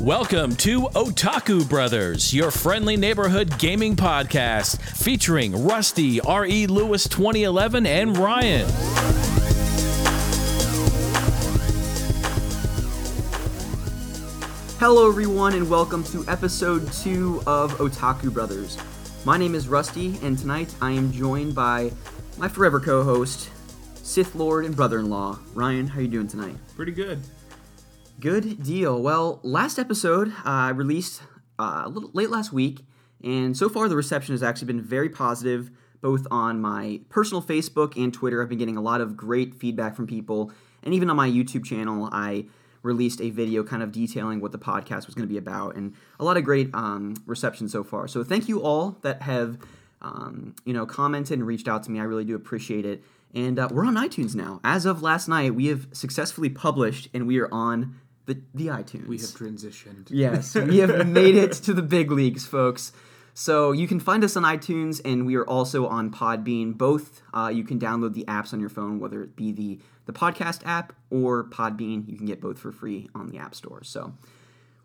Welcome to Otaku Brothers, your friendly neighborhood gaming podcast featuring Rusty, R.E. Lewis 2011, and Ryan. Hello, everyone, and welcome to episode two of Otaku Brothers. My name is Rusty, and tonight I am joined by my forever co-host, Sith Lord and brother-in-law, Ryan. How are you doing tonight? Pretty good. Good deal. Well, last episode I uh, released uh, a little late last week, and so far the reception has actually been very positive, both on my personal Facebook and Twitter. I've been getting a lot of great feedback from people, and even on my YouTube channel, I released a video kind of detailing what the podcast was going to be about, and a lot of great um, reception so far. So thank you all that have um, you know commented and reached out to me. I really do appreciate it. And uh, we're on iTunes now. As of last night, we have successfully published, and we are on the, the iTunes. We have transitioned. Yes, we have made it to the big leagues, folks. So you can find us on iTunes, and we are also on Podbean. Both uh, you can download the apps on your phone, whether it be the the podcast app or Podbean. You can get both for free on the App Store. So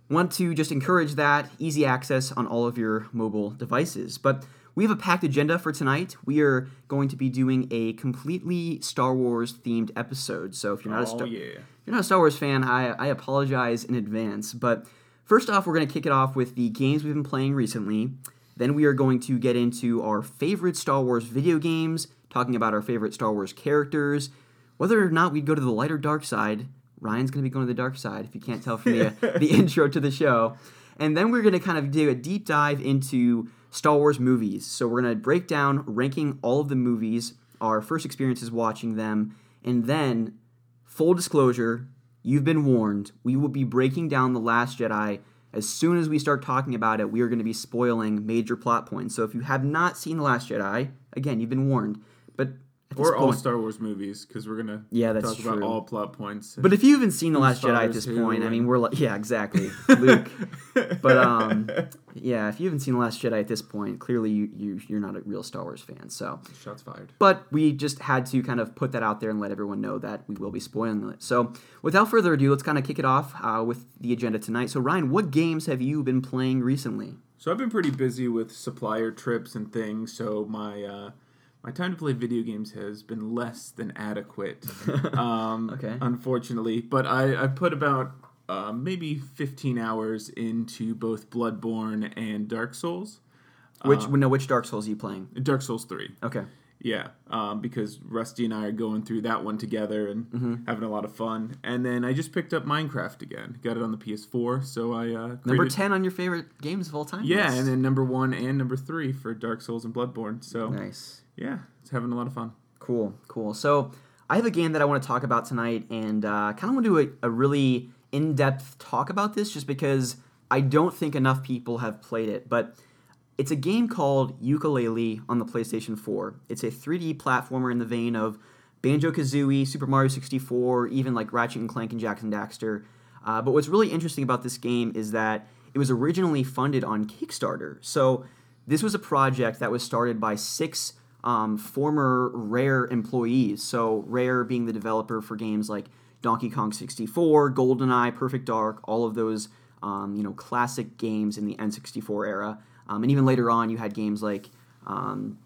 want to just encourage that easy access on all of your mobile devices. But we have a packed agenda for tonight. We are going to be doing a completely Star Wars themed episode. So if you're not oh, a Star yeah you're not a Star Wars fan, I, I apologize in advance. But first off, we're going to kick it off with the games we've been playing recently. Then we are going to get into our favorite Star Wars video games, talking about our favorite Star Wars characters. Whether or not we'd go to the light or dark side, Ryan's going to be going to the dark side, if you can't tell from the, the intro to the show. And then we're going to kind of do a deep dive into Star Wars movies. So we're going to break down ranking all of the movies, our first experiences watching them, and then full disclosure, you've been warned. We will be breaking down The Last Jedi. As soon as we start talking about it, we are going to be spoiling major plot points. So if you have not seen The Last Jedi, again, you've been warned. But or all Star Wars movies because we're gonna yeah that's talk true. about all plot points. But if you haven't seen the Last Jedi at this point, I mean we're like yeah exactly Luke. but um yeah if you haven't seen the Last Jedi at this point, clearly you, you you're not a real Star Wars fan. So shots fired. But we just had to kind of put that out there and let everyone know that we will be spoiling it. So without further ado, let's kind of kick it off uh, with the agenda tonight. So Ryan, what games have you been playing recently? So I've been pretty busy with supplier trips and things. So my uh, my time to play video games has been less than adequate. Um, okay. Unfortunately, but I I put about uh, maybe 15 hours into both Bloodborne and Dark Souls. Which uh, no, which Dark Souls are you playing? Dark Souls three. Okay. Yeah, um, because Rusty and I are going through that one together and mm-hmm. having a lot of fun. And then I just picked up Minecraft again. Got it on the PS4, so I uh, created... number ten on your favorite games of all time. Yeah, list. and then number one and number three for Dark Souls and Bloodborne. So nice yeah, it's having a lot of fun. Cool, cool. So I have a game that I want to talk about tonight, and uh, kind of want to do a, a really in-depth talk about this, just because I don't think enough people have played it. But it's a game called Yooka-Laylee on the PlayStation 4. It's a 3D platformer in the vein of Banjo Kazooie, Super Mario 64, even like Ratchet and Clank and Jak and Daxter. Uh, but what's really interesting about this game is that it was originally funded on Kickstarter. So this was a project that was started by six um, former Rare employees. So Rare being the developer for games like Donkey Kong 64, GoldenEye, Perfect Dark, all of those um, you know classic games in the N64 era. Um, and even later on, you had games like um,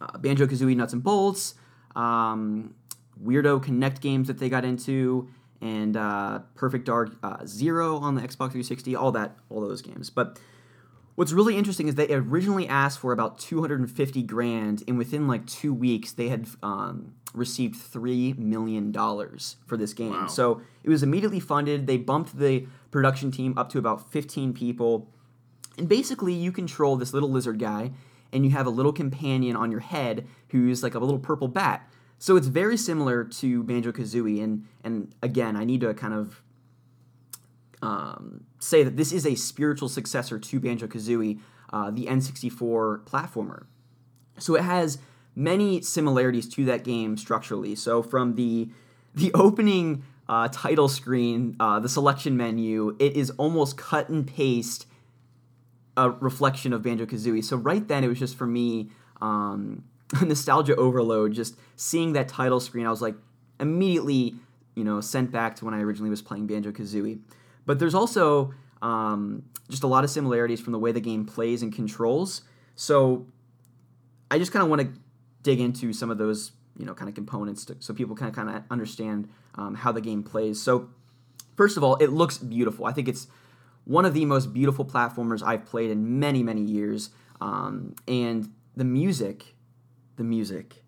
uh, Banjo Kazooie Nuts and Bolts, um, Weirdo Kinect games that they got into, and uh, Perfect Dark uh, Zero on the Xbox 360. All that, all those games, but What's really interesting is they originally asked for about 250 grand, and within like two weeks, they had um, received three million dollars for this game. Wow. So it was immediately funded. They bumped the production team up to about 15 people, and basically, you control this little lizard guy, and you have a little companion on your head who's like a little purple bat. So it's very similar to Banjo Kazooie, and and again, I need to kind of um, say that this is a spiritual successor to Banjo Kazooie, uh, the N64 platformer. So it has many similarities to that game structurally. So from the the opening uh, title screen, uh, the selection menu, it is almost cut and paste a reflection of Banjo Kazooie. So right then, it was just for me um, nostalgia overload. Just seeing that title screen, I was like immediately, you know, sent back to when I originally was playing Banjo Kazooie. But there's also Um, just a lot of similarities from the way the game plays and controls. So I just kind of want to dig into some of those, you know, kind of components to, so people can kind of understand um, how the game plays. So first of all, it looks beautiful. I think it's one of the most beautiful platformers I've played in many, many years. Um, and the music, the music,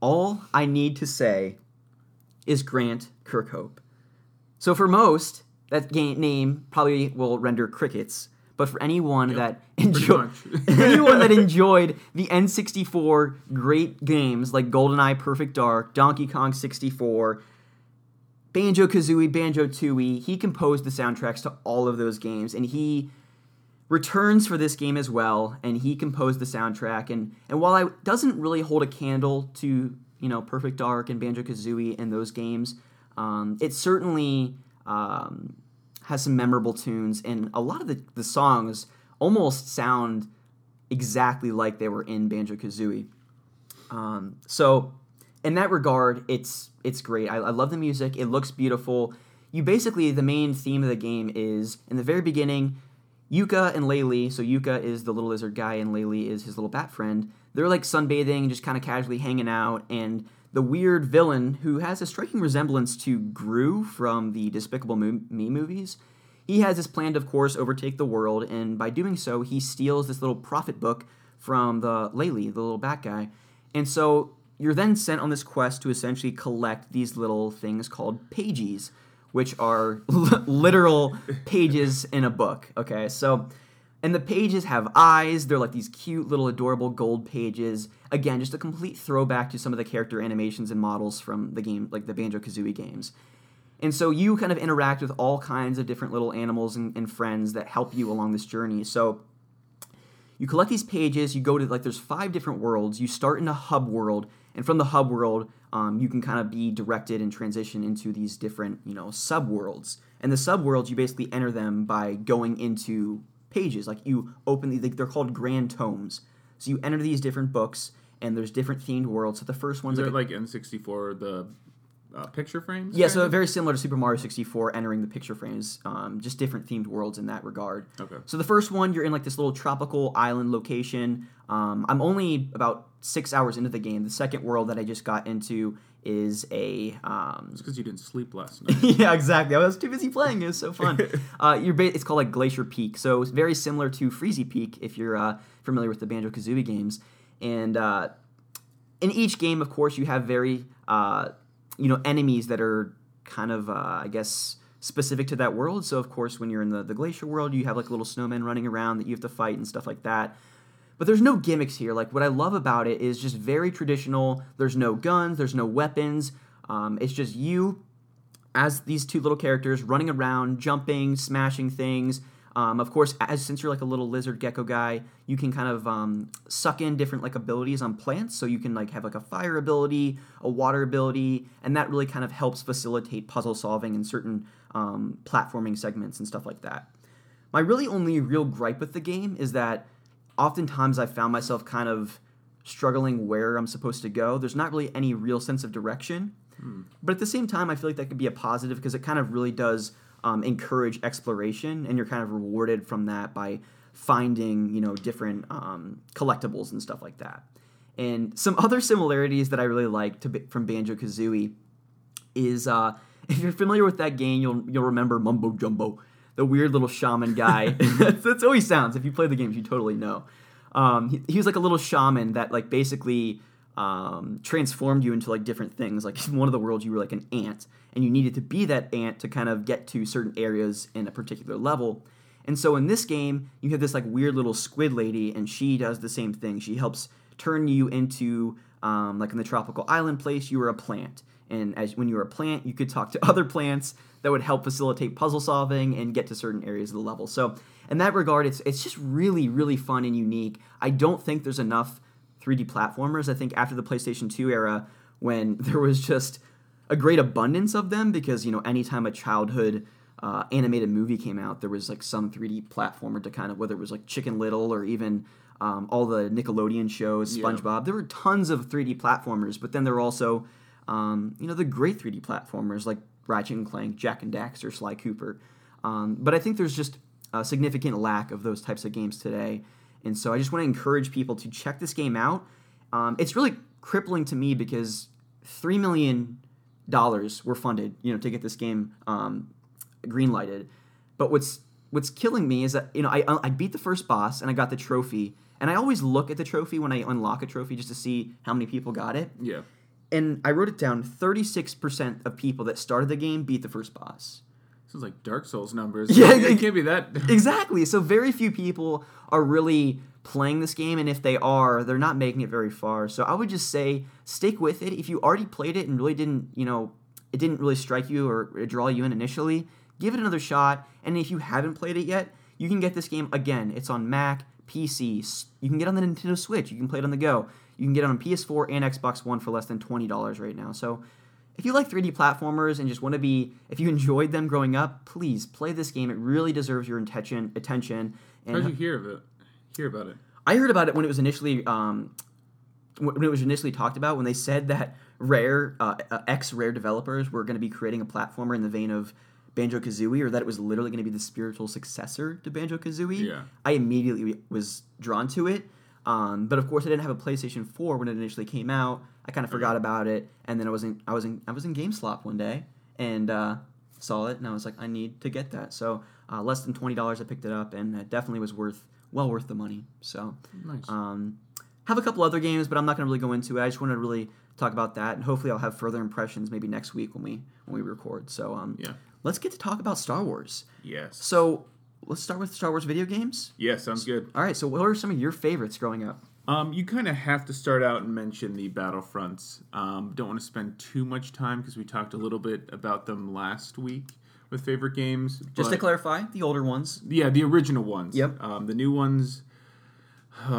all I need to say is Grant Kirkhope. So for most, that game name probably will render crickets. But for anyone that enjoyed anyone that enjoyed the N64 great games like GoldenEye Perfect Dark, Donkey Kong 64, Banjo Kazooie, Banjo Tooie, he composed the soundtracks to all of those games, and he returns for this game as well. And he composed the soundtrack, and and while I doesn't really hold a candle to you know Perfect Dark and Banjo Kazooie and those games, um, it certainly um, has some memorable tunes, and a lot of the, the songs almost sound exactly like they were in Banjo Kazooie. Um, so, in that regard, it's it's great. I, I love the music. It looks beautiful. You basically the main theme of the game is in the very beginning. Yooka and Laylee, so Yooka is the little lizard guy, and Laylee is his little bat friend. They're like sunbathing, just kind of casually hanging out, and the weird villain who has a striking resemblance to Gru from the Despicable Me movies. He has this plan to, of course, overtake the world, and by doing so, he steals this little prophet book from the Laylee, the little bat guy. And so you're then sent on this quest to essentially collect these little things called pages, which are literal pages in a book. Okay, so and the pages have eyes. They're like these cute little adorable gold pages. Again, just a complete throwback to some of the character animations and models from the game, like the Banjo Kazooie games. And so you kind of interact with all kinds of different little animals and, and, friends that help you along this journey. So you collect these pages, you go to like there's five different worlds. You start in a hub world, and from the hub world, um, you can kind of be directed and transition into these different, you know, sub worlds. And the sub worlds, you basically enter them by going into pages. Like you open the, they're called grand tomes. So you enter these different books, and there's different themed worlds. So the first one's like, like N64, the uh, picture frames. Yeah, so of? very similar to Super Mario 64, entering the picture frames, um, just different themed worlds in that regard. Okay. So the first one, you're in like this little tropical island location. Um, I'm only about six hours into the game. The second world that I just got into is a. Um, it's because you didn't sleep last night. yeah, exactly. I was too busy playing. It was so fun. uh, you're ba- it's called like Glacier Peak, so it's very similar to Freezy Peak if you're uh, familiar with the Banjo Kazooie games. And uh, in each game, of course, you have very uh, you know enemies that are kind of uh, I guess specific to that world. So of course, when you're in the, the glacier world, you have like little snowmen running around that you have to fight and stuff like that. But there's no gimmicks here. Like what I love about it is just very traditional. There's no guns. There's no weapons. Um, it's just you as these two little characters running around, jumping, smashing things. Um, of course, as since you're like a little lizard gecko guy, you can kind of um, suck in different like abilities on plants. So you can like have like a fire ability, a water ability, and that really kind of helps facilitate puzzle solving in certain um, platforming segments and stuff like that. My really only real gripe with the game is that oftentimes I found myself kind of struggling where I'm supposed to go. There's not really any real sense of direction. Hmm. But at the same time, I feel like that could be a positive because it kind of really does um, encourage exploration, and you're kind of rewarded from that by finding you know different um, collectibles and stuff like that. And some other similarities that I really like to, from Banjo Kazooie is uh, if you're familiar with that game, you'll you'll remember Mumbo Jumbo, the weird little shaman guy. that's, that's how he sounds. If you play the games, you totally know. Um, he, he was like a little shaman that like basically um, transformed you into like different things. Like in one of the worlds, you were like an ant, and you needed to be that ant to kind of get to certain areas in a particular level. And so in this game, you have this like weird little squid lady, and she does the same thing. She helps turn you into um, like in the tropical island place, you were a plant, and as when you were a plant, you could talk to other plants that would help facilitate puzzle solving and get to certain areas of the level. So in that regard, it's it's just really really fun and unique. I don't think there's enough 3D platformers. I think after the PlayStation 2 era, when there was just a great abundance of them, because you know anytime a childhood uh, animated movie came out, there was like some 3D platformer to kind of whether it was like Chicken Little or even um, all the Nickelodeon shows, SpongeBob. Yeah. There were tons of 3D platformers, but then there were also um, you know the great 3D platformers like Ratchet and Clank, Jak and Daxter, Sly Cooper. Um, but I think there's just a significant lack of those types of games today. And so I just want to encourage people to check this game out. Um, it's really crippling to me because three million dollars were funded, you know, to get this game um, green lighted. But what's what's killing me is that you know I I beat the first boss and I got the trophy, and I always look at the trophy when I unlock a trophy just to see how many people got it. Yeah. And I wrote it down: thirty-six percent of people that started the game beat the first boss. Sounds like Dark Souls numbers. Yeah, it can't be that. Exactly. So very few people are really playing this game, and if they are, they're not making it very far. So I would just say stick with it. If you already played it and really didn't, you know, it didn't really strike you or draw you in initially, give it another shot. And if you haven't played it yet, you can get this game again. It's on Mac, PC. You can get it on the Nintendo Switch. You can play it on the go. You can get it on PS4 and Xbox One for less than twenty dollars right now. So if you like 3D platformers and just want to be, if you enjoyed them growing up, please play this game. It really deserves your attention. Attention. And How'd you hear of it? Hear about it? I heard about it when it was initially, um, when it was initially talked about. When they said that Rare, uh, uh, ex Rare developers were going to be creating a platformer in the vein of Banjo Kazooie, or that it was literally going to be the spiritual successor to Banjo Kazooie. Yeah. I immediately was drawn to it. Um, but of course, I didn't have a PlayStation 4 when it initially came out. I kind of forgot about it, and then I was in I was in I was in GameStop one day and uh, saw it, and I was like, I need to get that. So uh, less than twenty dollars, I picked it up, and it definitely was worth well worth the money. So nice. um, have a couple other games, but I'm not going to really go into it. I just want to really talk about that, and hopefully, I'll have further impressions maybe next week when we when we record. So um, yeah, let's get to talk about Star Wars. Yes. So let's start with Star Wars video games. Yeah, sounds good. All right. So what are some of your favorites growing up? Um, you kind of have to start out and mention the Battlefronts. Um, don't want to spend too much time because we talked a little bit about them last week with favorite games. Just to clarify, the older ones. Yeah, the original ones. Yep. Um, the new ones.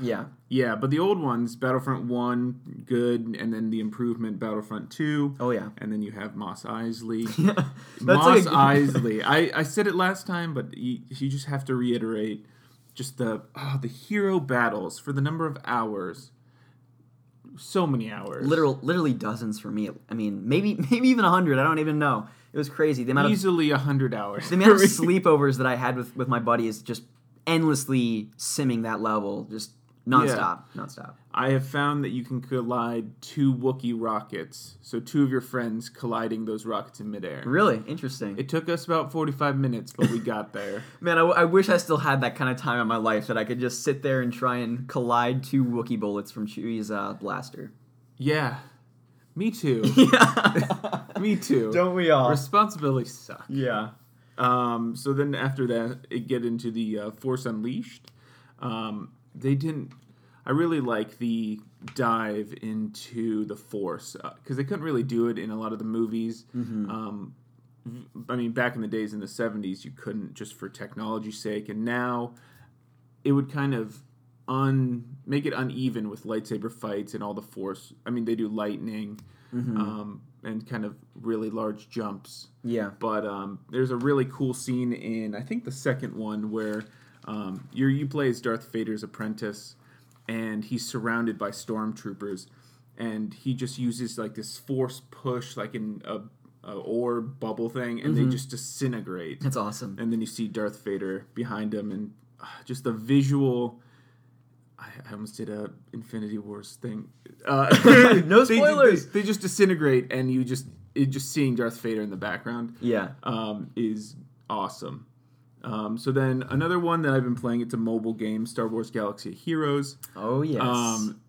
yeah. Yeah, but the old ones, Battlefront One, good, and then the improvement Battlefront Two. Oh yeah. And then you have Mos Eisley. Moss like. Eisley. I, I said it last time, but you, you just have to reiterate just the oh, the hero battles for the number of hours. So many hours. Literal literally dozens for me. I mean maybe maybe even 100 i don't even know. It was crazy. The amount easily of, 100 hours the amount of sleepovers that i had with with my buddies just endlessly simming that level just nonstop, yeah. nonstop. I have found that you can collide two Wookiee rockets, so two of your friends colliding those rockets in midair. Really interesting. It took us about forty-five minutes, but we got there. Man, I, w- I wish I still had that kind of time in my life that I could just sit there and try and collide two Wookiee bullets from Chewie's uh, blaster. Yeah, me too. Yeah, me too. Don't we all? Responsibility sucks. Yeah. Um, so then after that, it get into the uh, Force Unleashed. Um, they didn't. I really like the dive into the Force because uh, they couldn't really do it in a lot of the movies. Mm-hmm. Um, I mean, back in the days in the '70s, you couldn't just for technology's sake, and now it would kind of un make it uneven with lightsaber fights and all the Force. I mean, they do lightning. Mm-hmm. Um, and kind of really large jumps. Yeah. But um, there's a really cool scene in I think the second one where um, you you play as Darth Vader's apprentice, and he's surrounded by stormtroopers, and he just uses like this force push, like in a, a orb bubble thing, and Mm-hmm. they just disintegrate. That's awesome. And then you see Darth Vader behind him, and uh, just the visual. I I almost did a Infinity Wars thing. Uh, No they- spoilers! They, they just disintegrate, and you just it, just seeing Darth Vader in the background Yeah. um, is awesome. Um, so then another one that I've been playing, it's a mobile game, Star Wars Galaxy of Heroes. Oh yes. Um,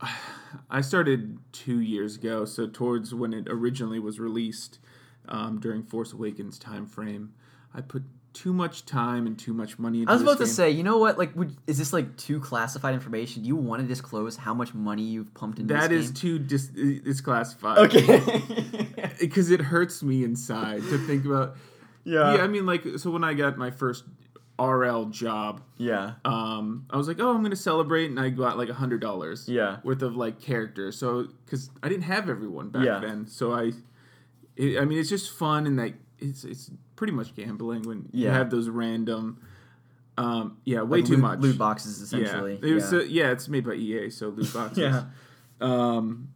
I started two years ago, so towards when it originally was released um, during Force Awakens time frame. I put too much time and too much money into I was about to say, you know what? Like, would, is this like too classified information? Do you want to disclose how much money you've pumped into That this is too dis- it's classified. okay. Because it hurts me inside to think about. yeah. yeah, I mean, like, so when I got my first RL job, Yeah. um, I was like, oh, I'm gonna celebrate, and I got like a hundred dollars Yeah. worth of like characters. So because I didn't have everyone back Yeah. then, so I, it, I mean, it's just fun and like it's it's pretty much gambling when you have those random, um, yeah, way Like too loot, much loot boxes essentially. Yeah, it was, yeah. uh, yeah, it's made by EA, so loot boxes. Yeah. um,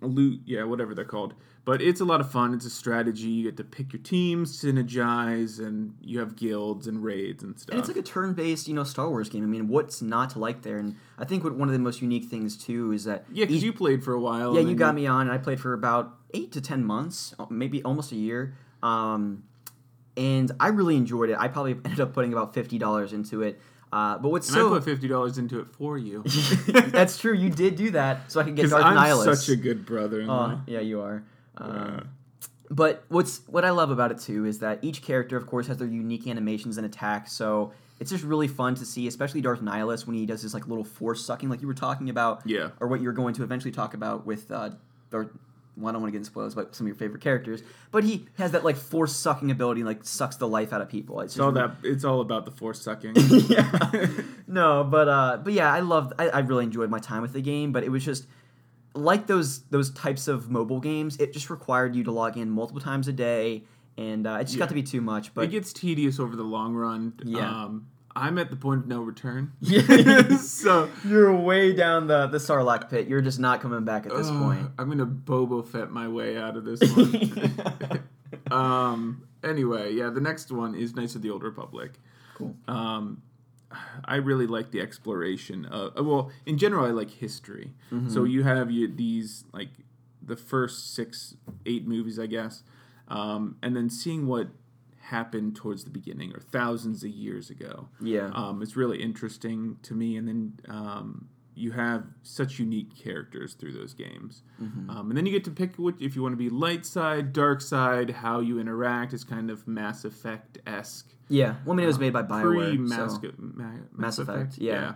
loot, yeah, whatever they're called. But it's a lot of fun. It's a strategy. You get to pick your teams, synergize, and you have guilds and raids and stuff. And it's like a turn-based, you know, Star Wars game. I mean, what's not to like there? And I think what one of the most unique things too is that yeah, because you played for a while. yeah, you got me on. and I played for about eight to ten months, uh, maybe almost a year. Um, and I really enjoyed it. I probably ended up putting about fifty dollars into it. Uh, but what's And so I put fifty dollars into it for you that's true. You did do that, so I could get Darth I'm Nihilus. such a good brother-in-law. Uh, yeah, you are. Um, Yeah. But what's what I love about it too is that each character, of course, has their unique animations and attacks. So it's just really fun to see, especially Darth Nihilus when he does his like little force sucking, like you were talking about, Yeah. or what you're going to eventually talk about with uh, Darth. Well, I don't want to get into spoilers about some of your favorite characters, but he has that like force sucking ability, and, like sucks the life out of people. It's It's all just that. It's all about the force sucking. yeah. no, but uh, but yeah, I loved. I, I really enjoyed my time with the game, but it was just like those those types of mobile games. It just required you to log in multiple times a day, and uh, it just Yeah. got to be too much. But it gets tedious over the long run. Yeah. Um, I'm at the point of no return. Yeah. so you're way down the the Sarlacc pit. You're just not coming back at this uh, point. I'm gonna Boba Fett my way out of this one. um. Anyway, yeah. The next one is Knights of the Old Republic. Cool. Um, I really like the exploration. Uh, well, in general, I like history. Mm-hmm. So you have you, these like the first six, eight movies, I guess, um, and then seeing what happened towards the beginning or thousands of years ago. Yeah. Um, it's really interesting to me, and then um, you have such unique characters through those games, Mm-hmm. um, and then you get to pick what if you want to be light side, dark side, how you interact. It's kind of Mass Effect esque yeah. Well, I mean, it was made by Bioware. pre Mass, so. Ma- Mass Effect, yeah.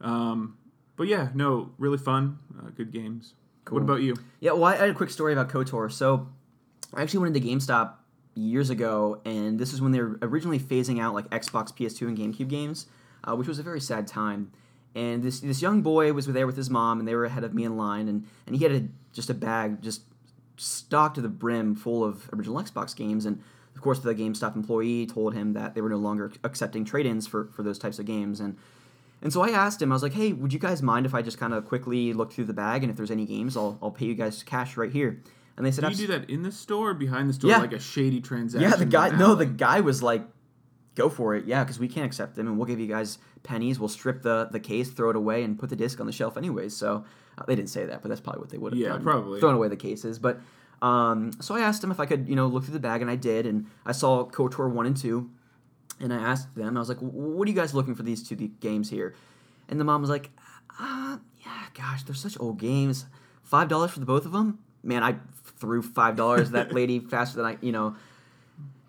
Um, but yeah, no, really fun, uh, good games. Cool. What about you? Yeah, well, I had a quick story about KOTOR. So, I actually went into GameStop years ago, and this is when they were originally phasing out like Xbox, PS2, and GameCube games, uh, which was a very sad time. And this this young boy was there with his mom, and they were ahead of me in line, and, and he had a, just a bag just stocked to the brim full of original Xbox games, and of course the GameStop employee told him that they were no longer accepting trade-ins for, for those types of games, and and so I asked him, I was like, hey, would you guys mind if I just kind of quickly look through the bag, and if there's any games, I'll, I'll pay you guys cash right here. And they said, Do you do that in the store or behind the store, Yeah. like a shady transaction? yeah, the guy, no, the guy was like, go for it, yeah, because we can't accept them, and we'll give you guys pennies. We'll strip the, the case, throw it away, and put the disc on the shelf anyways. So uh, they didn't say that, but that's probably what they would have Yeah, done. probably. thrown away the cases. But um, so I asked him if I could, you know, look through the bag, and I did, and I saw KOTOR one and two, and I asked them, I was like, what are you guys looking for these two games here? And the mom was like, uh, yeah, gosh, they're such old games. Five dollars for the both of them? Man, I threw five dollars at that lady faster than I, you know.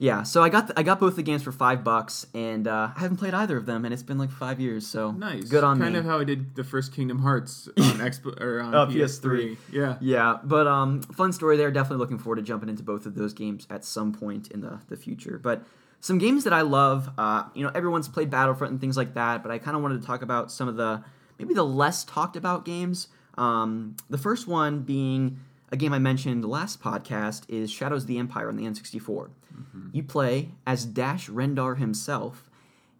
Yeah, so I got the, I got both the games for five bucks, and uh, I haven't played either of them, and it's been like five years. So nice, good on kind me. of how I did the first Kingdom Hearts on Expo or on Oh, PS3. PS3. Yeah, Yeah, but um, fun story there. Definitely looking forward to jumping into both of those games at some point in the, the future. But some games that I love, uh, you know, everyone's played Battlefront and things like that, but I kind of wanted to talk about some of the maybe the less talked about games. Um, the first one being a game I mentioned last podcast is Shadows of the Empire on the N64. You play as Dash Rendar himself,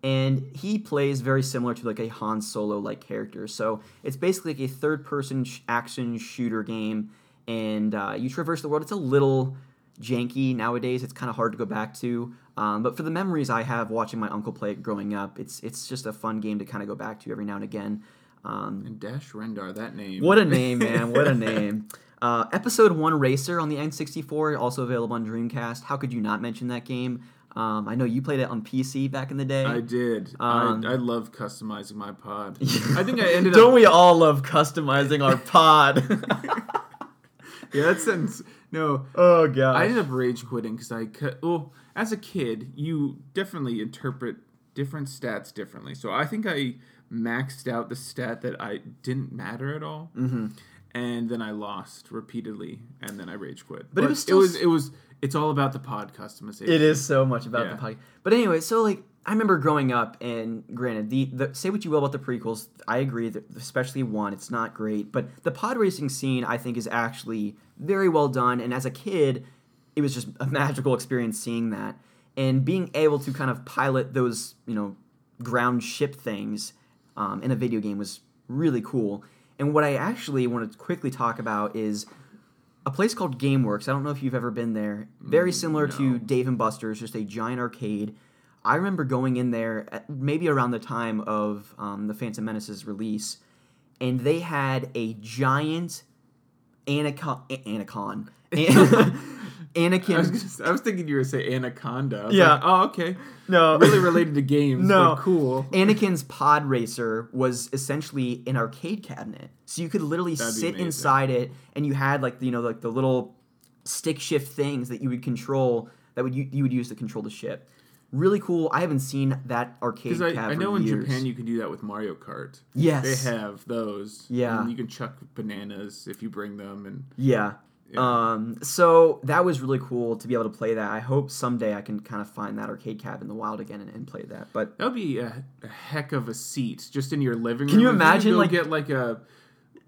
and he plays very similar to like a Han Solo like character. So it's basically like a third person sh- action shooter game, and uh, you traverse the world. It's a little janky nowadays. It's kind of hard to go back to. Um, but for the memories I have watching my uncle play it growing up, it's it's just a fun game to kind of go back to every now and again. Um, and Dash Rendar, that name. what a name, man! What a name. Uh, episode one Racer on the N64, also available on Dreamcast. How could you not mention that game? Um, I know you played it on PC back in the day. I did. Um, I, I love customizing my pod. I think I ended Don't up. we all love customizing our pod? Yeah, that sentence. No, oh god. I ended up rage quitting because I cut. Well, as a kid, you definitely interpret different stats differently. So I think I maxed out the stat that I didn't matter at all, mm-hmm. And then I lost repeatedly, and then I rage quit. But it was still it was it was it's all about the pod customization. It is so much about Yeah. the pod. But anyway, so like I remember growing up, and granted, the, the say what you will about the prequels, I agree that especially one, it's not great. But the pod racing scene, I think, is actually very well done. And as a kid, it was just a magical experience seeing that and being able to kind of pilot those, you know, ground ship things um, in a video game was really cool. And what I actually want to quickly talk about is a place called GameWorks. I don't know if you've ever been there. Very similar to Dave and Buster's, just a giant arcade. I remember going in there at maybe around the time of um, the Phantom Menace's release, and they had a giant Anacon. Anacon. I was, Anakin. gonna say- I was thinking you were gonna say anaconda. Yeah. like, oh, okay. No. Really related to games. No. but cool. Anakin's pod racer was essentially an arcade cabinet. So you could literally That'd sit inside it and you had like you know like the little stick shift things that you would control that would you, you would use to control the ship. Really cool. I haven't seen that arcade Because I, I know in years. Japan you can do that with Mario Kart. Yes. They have those. Yeah. And you can chuck bananas if you bring them. And Yeah. Um, so that was really cool to be able to play that. I hope someday I can kind of find that arcade cab in the wild again and, and play that. But that would be a, a heck of a seat just in your living room. Can you imagine, go like- get like a.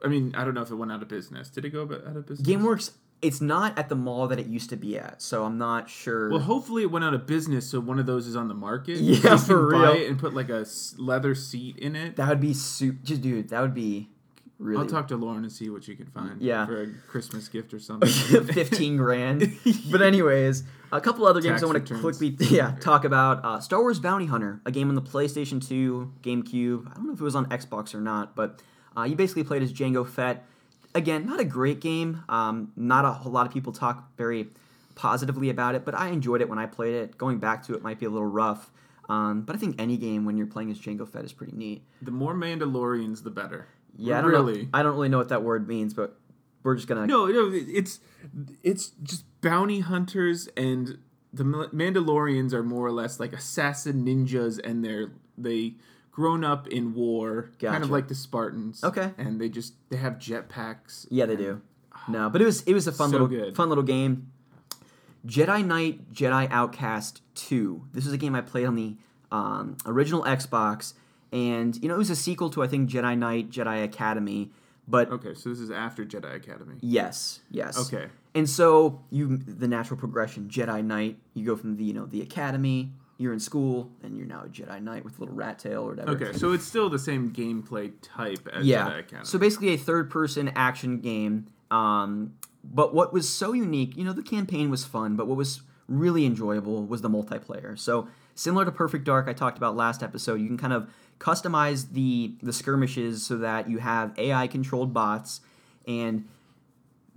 I mean, I don't know if it went out of business. Did it go out of business? GameWorks, it's not at the mall that it used to be at, so I'm not sure. Well, hopefully it went out of business, so one of those is on the market. Yeah, You can for buy real. and put like a leather seat in it. that would be super. Just dude, that would be really I'll talk to Lauren and see what she can find. Yeah. for a Christmas gift or something. 15 grand. But anyways, a couple other games Tax I want to quickly yeah, talk about. Uh, Star Wars Bounty Hunter, a game on the PlayStation 2, GameCube. I don't know if it was on Xbox or not, but uh, you basically played as Jango Fett. Again, not a great game. Um, not a whole lot of people talk very positively about it, but I enjoyed it when I played it. Going back to it might be a little rough. Um, but I think any game when you're playing as Jango Fett is pretty neat. the more Mandalorians, the better. Yeah, I don't really. know. I don't really know what that word means, but we're just gonna No, no, it's it's just bounty hunters and the Mandalorians are more or less like assassin ninjas, and they're they grown up in war, kind of like the Spartans. Okay. and they just they have jetpacks. Yeah, they do. No, but it was it was a fun So little good. fun little game. Jedi Knight Jedi Outcast Two. This is a game I played on the um, original Xbox, and you know it was a sequel to I think Jedi Knight Jedi Academy. But Okay, so this is after Jedi Academy. yes, yes. Okay. And so you the natural progression Jedi Knight. You go from the you know the Academy. You're in school, and you're now a Jedi Knight with a little rat tail or whatever. Okay, so it's still the same gameplay type as yeah. Jedi Academy. So basically, a third-person action game. Um, but what was so unique, you know, the campaign was fun, but what was really enjoyable was the multiplayer. So similar to Perfect Dark, I talked about last episode, you can kind of customize the the skirmishes so that you have AI-controlled bots, and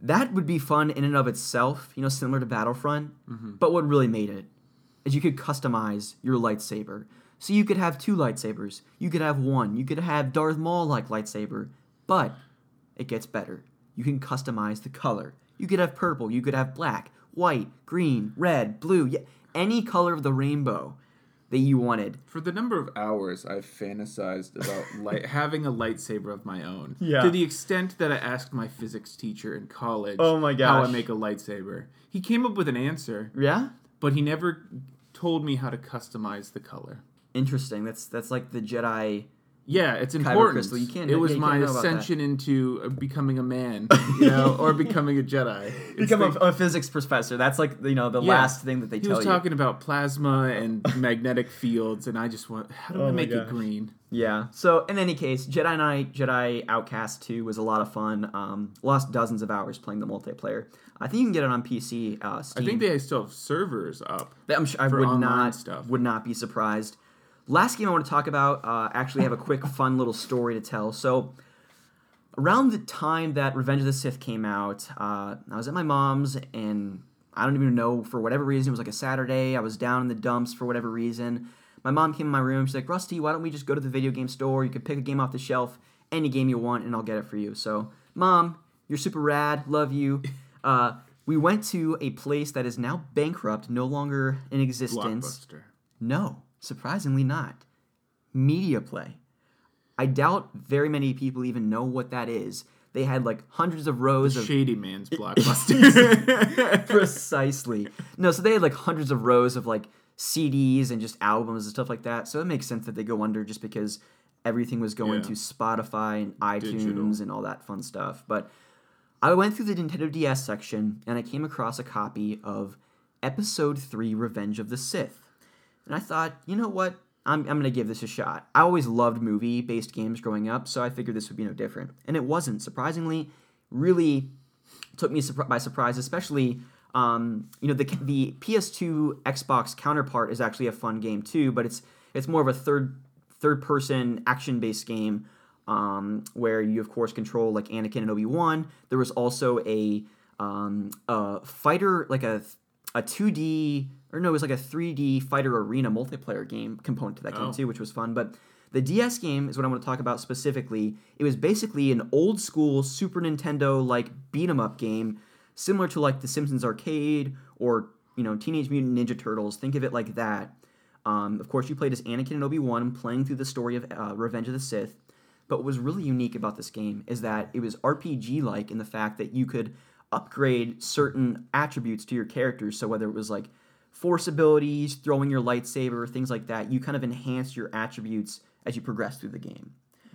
that would be fun in and of itself. You know, similar to Battlefront. Mm-hmm. But what really made it is you could customize your lightsaber. So you could have two lightsabers. You could have one. You could have Darth Maul like lightsaber. But it gets better. You can customize the color. You could have purple. You could have black, white, green, red, blue. Yeah, any color of the rainbow that you wanted. For the number of hours I've fantasized about light, having a lightsaber of my own, Yeah. to the extent that I asked my physics teacher in college, Oh my how I make a lightsaber, he came up with an answer, Yeah, but he never told me how to customize the color. interesting. That's that's like the Jedi. Yeah, it's important. crystal, you can't- it was yeah, my can't know that. ascension into uh, becoming a man, you know, or becoming a Jedi. It's Become the- a, a physics professor. That's like you know the Yeah. last thing that they he tell was you. talking about plasma and magnetic fields, and I just want how do Oh I my make it green? Yeah. So in any case, Jedi Knight, Jedi Outcast 2 was a lot of fun. Um, lost dozens of hours playing the multiplayer. I think you can get it on PC. Uh, I think they still have servers up. I'm sure I for would not stuff. would not be surprised. Last game I want to talk about. Uh, actually, have a quick, fun little story to tell. So, around the time that Revenge of the Sith came out, uh, I was at my mom's, and I don't even know for whatever reason. It was like a Saturday. I was down in the dumps for whatever reason. My mom came in my room. She's like, "Rusty, why don't we just go to the video game store? You can pick a game off the shelf, any game you want, and I'll get it for you." So, mom, you're super rad. Love you. Uh, we went to a place that is now bankrupt, no longer in existence. Blockbuster. No, surprisingly not. Media Play. I doubt very many people even know what that is. They had like hundreds of rows of Shady Man's blockbuster. precisely. No, so they had like hundreds of rows of like CDs and just albums and stuff like that. So it makes sense that they go under just because everything was going Yeah. to Spotify and iTunes Digital. and all that fun stuff. But I went through the Nintendo DS section and I came across a copy of Episode 3 Revenge of the Sith. And I thought, you know what? I'm, I'm going to give this a shot. I always loved movie based games growing up, so I figured this would be no different. And it wasn't. Surprisingly, really took me by surprise, especially. Um, you know the the PS2 Xbox counterpart is actually a fun game too, but it's it's more of a third third person action based game um, where you of course control like Anakin and Obi Wan. There was also a um, a fighter like a a 2D or no, it was like a 3D fighter arena multiplayer game component to that game Oh. too, which was fun. But the DS game is what I want to talk about specifically. It was basically an old school Super Nintendo like beat 'em up game, similar to like The Simpsons Arcade or you know Teenage Mutant Ninja Turtles. Think of it like that. Um, of course, you played as Anakin and Obi Wan, playing through the story of uh, Revenge of the Sith. But what was really unique about this game is that it was RPG like in the fact that you could upgrade certain attributes to your characters. So whether it was like force abilities, throwing your lightsaber, things like that, you kind of enhance your attributes as you progress through the game.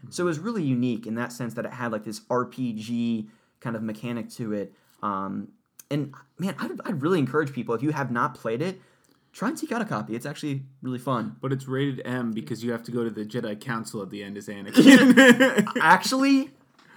So it was really unique in that sense that it had like this RPG kind of mechanic to it. Um, and man, I'd, I'd really encourage people if you have not played it, try and seek out a copy. It's actually really fun. But it's rated M because you have to go to the Jedi Council at the end as Anakin. Actually,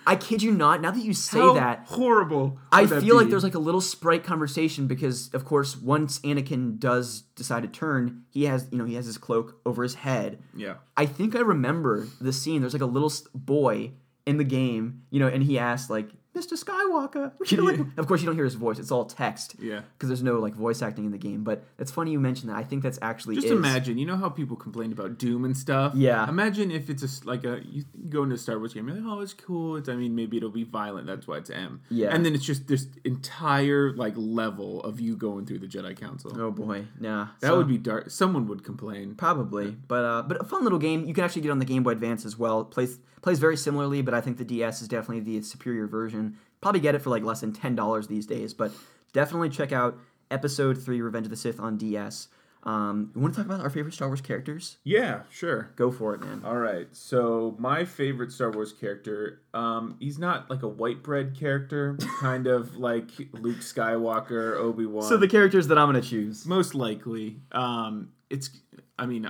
I kid you not. Now that you say How that, horrible. I feel like there's like a little sprite conversation because, of course, once Anakin does decide to turn, he has you know he has his cloak over his head. yeah. I think I remember the scene. There's like a little boy in the game, you know, and he asked like, "Mr. Skywalker," you know, like, of course you don't hear his voice. It's all text. Yeah. Because there's no like voice acting in the game. But it's funny you mentioned that. I think that's actually Just is. imagine, you know how people complained about Doom and stuff. Yeah. Imagine if it's a s like a you go into a Star Wars game, you're like, oh, it's cool. It's I mean, maybe it'll be violent. That's why it's M. Yeah. And then it's just this entire like level of you going through the Jedi Council. Oh boy, nah. that So- would be dark. Someone would complain. Probably, but uh, but a fun little game. You can actually get on the Game Boy Advance as well. It plays plays very similarly, but I think the DS is definitely the superior version. Probably get it for like less than ten dollars these days, but definitely check out Episode Three: Revenge of the Sith on DS. Um, you want to talk about our favorite Star Wars characters? Yeah, sure. Go for it, man. All right. So my favorite Star Wars character, um, he's not like a white bread character, kind of like Luke Skywalker, Obi Wan. So the characters that I'm gonna choose. most likely, um, it's. I mean,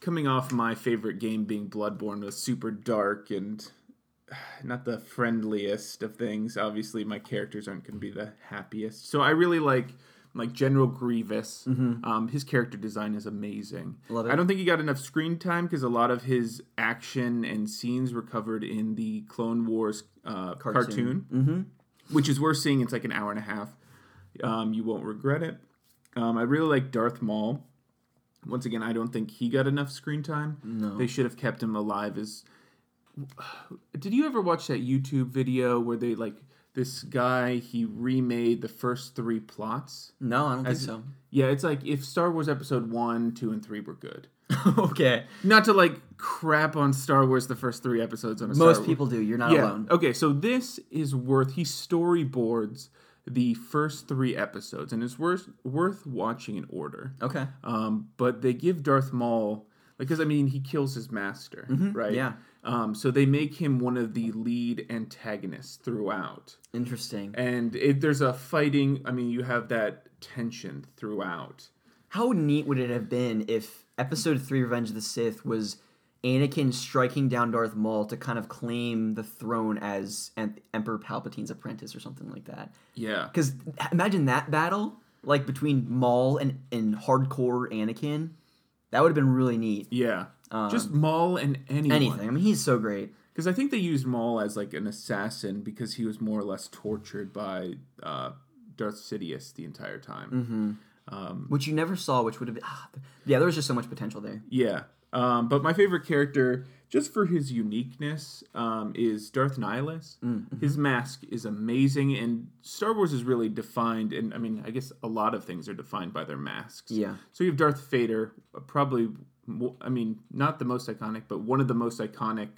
coming off my favorite game being Bloodborne was super dark and not the friendliest of things. Obviously, my characters aren't going to be the happiest. So I really like like General Grievous. Um, his character design is amazing. Mm-hmm. I don't think he got enough screen time because a lot of his action and scenes were covered in the Clone Wars uh, cartoon, Mm-hmm. which is worth seeing. It's like an hour and a half. Um, you won't regret it. Um, I really like Darth Maul. Once again, I don't think he got enough screen time. No. They should have kept him alive as did you ever watch that YouTube video where they like this guy he remade the first three plots? No, I don't As- think so. Yeah, it's like if Star Wars episode 1, 2 and 3 were good. okay. Not to like crap on Star Wars the first 3 episodes on a Star Most Wars- people do. You're not yeah. alone. Okay, so this is worth he storyboards the first 3 episodes and it's worth worth watching in order. Okay. Um, but they give Darth Maul because I mean he kills his master, right? Mm-hmm. yeah. Um, so they make him one of the lead antagonists throughout, Interesting. and it, there's a fighting. I mean, you have that tension throughout. How neat would it have been if Episode Three: Revenge of the Sith was Anakin striking down Darth Maul to kind of claim the throne as Em- Emperor Palpatine's apprentice or something like that? Yeah, Because imagine that battle, like between Maul and, and hardcore Anakin. That would have been really neat. yeah. Just Maul and anyone. Anything. I mean, he's so great. Because I think they used Maul as like an assassin because he was more or less tortured by uh, Darth Sidious the entire time. Which you never saw, which would have been. Ah, yeah, there was just so much potential there. Yeah. Um, but my favorite character, just for his uniqueness, um, is Darth Nihilus. His mask is amazing, and Star Wars is really defined, and I mean, I guess a lot of things are defined by their masks. Yeah. So you have Darth Vader, uh, probably, I mean, not the most iconic, but one of the most iconic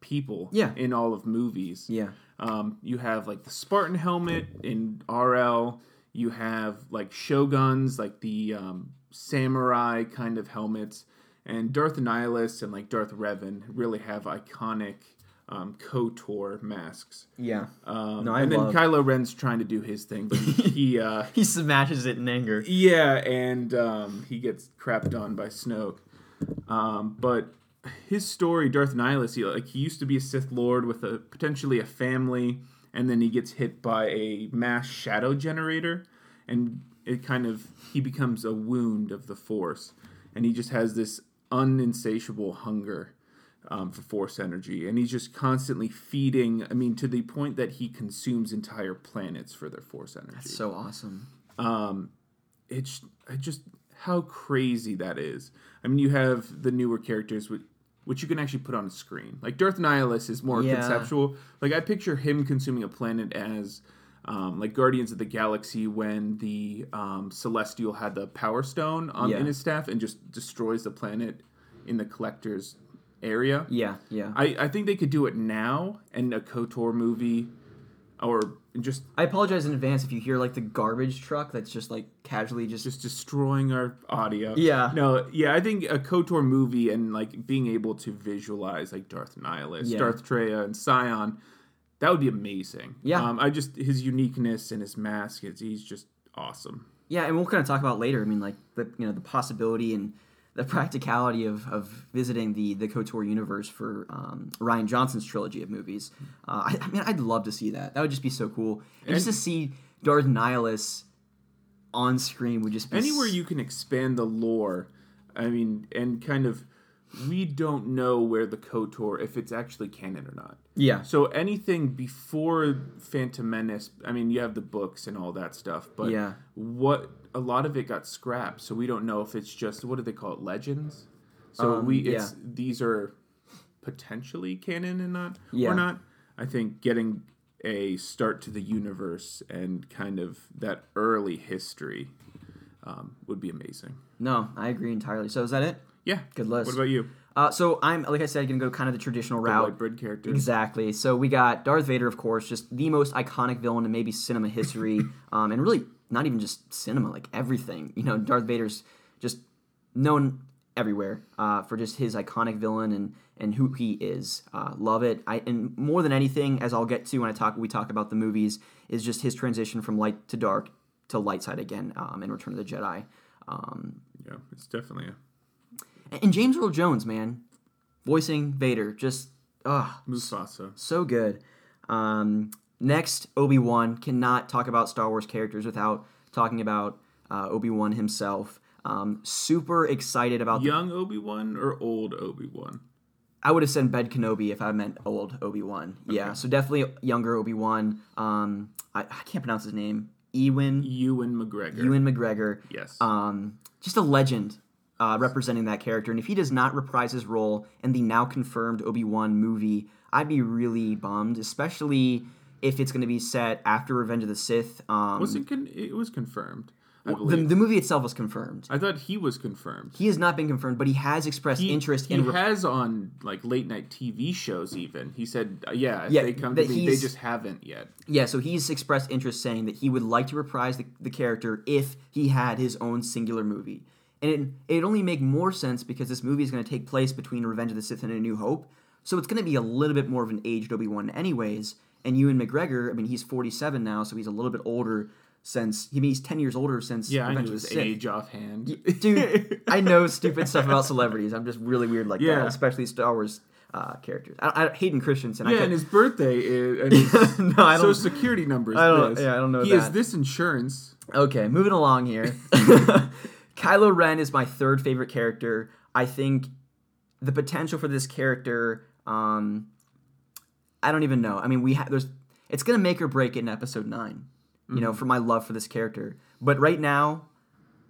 people Yeah. in all of movies. Yeah. Um, you have like the Spartan helmet in RL. You have like shoguns, like the um, samurai kind of helmets, and Darth Nihilus and like Darth Revan really have iconic um, KOTOR masks. Yeah. Um, No, I and love- then Kylo Ren's trying to do his thing, but he, uh, He smashes it in anger. yeah, and um, he gets crapped on by Snoke. Um, but his story, Darth Nihilus, he, like he used to be a Sith Lord with a potentially a family, and then he gets hit by a mass shadow generator, and it kind of he becomes a wound of the Force, and he just has this uninsatiable hunger um, for Force energy, and he's just constantly feeding. I mean, to the point that he consumes entire planets for their Force energy That's So awesome. it's I just how crazy that is. I mean, you have the newer characters which, which you can actually put on a screen. Like Darth Nihilus is more Yeah. conceptual. Like I picture him consuming a planet as um, like Guardians of the Galaxy when the um, Celestial had the Power Stone on Yeah. in his staff and just destroys the planet in the Collector's area. Yeah, yeah. I, I think they could do it now in a KOTOR movie or just I apologize in advance if you hear like the garbage truck that's just like casually just, just destroying our audio. Yeah. No, yeah, I think a KOTOR movie and like being able to visualize like Darth Nihilus, Yeah. Darth Traya, and Sion, that would be amazing. Yeah. Um, I just his uniqueness and his mask, is he's just awesome. yeah, and we'll kind of talk about later. I mean, like the you know the possibility and the practicality of, of visiting the the Kotor universe for um, Rian Johnson's trilogy of movies. Uh, I, I mean, I'd love to see that. That would just be so cool. And, just to see Darth Nihilus on screen would just be Anywhere s- you can expand the lore, I mean, and kind of, we don't know where the KOTOR if it's actually canon or not. yeah So anything before Phantom Menace, I mean, you have the books and all that stuff, but Yeah. what a lot of it got scrapped, so we don't know if it's just what do they call it, legends. So Um, we it's these are potentially canon and not Yeah. or not. I think getting a start to the universe and kind of that early history um, would be amazing. no, I agree entirely. So is that it? Yeah, Good list. What about you? Uh, so I'm like I said, gonna go kind of the traditional route. White bread characters. Exactly. So we got Darth Vader, of course, just the most iconic villain in maybe cinema history, um, and really not even just cinema, like everything. You know, Darth Vader's just known everywhere uh, for just his iconic villain and and who he is. Uh, love it. I and more than anything, as I'll get to when I talk, we talk about the movies, is just his transition from light to dark to light side again um, in Return of the Jedi. Um, Yeah, it's definitely a and James Earl Jones, man, voicing Vader, just ah. Mufasa. So good. Um, next, Obi Wan cannot talk about Star Wars characters without talking about uh, Obi Wan himself. Um, super excited about. The, Young Obi Wan or old Obi Wan? I would have said Ben Kenobi if I meant old Obi Wan. Yeah, so definitely younger Obi Wan. Um, I, I can't pronounce his name. Ewan Ewan McGregor. Ewan McGregor. Yes. Um, just a legend uh, representing that character. And if he does not reprise his role in the now confirmed Obi Wan movie, I'd be really bummed, especially if it's going to be set after Revenge of the Sith. Um, was it? Con- it was confirmed. I the, the movie itself was confirmed. I thought he was confirmed. He has not been confirmed, but he has expressed He, interest he in. Re- has on like late night TV shows. Even he said, uh, "Yeah, if Yeah, they come to me, they just haven't yet." yeah, so he's expressed interest, saying that he would like to reprise the, the character if he had his own singular movie. And it, it'd only make more sense because this movie is going to take place between Revenge of the Sith and A New Hope. So it's going to be a little bit more of an aged Obi Wan, anyways. And Ewan McGregor, I mean, he's 47 now, so he's a little bit older since. I mean, he's 10 years older since Yeah, I Revenge knew his Sith. age offhand. Dude, I know stupid stuff about celebrities. I'm just really weird like that, Yeah. especially Star Wars uh, characters. I, I, Hayden Christensen. I yeah, could- and his birthday is and his no, I social security numbers I don't- this. yeah, I don't know He has this insurance. Okay, moving along here. Kylo Ren is my third favorite character. I think the potential for this character, um, I don't even know. I mean, we have there's it's gonna make or break it in episode 9 You know, mm-hmm. for my love for this character. But right now,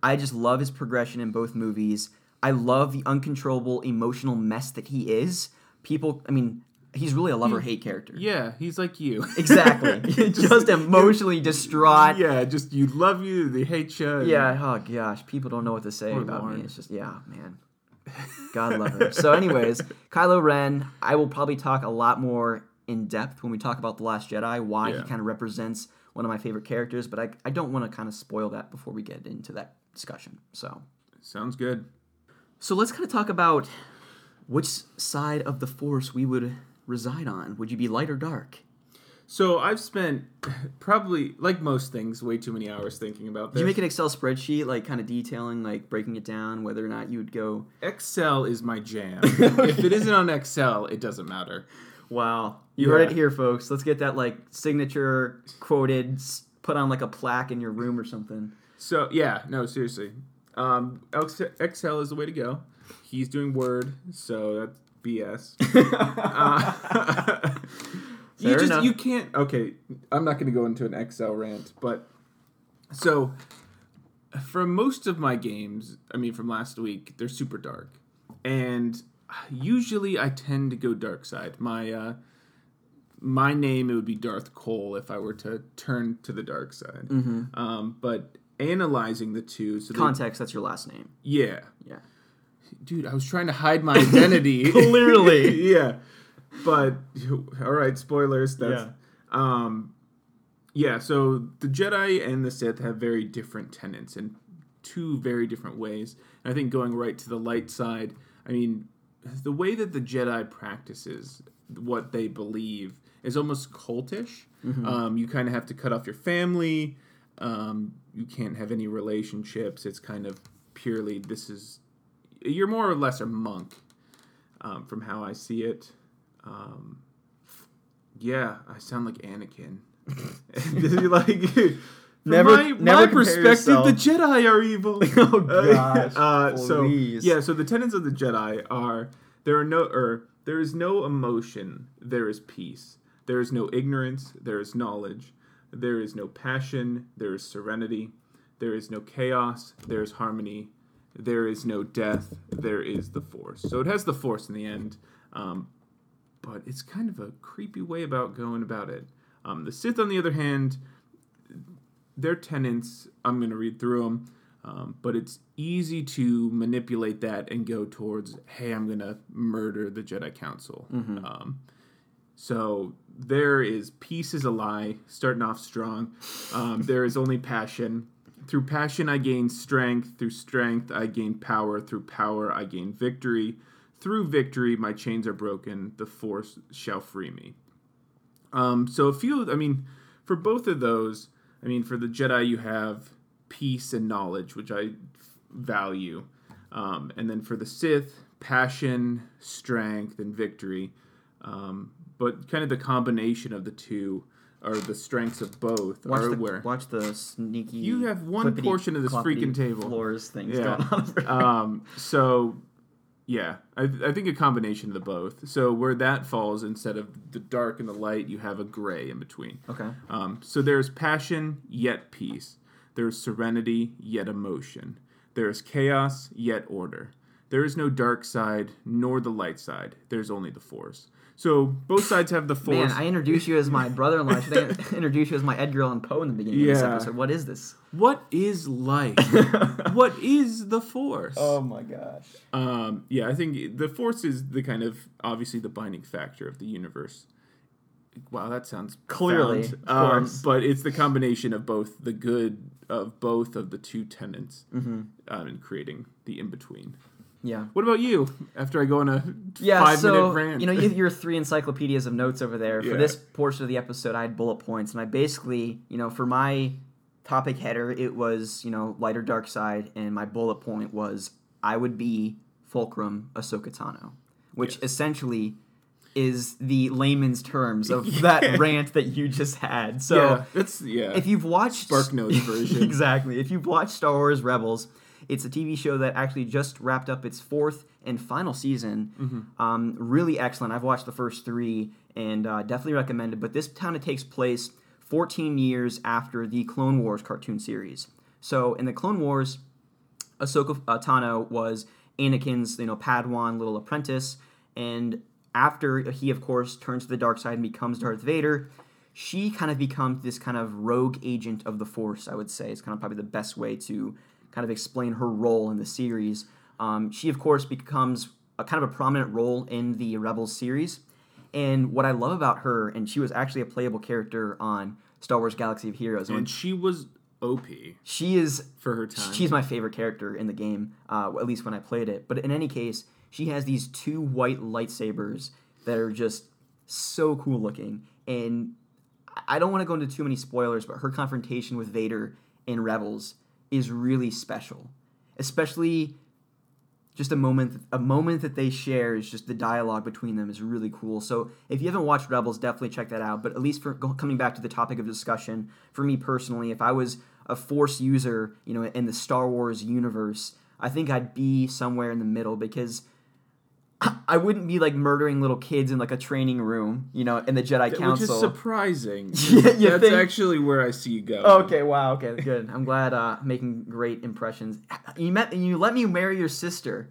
I just love his progression in both movies. I love the uncontrollable emotional mess that he is. People, I mean, he's really a love or hate character. Yeah, he's like you. Exactly. just, emotionally distraught. yeah, just you love you, they hate you. Yeah, oh gosh, people don't know what to say Poor about me. It's just yeah, man. God love her. So, anyways, Kylo Ren, I will probably talk a lot more in depth when we talk about The Last Jedi, why he kind of represents one of my favorite characters, but I, I don't want to kind of spoil that before we get into that discussion. So Sounds good. So let's kind of talk about which side of the force we would reside on. Would you be light or dark? So I've spent probably, like most things, way too many hours thinking about Did this. you make an Excel spreadsheet, like kind of detailing, like breaking it down, whether or not you would go Excel is my jam. if it isn't on Excel, it doesn't matter. Wow. You heard Yeah. it here, folks. Let's get that like signature quoted, put on like a plaque in your room or something. So yeah, no, seriously. Um, Excel is the way to go. He's doing Word, so that's BS. Uh, you just enough. you can't. Okay, I'm not going to go into an Excel rant, but so for most of my games, I mean, from last week, they're super dark, and usually I tend to go dark side. My uh, my name it would be Darth Cole if I were to turn to the dark side. Um, but analyzing the two, so they, Context, that's your last name. yeah, Yeah. dude, I was trying to hide my identity. Clearly. yeah. But all right, spoilers. That's Yeah. um yeah, so the Jedi and the Sith have very different tenets in two very different ways. And I think going right to the light side, I mean, the way that the Jedi practices what they believe is almost cultish. Um, you kind of have to cut off your family. Um, you can't have any relationships. It's kind of purely this is you're more or less a monk um, from how I see it. Um, yeah, I sound like Anakin. like from Never- my, never my perspective, yourself. the Jedi are evil. Oh, gosh, uh, so yeah, so the tenets of the Jedi are there are no or there is no emotion, there is peace. There is no ignorance, there is knowledge. There is no passion, there is serenity. There is no chaos, there is harmony. There is no death, there is the Force. So it has the Force in the end, um, but it's kind of a creepy way about going about it. Um, the Sith, on the other hand, their tenants, I'm going to read through them, um, but it's easy to manipulate that and go towards, hey, I'm going to murder the Jedi Council. Um, so there is peace is a lie, starting off strong. Um, there is only passion. Through passion, I gain strength. Through strength, I gain power. Through power, I gain victory. Through victory, my chains are broken. The force shall free me. Um, so a few, I mean, for both of those, I mean, for the Jedi, you have peace and knowledge, which I value. Um, and then for the Sith, passion, strength, and victory. Um, but kind of the combination of the two, or the strengths of both, Watch are the, where. watch the sneaky. You have one portion of this freaking table. Floors things Yeah. going on. Um, so yeah, I, I think a combination of the both. So where that falls, instead of the dark and the light, you have a gray in between. okay. Um, so there's passion yet peace. There's serenity yet emotion. There is chaos yet order. There is no dark side nor the light side. There's only the force. So both sides have the force. Man. I introduced you as my brother-in-law. Should I introduce you as my Edgar Allan Poe in the beginning of this episode? What is this? What is life? what is the force? Oh my gosh. Um, yeah, I think the force is the kind of obviously the binding factor of the universe. Wow, that sounds Clearly, Um, but it's the combination of both the good of both of the two tenants Mm-hmm. um, in creating the in between. Yeah. What about you? After I go on a Yeah, five so minute rant, you know, you have your three encyclopedias of notes over there. For Yeah. this portion of the episode, I had bullet points, and I basically, you know, for my topic header, it was you know light or dark side, and my bullet point was I would be Fulcrum Ahsoka Tano, which essentially is the layman's terms of that rant that you just had. So yeah, that's yeah. if you've watched Spark Notes version. exactly. If you've watched Star Wars Rebels, it's a TV show that actually just wrapped up its fourth and final season. Mm-hmm. Um, really excellent. I've watched the first three and uh, definitely recommend it. But this kind of takes place 14 years after the Clone Wars cartoon series. So in the Clone Wars, Ahsoka uh, Tano was Anakin's, you know, Padawan little apprentice, and after he, of course, turns to the dark side and becomes Darth Vader, she kind of becomes this kind of rogue agent of the Force. I would say is kind of probably the best way to kind of explain her role in the series. Um, she, of course, becomes a kind of a prominent role in the Rebels series. And what I love about her, and she was actually a playable character on Star Wars Galaxy of Heroes. and she was OP she is for her time. She's my favorite character in the game, uh, at least when I played it. But in any case, she has these two white lightsabers that are just so cool looking. And I don't want to go into too many spoilers, but her confrontation with Vader in Rebels is really special. Especially just a moment a moment that they share is just the dialogue between them is really cool. So if you haven't watched rebels definitely check that out. But at least for coming back to the topic of discussion for me personally if i was a force user you know in the star wars universe i think i'd be somewhere in the middle because I wouldn't be like murdering little kids in like a training room, you know, in the Jedi Which Council. is surprising. Yeah, That's think? actually where I see you go. Okay, wow, okay, good. I'm glad uh making great impressions. You met you let me marry your sister.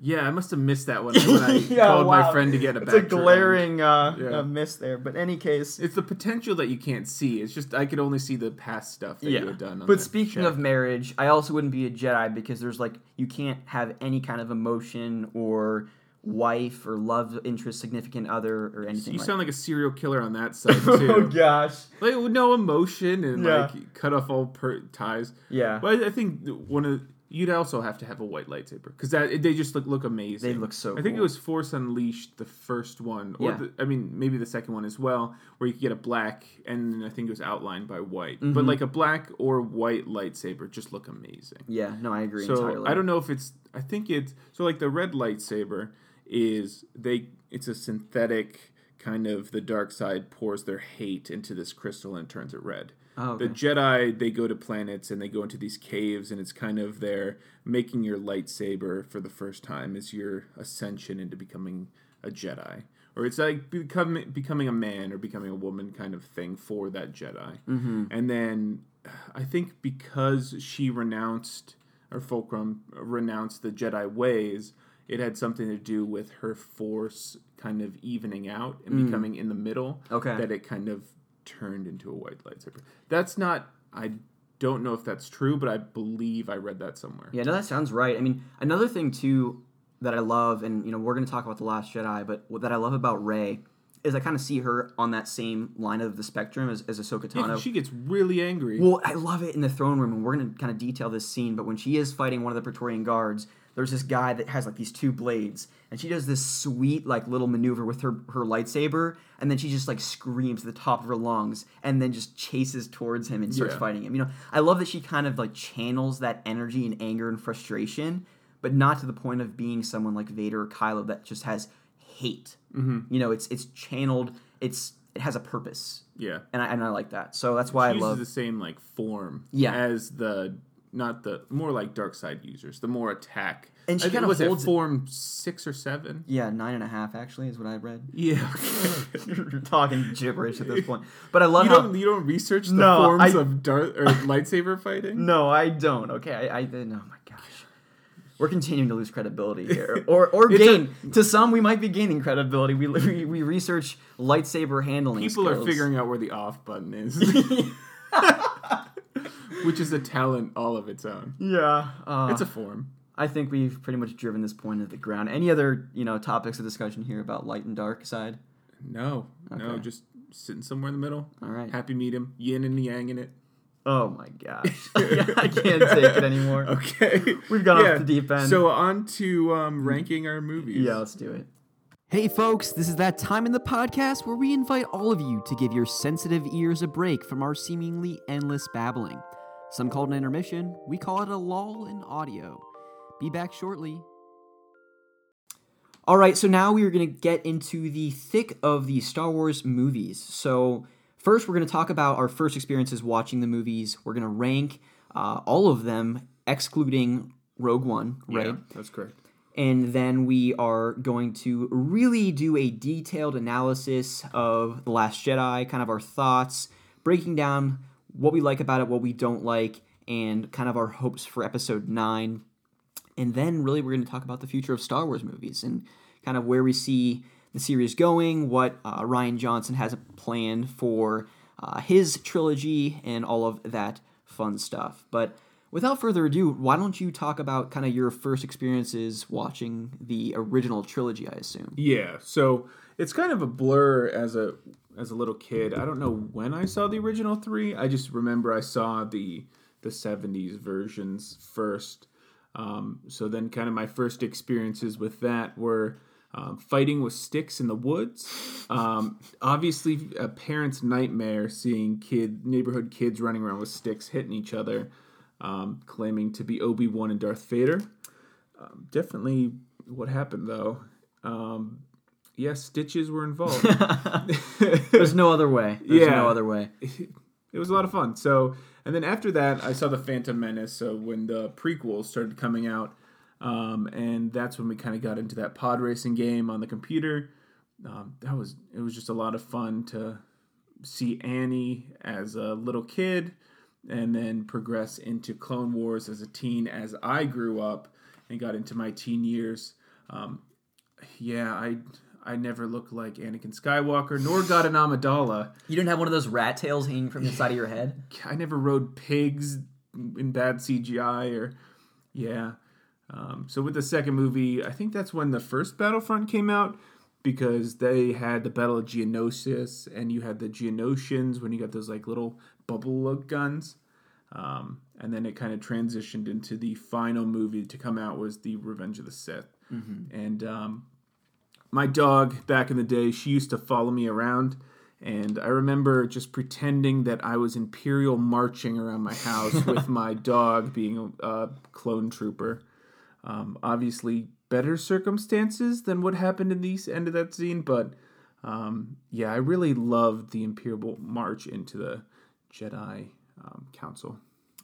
Yeah, I must have missed that one when I Yeah, called my friend to get a It's a glaring uh, Yeah. uh, miss there. But any case, It's the potential that you can't see. It's just I could only see the past stuff that you had done. On But speaking check. of marriage, I also wouldn't be a Jedi because there's like you can't have any kind of emotion or wife or love interest, significant other, or anything. you like sound like a serial killer on that side too. oh gosh. like with no emotion and Yeah. like cut off all per- ties. Yeah. But I think one of you'd also have to have a white lightsaber because that they just look look amazing. They look so I think it was Force Unleashed, the first one, or Yeah. the, I mean maybe the second one as well, where you could get a black and I think it was outlined by white. Mm-hmm. But like a black or white lightsaber just look amazing. Yeah, no, I agree So entirely. I don't know if it's. I think it's so like the red lightsaber is they. It's a synthetic kind of. The dark side pours their hate into this crystal and turns it red. Oh, okay. The Jedi they go to planets and they go into these caves and it's kind of their making your lightsaber for the first time is your ascension into becoming a Jedi. Or it's like becoming becoming a man or becoming a woman kind of thing for that Jedi. Mm-hmm. And then I think because she renounced or Fulcrum renounced the Jedi ways, it had something to do with her force kind of evening out and mm. becoming in the middle. Okay. That it kind of turned into a white lightsaber. That's not I don't know if that's true, but I believe I read that somewhere. Yeah, no, that sounds right. I mean, another thing too that I love, and you know, we're going to talk about the Last Jedi, but what that I love about Rey is I kind of see her on that same line of the spectrum as, as Ahsoka Yeah, she gets really angry. Well, I love it in the throne room, and we're going to kind of detail this scene. But when she is fighting one of the Praetorian guards, there's this guy that has like these two blades, and she does this sweet like little maneuver with her her lightsaber, and then she just like screams at the top of her lungs, and then just chases towards him and starts Yeah. fighting him. You know, I love that she kind of like channels that energy and anger and frustration, but not to the point of being someone like Vader or Kylo that just has hate. Mm-hmm. You know, it's it's channeled. It's it has a purpose, yeah. and I and I like that. So that's why She I uses love. the same like form Yeah. as the not the more like dark side users, the more attack. And she think- kinda was holds it form six or seven? Yeah, nine and a half actually is what I read. Yeah. You're talking gibberish at this point, but I love you how. don't you don't research the No, forms I- of dark or lightsaber fighting? No, I don't. Okay, I, I oh my gosh, we're continuing to lose credibility here, or or It's a- gain. to some, we might be gaining credibility. We we, we research lightsaber handling. People are figuring out where the off button is. Which is a talent all of its own. Yeah, uh, It's a form. I think we've pretty much driven this point into the ground. Any other you know topics of discussion here about light and dark side? No, no, just sitting somewhere in the middle. All right. Happy medium, yin and yang in it. Oh my gosh, I can't take it anymore. Okay, We've gone off the deep end. So on to um, ranking our movies. Yeah, let's do it. Hey, folks, this is that time in the podcast where we invite all of you to give your sensitive ears a break from our seemingly endless babbling. Some call it an intermission, we call it a lull in audio. Be back shortly. All right, so now we are going to get into the thick of the Star Wars movies. So, first, we're going to talk about our first experiences watching the movies. We're going to rank uh, all of them, excluding Rogue One, right? Yeah, that's correct. and then we are going to really do a detailed analysis of The Last Jedi, kind of our thoughts, breaking down what we like about it, what we don't like, and kind of our hopes for episode 9. And then really we're going to talk about the future of Star Wars movies and kind of where we see the series going, what uh, Rian Johnson has planned for uh, his trilogy, and all of that fun stuff. But without further ado, why don't you talk about kind of your first experiences watching the original trilogy, I assume? Yeah, so it's kind of a blur as a as a little kid. I don't know when I saw the original three. I just remember I saw the the '70s versions first. Um, so then, kind of my first experiences with that were um, fighting with sticks in the woods. Um, obviously, a parent's nightmare seeing kid neighborhood kids running around with sticks hitting each other, um, claiming to be Obi Wan and Darth Vader. Um, definitely what happened though. Um, yeah, stitches were involved. There's no other way. There's Yeah. no other way. it was a lot of fun. So, and then after that, I saw the Phantom Menace. So when the prequels started coming out, um, and that's when we kind of got into that pod racing game on the computer. Um, that was it was just a lot of fun to see Annie as a little kid, and then progress into Clone Wars as a teen as I grew up and got into my teen years. Um, yeah, I I never looked like Anakin Skywalker, nor got an Amidala. You didn't have one of those rat tails hanging from the side of your head. I never rode pigs in bad CGI or yeah. Um, so with the second movie, I think that's when the first Battlefront came out because they had the Battle of Geonosis and you had the Geonosians when you got those like little bubble look guns. Um, and then it kind of transitioned into the final movie to come out was the Revenge of the Sith. And um, my dog back in the day, she used to follow me around. And I remember just pretending that I was Imperial marching around my house with my dog being a clone trooper. Um, obviously, better circumstances than what happened in the end of that scene, but um, yeah, I really loved the Imperial march into the Jedi um, Council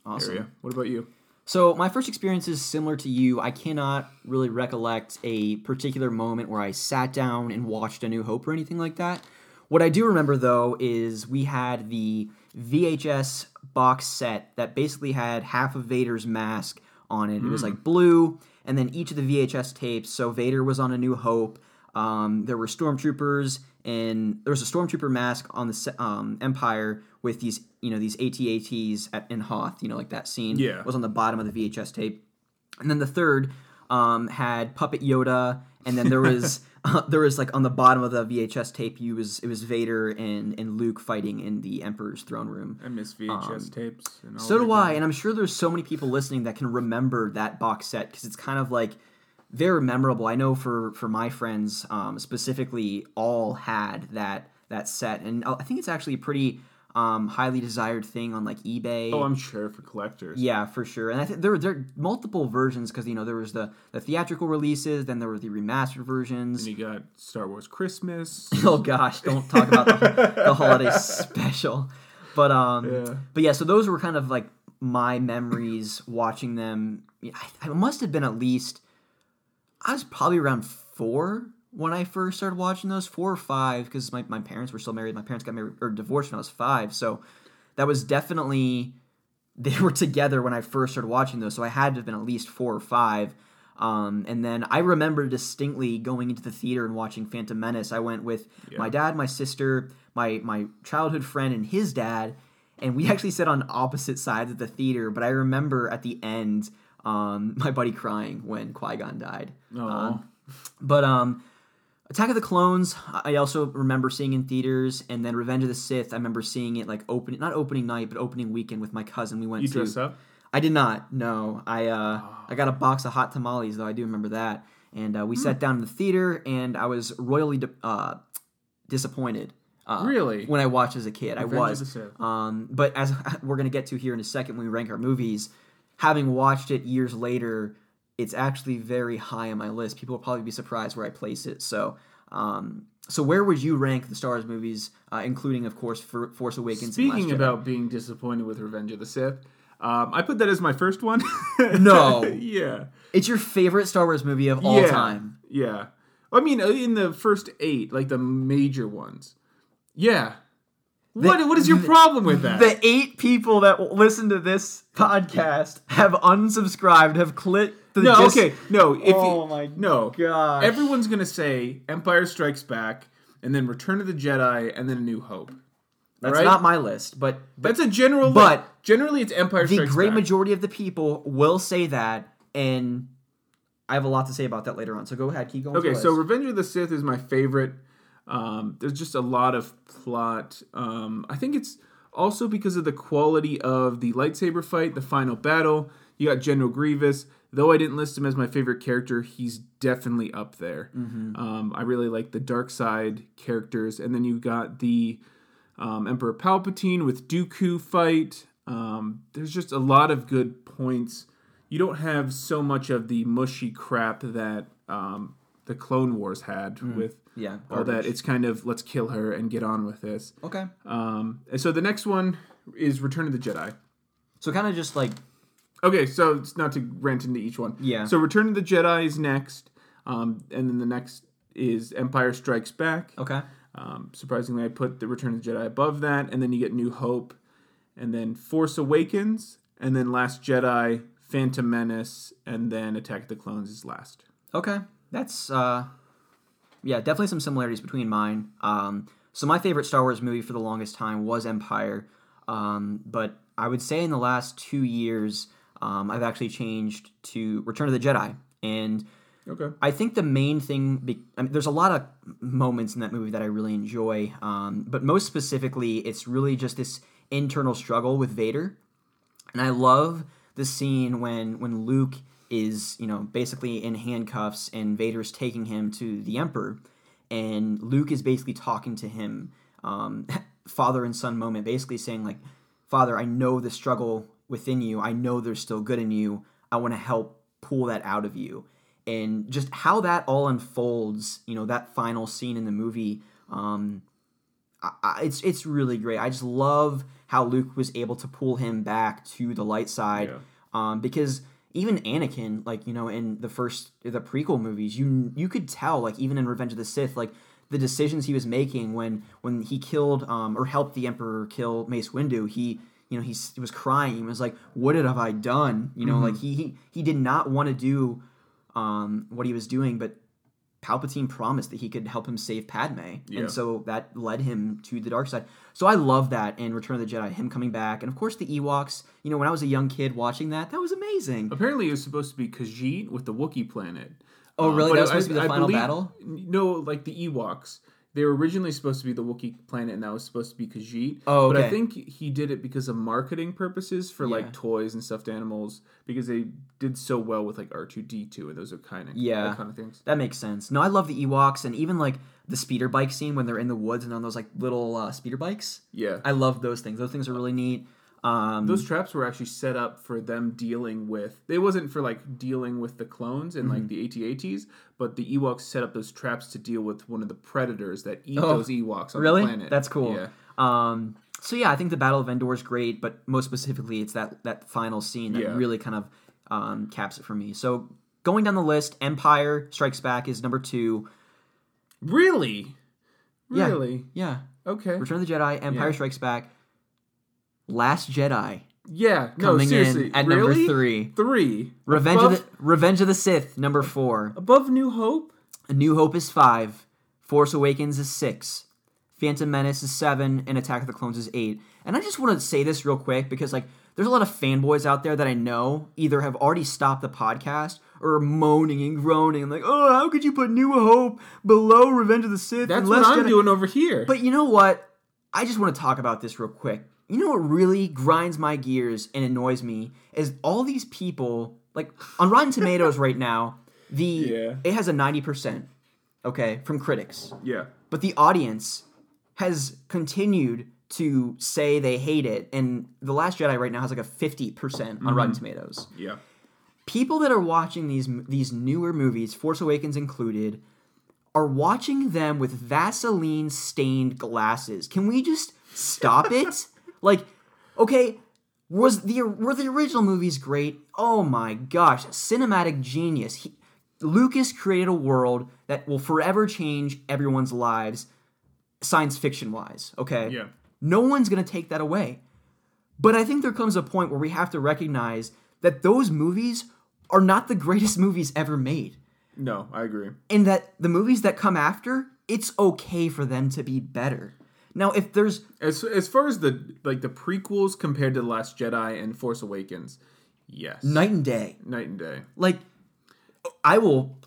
Awesome. area. What about you? So my first experience is similar to you. I cannot really recollect a particular moment where I sat down and watched A New Hope or anything like that. What I do remember though is we had the VHS box set that basically had half of Vader's mask on it. It was like blue, and then each of the VHS tapes. So Vader was on A New Hope. Um, there were stormtroopers, and there was a stormtrooper mask on the um, Empire with these, you know, these AT-ATs at, in Hoth. You know, like that scene Yeah. was on the bottom of the VHS tape. And then the third um, had Puppet Yoda, and then there was uh, there was like on the bottom of the VHS tape, you was it was Vader and and Luke fighting in the Emperor's throne room. I miss VHS tapes. And all Um, So do I, and I'm sure there's so many people listening that can remember that box set because it's kind of like very memorable. I know for for my friends um, specifically, all had that that set, and I think it's actually a pretty um, highly desired thing on like eBay. Oh, I'm sure for collectors. Yeah, for sure. And I think there there are multiple versions because you know there was the the theatrical releases, then there were the remastered versions. And you got Star Wars Christmas. oh gosh, don't talk about the, the holiday special. But um, Yeah. but yeah, so those were kind of like my memories watching them. I, I must have been at least I was probably around four when I first started watching those, four or five, because my, my parents were still married. My parents got married or divorced when I was five, so that was definitely they were together when I first started watching those. So I had to have been at least four or five. Um, and then I remember distinctly going into the theater and watching Phantom Menace. I went with my dad, my sister, my my childhood friend, and his dad, and we actually sat on opposite sides of the theater. But I remember at the end, um, my buddy crying when Qui Gon died. Aw. But um, Attack of the Clones, I also remember seeing in theaters, and then Revenge of the Sith, I remember seeing it like opening, not opening night, but opening weekend with my cousin. We went You to. up? I did not. No, I uh, I got a box of hot tamales though. I do remember that, and uh, we Hmm. sat down in the theater, and I was royally di- uh, disappointed. Uh, Really? When I watched as a kid, I Revenge of was. Um, but as we're gonna get to here in a second when we rank our movies, having watched it years later, it's actually very high on my list. People will probably be surprised where I place it. So, um, so where would you rank the Star Wars movies, uh, including, of course, For- Force Awakens? and Last Speaking about being disappointed with Revenge of the Sith, um, I put that as my first one. No. yeah. it's your favorite Star Wars movie of all yeah. time. Yeah. I mean, uh, in the first eight, like the major ones. Yeah. What What is your problem with that? The eight people that listen to this podcast have unsubscribed, have clicked the no, dis- okay, no. If Oh you, my no, gosh. Everyone's gonna say Empire Strikes Back, and then Return of the Jedi, and then A New Hope. That's right? not my list, but, but That's a general. But- list. generally, it's Empire the Strikes great Back. majority of the people will say that, and I have a lot to say about that later on. So go ahead, keep going. Okay, so. Revenge of the Sith is my favorite. Um, there's just a lot of plot. Um, I think it's also because of the quality of the lightsaber fight, the final battle. You got General Grievous. Though I didn't list him as my favorite character, he's definitely up there. Um, I really like the dark side characters, and then you got the um, Emperor Palpatine with Dooku fight. Um, there's just a lot of good points you don't have so much of the mushy crap that um, the Clone Wars had with Yeah, all that. It's kind of let's kill her and get on with this. Okay. Um, and so the next one is Return of the Jedi. So kind of just like Okay, so it's not to rant into each one. Yeah. So Return of the Jedi is next, um, and then the next is Empire Strikes Back. okay. Um, surprisingly, I put the Return of the Jedi above that, and then you get New Hope, and then Force Awakens, and then Last Jedi, Phantom Menace, and then Attack of the Clones is last. Okay, that's uh, yeah, definitely some similarities between mine. Um, so my favorite Star Wars movie for the longest time was Empire, um, but I would say in the last two years, um, I've actually changed to Return of the Jedi, and Okay. I think the main thing, be, I mean, there's a lot of moments in that movie that I really enjoy, um, but most specifically, it's really just this internal struggle with Vader, and I love the scene when when Luke is you know basically in handcuffs and Vader's taking him to the Emperor, and Luke is basically talking to him, um, father and son moment, basically saying like, Father, I know the struggle within you. I know there's still good in you. I want to help pull that out of you and just how that all unfolds you know that final scene in the movie um I, I, it's it's really great i just love how luke was able to pull him back to the light side Yeah. um because even anakin like you know in the first the prequel movies you you could tell like even in revenge of the sith like the decisions he was making when when he killed um or helped the emperor kill mace windu he you know he, he was crying. He was like what have i done? You know like he, he he did not want to do um, what he was doing, but Palpatine promised that he could help him save Padme, Yeah. and so that led him to the dark side. So I love that in Return of the Jedi, him coming back, and of course the Ewoks. You know, when I was a young kid watching that, that was amazing. Apparently, it was supposed to be Kashyyyk with the Wookiee planet. Oh, Um, really? but That was I- supposed to be the I final believe- battle? No, like the Ewoks. They were originally supposed to be the Wookiee planet, and that was supposed to be Kashyyyk. Oh, But I think he did it because of marketing purposes for Yeah. like toys and stuffed animals because they did so well with like R two D two, and those are kind of Yeah. that kind of things. That makes sense. No, I love the Ewoks, and even like the speeder bike scene when they're in the woods and on those like little uh, speeder bikes. Yeah, I love those things. Those things are really neat. Um, those traps were actually set up for them dealing with. It wasn't for like dealing with the clones and Mm-hmm. like the AT-ATs, but the Ewoks set up those traps to deal with one of the predators that eat Oh, those Ewoks on really? the planet. That's cool. Yeah. Um, so yeah, I think the Battle of Endor is great, but most specifically, it's that that final scene that Yeah. really kind of um, caps it for me. So going down the list, Empire Strikes Back is number two. Really? Yeah. Really? Yeah, Okay. Return of the Jedi, Empire Yeah. Strikes Back, Last Jedi Yeah. No, coming seriously. in at really? number three. Three. Revenge above, of the Revenge of the Sith, number four. above New Hope. A New Hope is five. Force Awakens is six. Phantom Menace is seven, and Attack of the Clones is eight. And I just want to say this real quick because like there's a lot of fanboys out there that I know either have already stopped the podcast or are moaning and groaning and like, oh, how could you put New Hope below Revenge of the Sith? That's what I'm Jedi?" doing over here. But you know what? I just want to talk about this real quick. You know what really grinds my gears and annoys me is all these people like on Rotten Tomatoes right now. The Yeah. it has a ninety percent, okay, from critics, yeah. but the audience has continued to say they hate it, and The Last Jedi right now has like a fifty percent on Rotten mm-hmm. Tomatoes Yeah. people that are watching these these newer movies, Force Awakens included, are watching them with Vaseline stained glasses. Can we just stop it? like, okay, was the were the original movies great? Oh my gosh, cinematic genius. He, Lucas created a world that will forever change everyone's lives, science fiction wise. Okay, Yeah. no one's gonna take that away. But I think there comes a point where we have to recognize that those movies are not the greatest movies ever made. No, I agree. And that the movies that come after, it's okay for them to be better. Now, if there's As as far as the like the prequels compared to the Last Jedi and Force Awakens, yes, night and day, night and day. like I will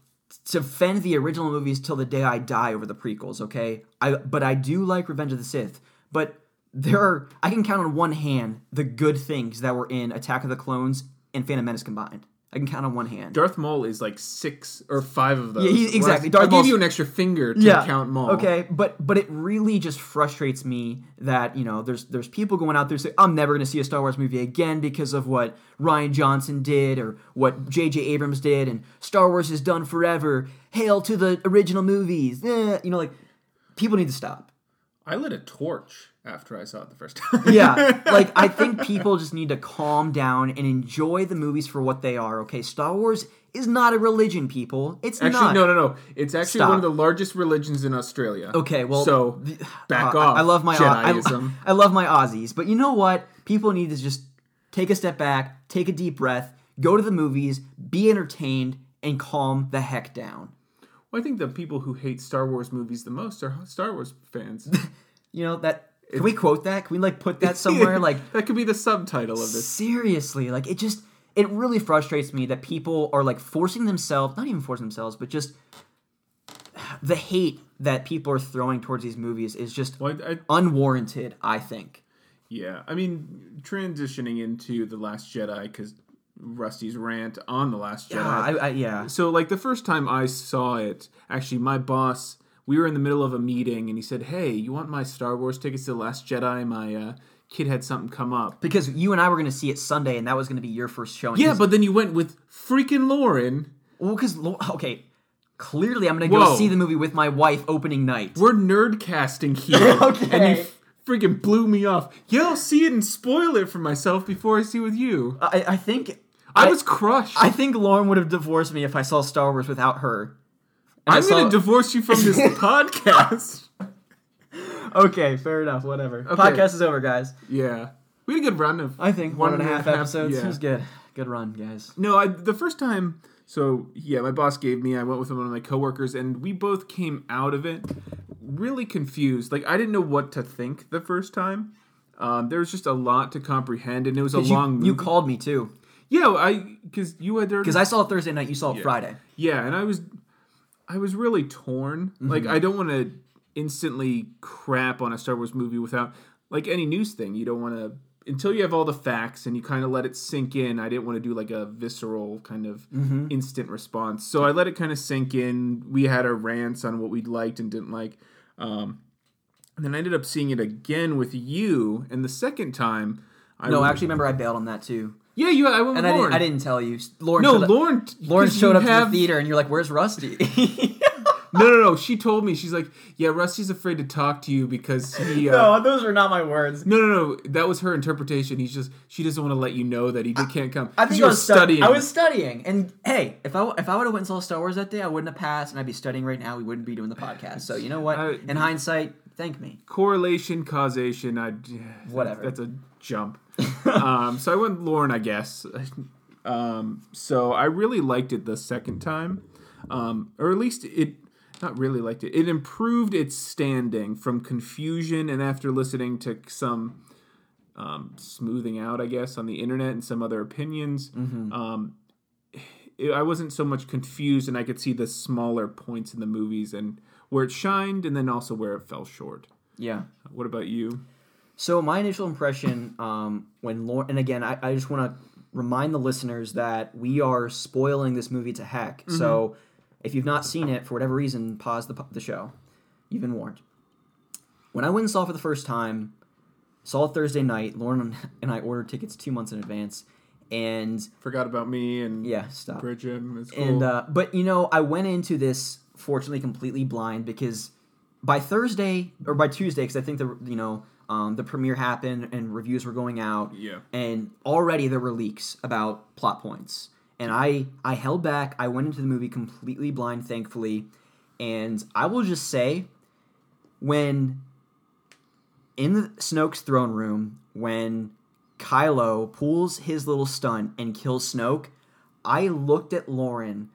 defend the original movies till the day I die over the prequels, okay? I but I do like Revenge of the Sith, but there are I can count on one hand the good things that were in Attack of the Clones and Phantom Menace combined. I can count on one hand. Darth Maul is like six or five of those. Yeah, he- exactly. I Darth gave you an extra finger to count Maul. Okay, but but it really just frustrates me that you know there's there's people going out there saying I'm never going to see a Star Wars movie again because of what Rian Johnson did or what J.J. Abrams did, and Star Wars is done forever. Hail to the original movies. Eh, you know, like people need to stop. I lit a torch after I saw it the first time. Yeah, like I think people just need to calm down and enjoy the movies for what they are. Okay, Star Wars is not a religion, people. It's Actually, not. no, no, no. It's actually Stop. one of the largest religions in Australia. Okay, well, so back Uh, off. I, I love my I, Jediism. I love my Aussies, but you know what? People need to just take a step back, take a deep breath, go to the movies, be entertained, and calm the heck down. Well, I think the people who hate Star Wars movies the most are Star Wars fans. You know that? Can we quote that? Can we like put that somewhere? Like that could be the subtitle of this. seriously, like it just it really frustrates me that people are like forcing themselves, not even forcing themselves, but just the hate that people are throwing towards these movies is just Well, I, I, unwarranted. I think. yeah, I mean, transitioning into the Last Jedi because Rusty's rant on the Last Jedi. Yeah, I, yeah. So, like the first time I saw it, actually, my boss, we were in the middle of a meeting, and he said, "Hey, you want my Star Wars tickets to the Last Jedi? My uh, kid had something come up." Because you and I were going to see it Sunday, and that was going to be your first showing. Yeah, but then you went with freaking Lauren. Well, because okay, clearly I'm gonna go Whoa. see the movie with my wife opening night. We're nerd casting here, Okay. and you freaking blew me off. Yeah, I'll see it and spoil it for myself before I see it with you. I, I think I, was crushed. I think Lauren would have divorced me if I saw Star Wars without her. And I'm going to divorce you from this podcast. Okay, fair enough. Whatever. Okay. Podcast is over, guys. Yeah, we had a good run of. I think one and a half episodes. yeah. It was good. Good run, guys. No, I the first time. So yeah, my boss gave me. I went with one of my coworkers, and we both came out of it really confused. Like I didn't know what to think the first time. Um, there was just a lot to comprehend, and it was a You, long. you called me too yeah, I because you had there because I saw it Thursday night. You saw it Friday. Yeah, and I was I was really torn. Like Mm-hmm. I don't want to instantly crap on a Star Wars movie without like any news thing. You don't want to until you have all the facts and you kind of let it sink in. I didn't want to do like a visceral kind of Mm-hmm. instant response. So I let it kind of sink in. We had our rants on what we liked and didn't like. Um and then I ended up seeing it again with you, and the second time I No, was- actually, remember I bailed on that too, yeah, you. I went with and I didn't, I didn't tell you. Lauren. no, showed up, Lauren. Lauren 'cause showed up to the theater, and you're like, "Where's Rusty?" No, no, no. She told me she's like, yeah, Rusty's afraid to talk to you because he. Uh, those were not my words. no, no, no. That was her interpretation. He's just she doesn't want to let you know that he can't come. I think you I was stu- studying. I was studying, and hey, if I if I would have went and saw Star Wars that day, I wouldn't have passed, and I'd be studying right now. We wouldn't be doing the podcast. So you know what? I- In hindsight, thank me. correlation, causation. I Whatever. That's a jump. um, so I went Lauren, I guess. Um, so I really liked it the second time, um, or at least it. Not really liked it. It improved its standing from confusion, and after listening to some um, smoothing out, I guess, on the internet and some other opinions, um, it, I wasn't so much confused, and I could see the smaller points in the movies and where it shined, and then also where it fell short. Yeah. What about you? So my initial impression, um, when Lauren, and again, I, I just want to remind the listeners that we are spoiling this movie to heck. So if you've not seen it for whatever reason, pause the the show. You've been warned. When I went and saw it for the first time, saw it Thursday night. Lauren and I ordered tickets two months in advance, and Forgot about me and yeah, stop. Bridget. Cool. And uh, but you know, I went into this fortunately completely blind because by Thursday or by Tuesday, because I think the you know um, the premiere happened and reviews were going out. Yeah. And already there were leaks about plot points, and I I held back. I went into the movie completely blind, thankfully, and I will just say, when in the Snoke's throne room, when Kylo pulls his little stunt and kills Snoke, I looked at Lauren.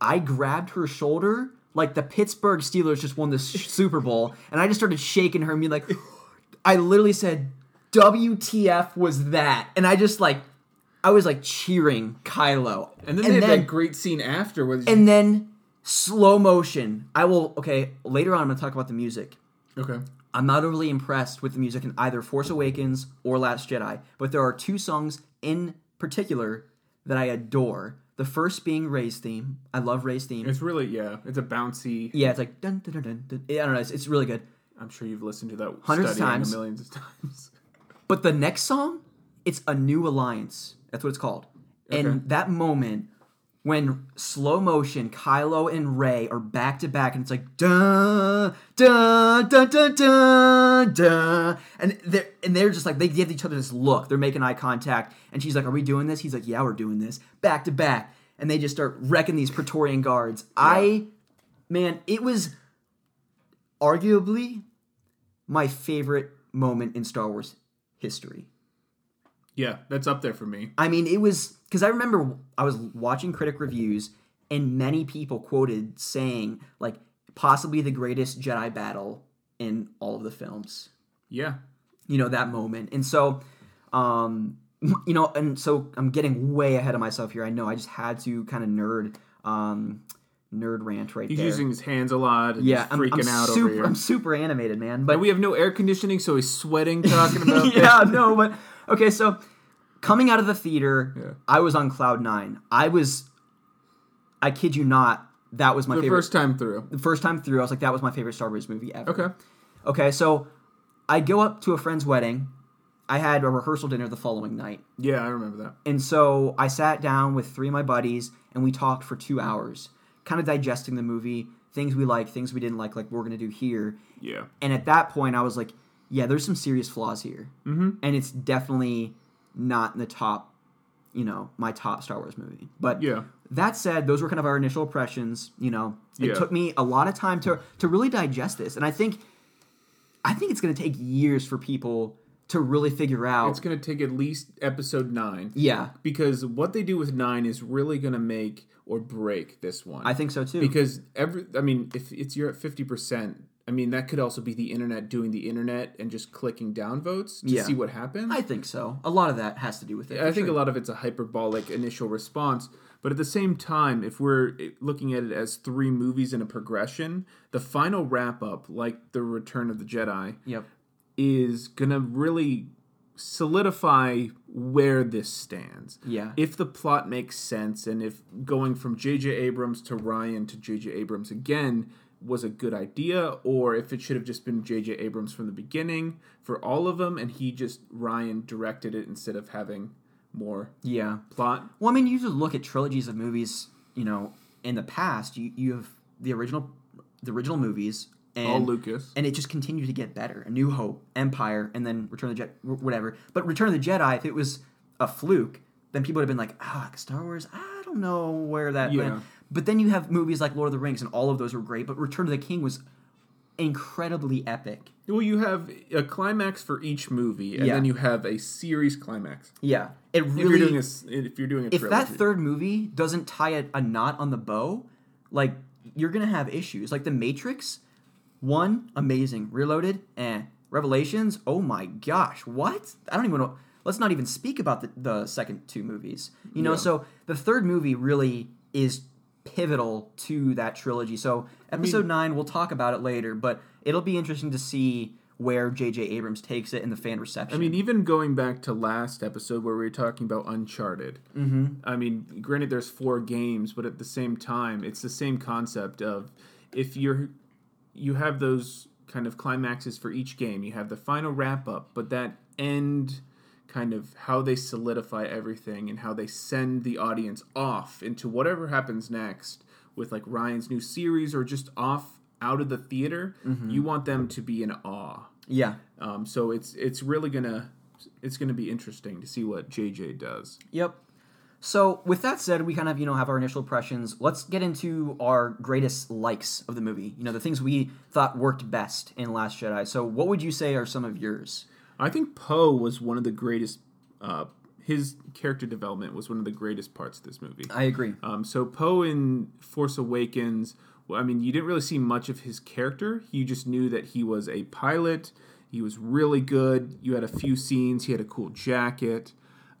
I grabbed her shoulder like the Pittsburgh Steelers just won the Super Bowl, and I just started shaking her and being like, I literally said, "WTF was that?" And I just like, I was like cheering Kylo, and then they had that great scene after where and then slow motion. I will okay later on. I'm gonna talk about the music. okay. I'm not overly impressed with the music in either Force Awakens or Last Jedi, but there are two songs in particular that I adore. The first being Rey's theme. I love Rey's theme. It's really yeah. It's a bouncy. yeah, it's like dun dun dun dun. dun. I don't know. It's, it's really good. I'm sure you've listened to that Hundreds of times. millions of times. But the next song, it's a new alliance. That's what it's called. Okay. And that moment when slow motion Kylo and Rey are back to back, and it's like dun dun dun dun dun dun, and they're and they're just like they give each other this look. They're making eye contact, and she's like, "Are we doing this?" He's like, "Yeah, we're doing this." Back to back, and they just start wrecking these Praetorian guards. I, man, it was arguably my favorite moment in Star Wars history. Yeah, that's up there for me. I mean, it was because I remember I was watching critic reviews, and many people quoted saying like possibly the greatest Jedi battle in all of the films. Yeah. You know that moment, and so, um, you know, and so I'm getting way ahead of myself here. I know I just had to kind of nerd, um, nerd rant right He's there. He's using his hands a lot. And yeah, he's I'm, freaking I'm out super, over here. I'm super animated, man. But And we have no air conditioning, so he's sweating talking about yeah, no, but okay, so coming out of the theater, Yeah. I was on cloud nine. I was, I kid you not, that was my The favorite. first time through. the first time through, I was like, that was my favorite Star Wars movie ever. Okay. Okay, so I go up to a friend's wedding. I had a rehearsal dinner the following night. Yeah, I remember that. And so I sat down with three of my buddies and we talked for two hours, kind of digesting the movie, things we like, things we didn't like, like we're to do here. Yeah. And at that point, I was like, yeah, there's some serious flaws here. Mm-hmm. And it's definitely not in the top, you know, my top Star Wars movie. But Yeah. that said, those were kind of our initial impressions. You know, it Yeah. took me a lot of time to to really digest this, and I think, I think it's going to take years for people to really figure out. It's going to take at least episode nine. yeah, Because what they do with nine is really going to make or break this one. I think so too. because every I mean, if it's you're at fifty percent, I mean that could also be the internet doing the internet and just clicking down votes to Yeah. see what happens. I think so. A lot of that has to do with it. I think sure. a lot of it's a hyperbolic initial response, but at the same time, if we're eh, looking at it as three movies in a progression, the final wrap up, like the Return of the Jedi, Yep. Is gonna really solidify where this stands. Yeah. If the plot makes sense and if going from J.J. Abrams to Rian to J.J. Abrams again was a good idea, or if it should have just been J.J. Abrams from the beginning for all of them and he just, Rian directed it instead of having more Yeah. plot. Well, I mean, you just look at trilogies of movies. You know, in the past, you you have the original, the original movies, and all Lucas. and it just continued to get better. A New Hope, Empire, and then Return of the Jedi, whatever. But Return of the Jedi, if it was a fluke, then people would have been like, ah, Star Wars. I don't know where that Yeah. went. But then you have movies like Lord of the Rings, and all of those were great. But Return of the King was incredibly epic. Well, you have a climax for each movie, and Yeah. then you have a series climax. Yeah, it If really. you're doing a, if you're doing a if trilogy. that third movie doesn't tie a, a knot on the bow, like you're gonna have issues. Like the Matrix, one amazing, Reloaded, eh. Revelations, oh my gosh, what? I don't even know. Let's not even speak about the, the second two movies. You know, Yeah. so the third movie really is pivotal to that trilogy. So episode nine, we'll talk about it later, but it'll be interesting to see where J.J. Abrams takes it in the fan reception. I mean, even going back to last episode where we were talking about Uncharted. Mm-hmm. I mean, granted, there's four games, but at the same time, it's the same concept of if you're you have those kind of climaxes for each game. You have the final wrap up, but that end kind of how they solidify everything and how they send the audience off into whatever happens next with like Rian's new series or just off out of the theater. You want them to be in awe. yeah, Um, so it's it's really gonna it's gonna be interesting to see what JJ does. Yep. So with that said, we kind of you know have our initial impressions. Let's get into our greatest likes of the movie. You know, the things we thought worked best in Last Jedi. So what would you say are some of yours? I think Poe was one of the greatest. Uh, his character development was one of the greatest parts of this movie. I agree. Um, so Poe in Force Awakens, well, I mean, you didn't really see much of his character. You just knew that he was a pilot. He was really good. You had a few scenes. He had a cool jacket.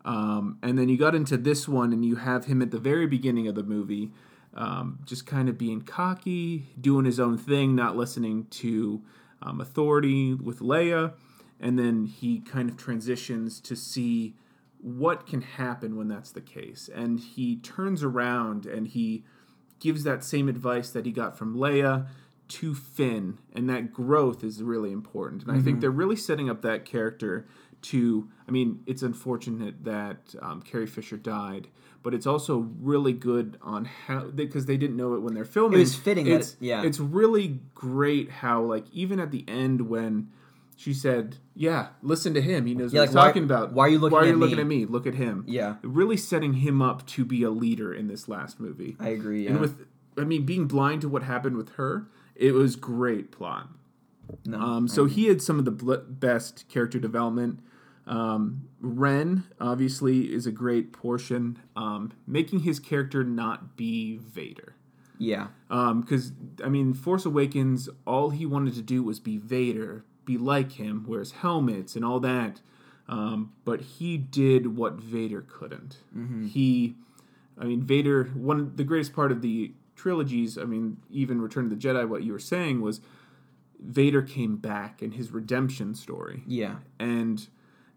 Um, and then you got into this one, and you have him at the very beginning of the movie, um, just kind of being cocky, doing his own thing, not listening to um, authority with Leia. And then he kind of transitions to see what can happen when that's the case. And he turns around and he gives that same advice that he got from Leia to Finn, and that growth is really important. And I think they're really setting up that character to. I mean, it's unfortunate that um, Carrie Fisher died, but it's also really good on how because they, didn't know it when they're filming. It was fitting It's, it- yeah. it's really great how like even at the end when she said, "Yeah, listen to him. He knows Yeah, what he's like, why- talking about. why are you looking Why are at looking me?" at me? Look at him." Yeah. really setting him up to be a leader in this last movie. I agree. Yeah. And with, I mean, being blind to what happened with her, it was great plot. no, Um, so he had some of the bl- best character development. Um, Ren obviously is a great portion, um, making his character not be Vader. yeah, Because I mean, Force Awakens, all he wanted to do was be Vader, be like him, wears helmets and all that. Um, but he did what Vader couldn't. He, I mean, Vader. One the greatest part of the trilogies. I mean, even Return of the Jedi. What you were saying was, Vader came back in his redemption story yeah, and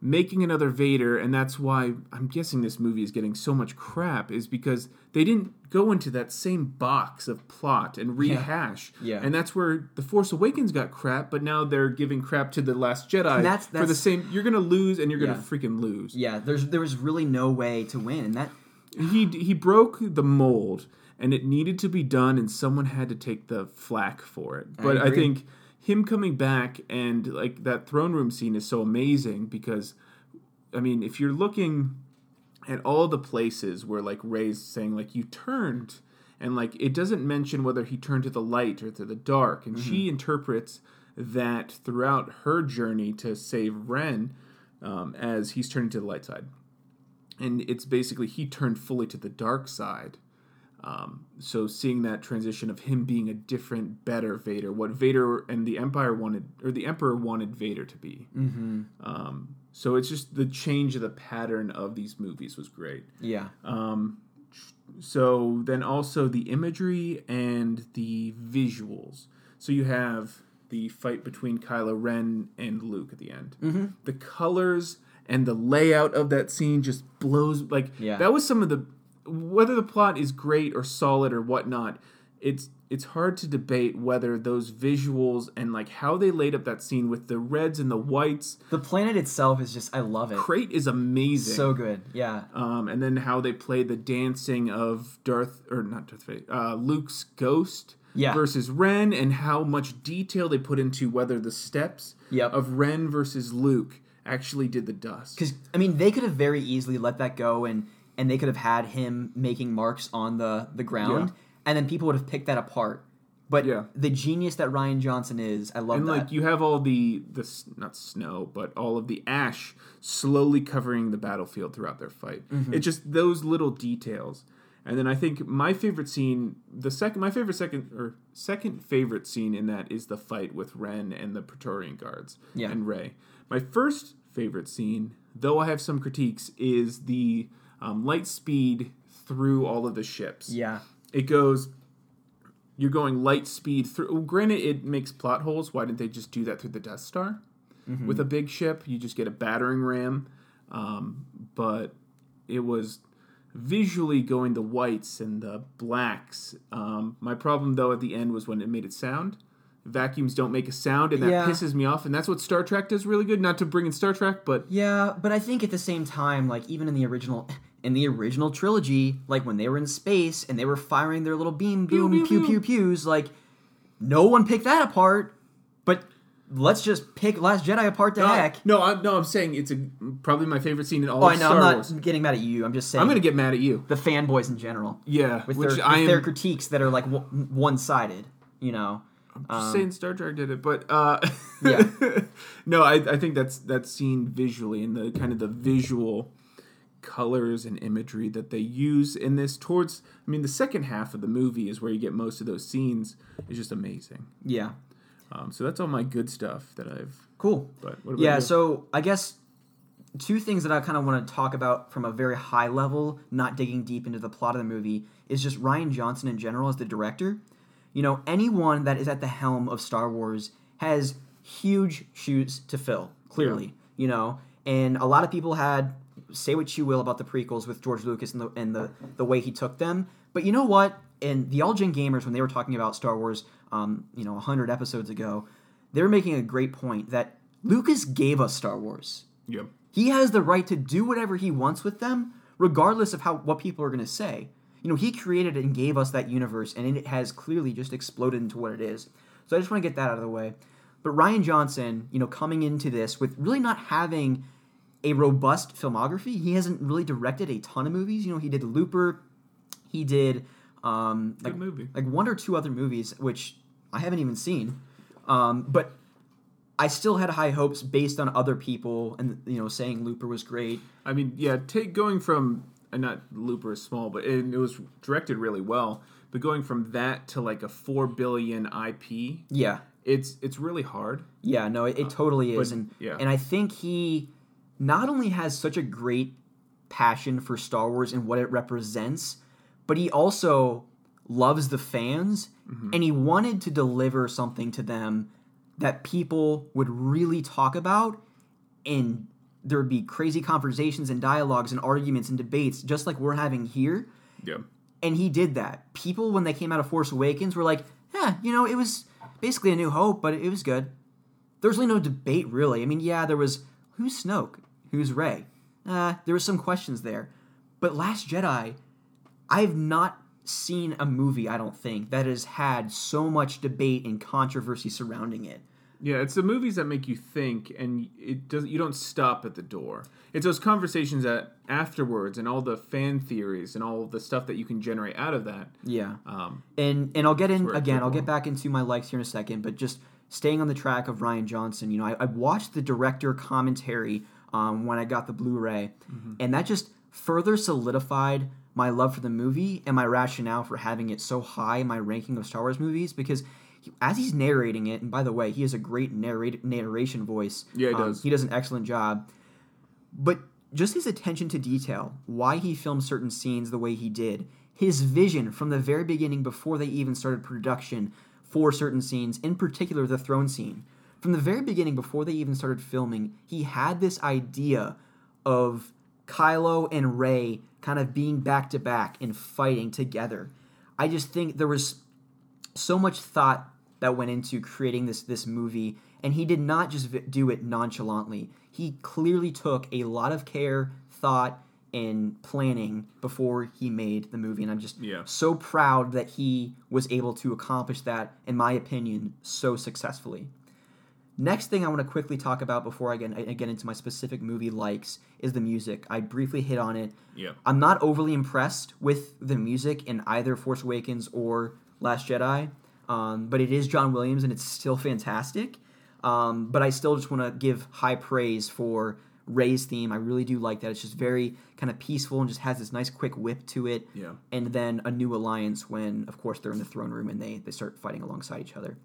making another Vader, and that's why I'm guessing this movie is getting so much crap, is because they didn't go into that same box of plot and rehash. Yeah. And that's where The Force Awakens got crap, but now they're giving crap to The Last Jedi And that's- for the same. You're going to lose, and you're going to Yeah. freaking lose. yeah. There's there was really no way to win, and that He, he broke the mold, and it needed to be done, and someone had to take the flack for it. But I agree. think him coming back and like that throne room scene is so amazing because I mean, if you're looking at all the places where like Rey's saying like you turned and like it doesn't mention whether he turned to the light or to the dark and she interprets that throughout her journey to save Ren um, as he's turning to the light side. And it's basically he turned fully to the dark side um, so seeing that transition of him being a different, better Vader, what Vader and the Empire wanted, or the Emperor wanted Vader to be. Mm-hmm. Um, so it's just the change of the pattern of these movies was great. yeah, So then also the imagery and the visuals. So you have the fight between Kylo Ren and Luke at the end. Mm-hmm. The colors and the layout of that scene just blows. Like Yeah. that was some of the whether the plot is great or solid or whatnot. It's it's hard to debate whether those visuals and like how they laid up that scene with the reds and the whites. the planet itself is just I love it. Crait is amazing. So good. Yeah, Um, and then how they play the dancing of Darth or not Darth Vader, uh, Luke's ghost Yeah. versus Ren, and how much detail they put into whether the steps Yep. of Ren versus Luke actually did the dust. because I mean they could have very easily let that go and and they could have had him making marks on the the ground Yeah. and then people would have picked that apart. But Yeah. the genius that Rian Johnson is, I love And that. like you have all the the not snow, but all of the ash slowly covering the battlefield throughout their fight. Mm-hmm. It's just those little details. And then I think my favorite scene, the second, my favorite second or second favorite scene in that is the fight with Ren and the Praetorian guards Yeah. and Rey. My first favorite scene, though I have some critiques, is the um, light speed through all of the ships. Yeah, it goes you're going light speed through granted it makes plot holes. Why didn't they just do that through the death star? With a big ship you just get a battering ram. Um, but it was visually going the whites and the blacks. Um, my problem though at the end was when it made it sound. Vacuums don't make a sound and that Yeah. pisses me off and that's what star trek does really good. Not to bring in star trek but yeah. But I think at the same time, like even in the original. In the original trilogy, like when they were in space and they were firing their little beam boom pew, pew pew, pew. pews, like no one picked that apart. But let's just pick Last Jedi apart to no, heck. no, I'm, no i'm saying it's a probably my favorite scene in all Oh, of I know. star I'm not wars getting mad at you. I'm just saying i'm gonna get mad at you the fanboys in general. yeah with which their, i with am their critiques that are like one sided. You know, I'm Just saying Star Trek did it, but uh, Yeah. no, I, I think that's that's seen visually and the kind of the visual colors and imagery that they use in this towards. I mean, the second half of the movie is where you get most of those scenes. is just amazing. yeah, Um, so that's all my good stuff that I've. cool. But what about Yeah, you? so I guess two things that I kind of want to talk about from a very high level, not digging deep into the plot of the movie, is just Rian Johnson in general as the director. You know, anyone that is at the helm of Star Wars has huge shoes to fill, clearly, you know, and a lot of people had say what you will about the prequels with George Lucas and the and the the way he took them, but you know what? And the All Gen Gamers, when they were talking about Star Wars, um, you know, hundred episodes ago, they were making a great point that Lucas gave us Star Wars. Yep. He has the right to do whatever he wants with them, regardless of how what people are going to say. You know, he created and gave us that universe, and it has clearly just exploded into what it is. So I just want to get that out of the way. But Rian Johnson, you know, coming into this with really not having a robust filmography, he hasn't really directed a ton of movies. You know, he did Looper, he did um, like like one or two other movies which I haven't even seen. Um, but I still had high hopes based on other people and you know saying Looper was great. I mean, yeah, take going from and not Looper is small, but it, it was directed really well. But going from that to like a four billion IP, Yeah, it's it's really hard. yeah, no, it, it totally is, but, and yeah. and I think he not only has such a great passion for Star Wars and what it represents, but he also loves the fans mm-hmm. and he wanted to deliver something to them that people would really talk about and there would be crazy conversations and dialogues and arguments and debates just like we're having here. Yeah. and he did that. People when they came out of force awakens were like yeah you know it was basically a new hope but it was good. There was really no debate really. I mean yeah there was who's snoke who's rey uh, there was some questions there but last jedi i've not seen a movie i don't think that has had so much debate and controversy surrounding it Yeah, it's the movies that make you think, and it does. You don't stop at the door. It's those conversations that afterwards, and all the fan theories, and all the stuff that you can generate out of that. yeah Um, and and I'll get in again. I'll get back into my likes here in a second, but just staying on the track of Rian Johnson. You know, I, I watched the director commentary um, when I got the Blu-ray, Mm-hmm. and that just further solidified my love for the movie and my rationale for having it so high in my ranking of Star Wars movies because. he- As he's narrating it, and by the way, he has a great narrate, narration voice. Yeah, he Um, does. He does an excellent job but just his attention to detail, why he filmed certain scenes the way he did, his vision from the very beginning before they even started production for certain scenes, in particular the throne scene. From the very beginning, before they even started filming, he had this idea of Kylo and Rey kind of being back to back and fighting together. I just think there was so much thought that went into creating this this movie and he did not just do it nonchalantly he clearly took a lot of care thought and planning before he made the movie and i'm just Yeah. so proud that he was able to accomplish that in my opinion so successfully Next thing I want to quickly talk about before I get, I get into my specific movie likes is the music. I briefly hit on it. yeah. I'm not overly impressed with the music in either Force Awakens or Last Jedi, um, but it is John Williams and it's still fantastic. Um, but I still just want to give high praise for Rey's theme. I really do like that. It's just very kind of peaceful and just has this nice quick whip to it. Yeah. And then a new alliance when, of course, they're in the throne room and they, they start fighting alongside each other.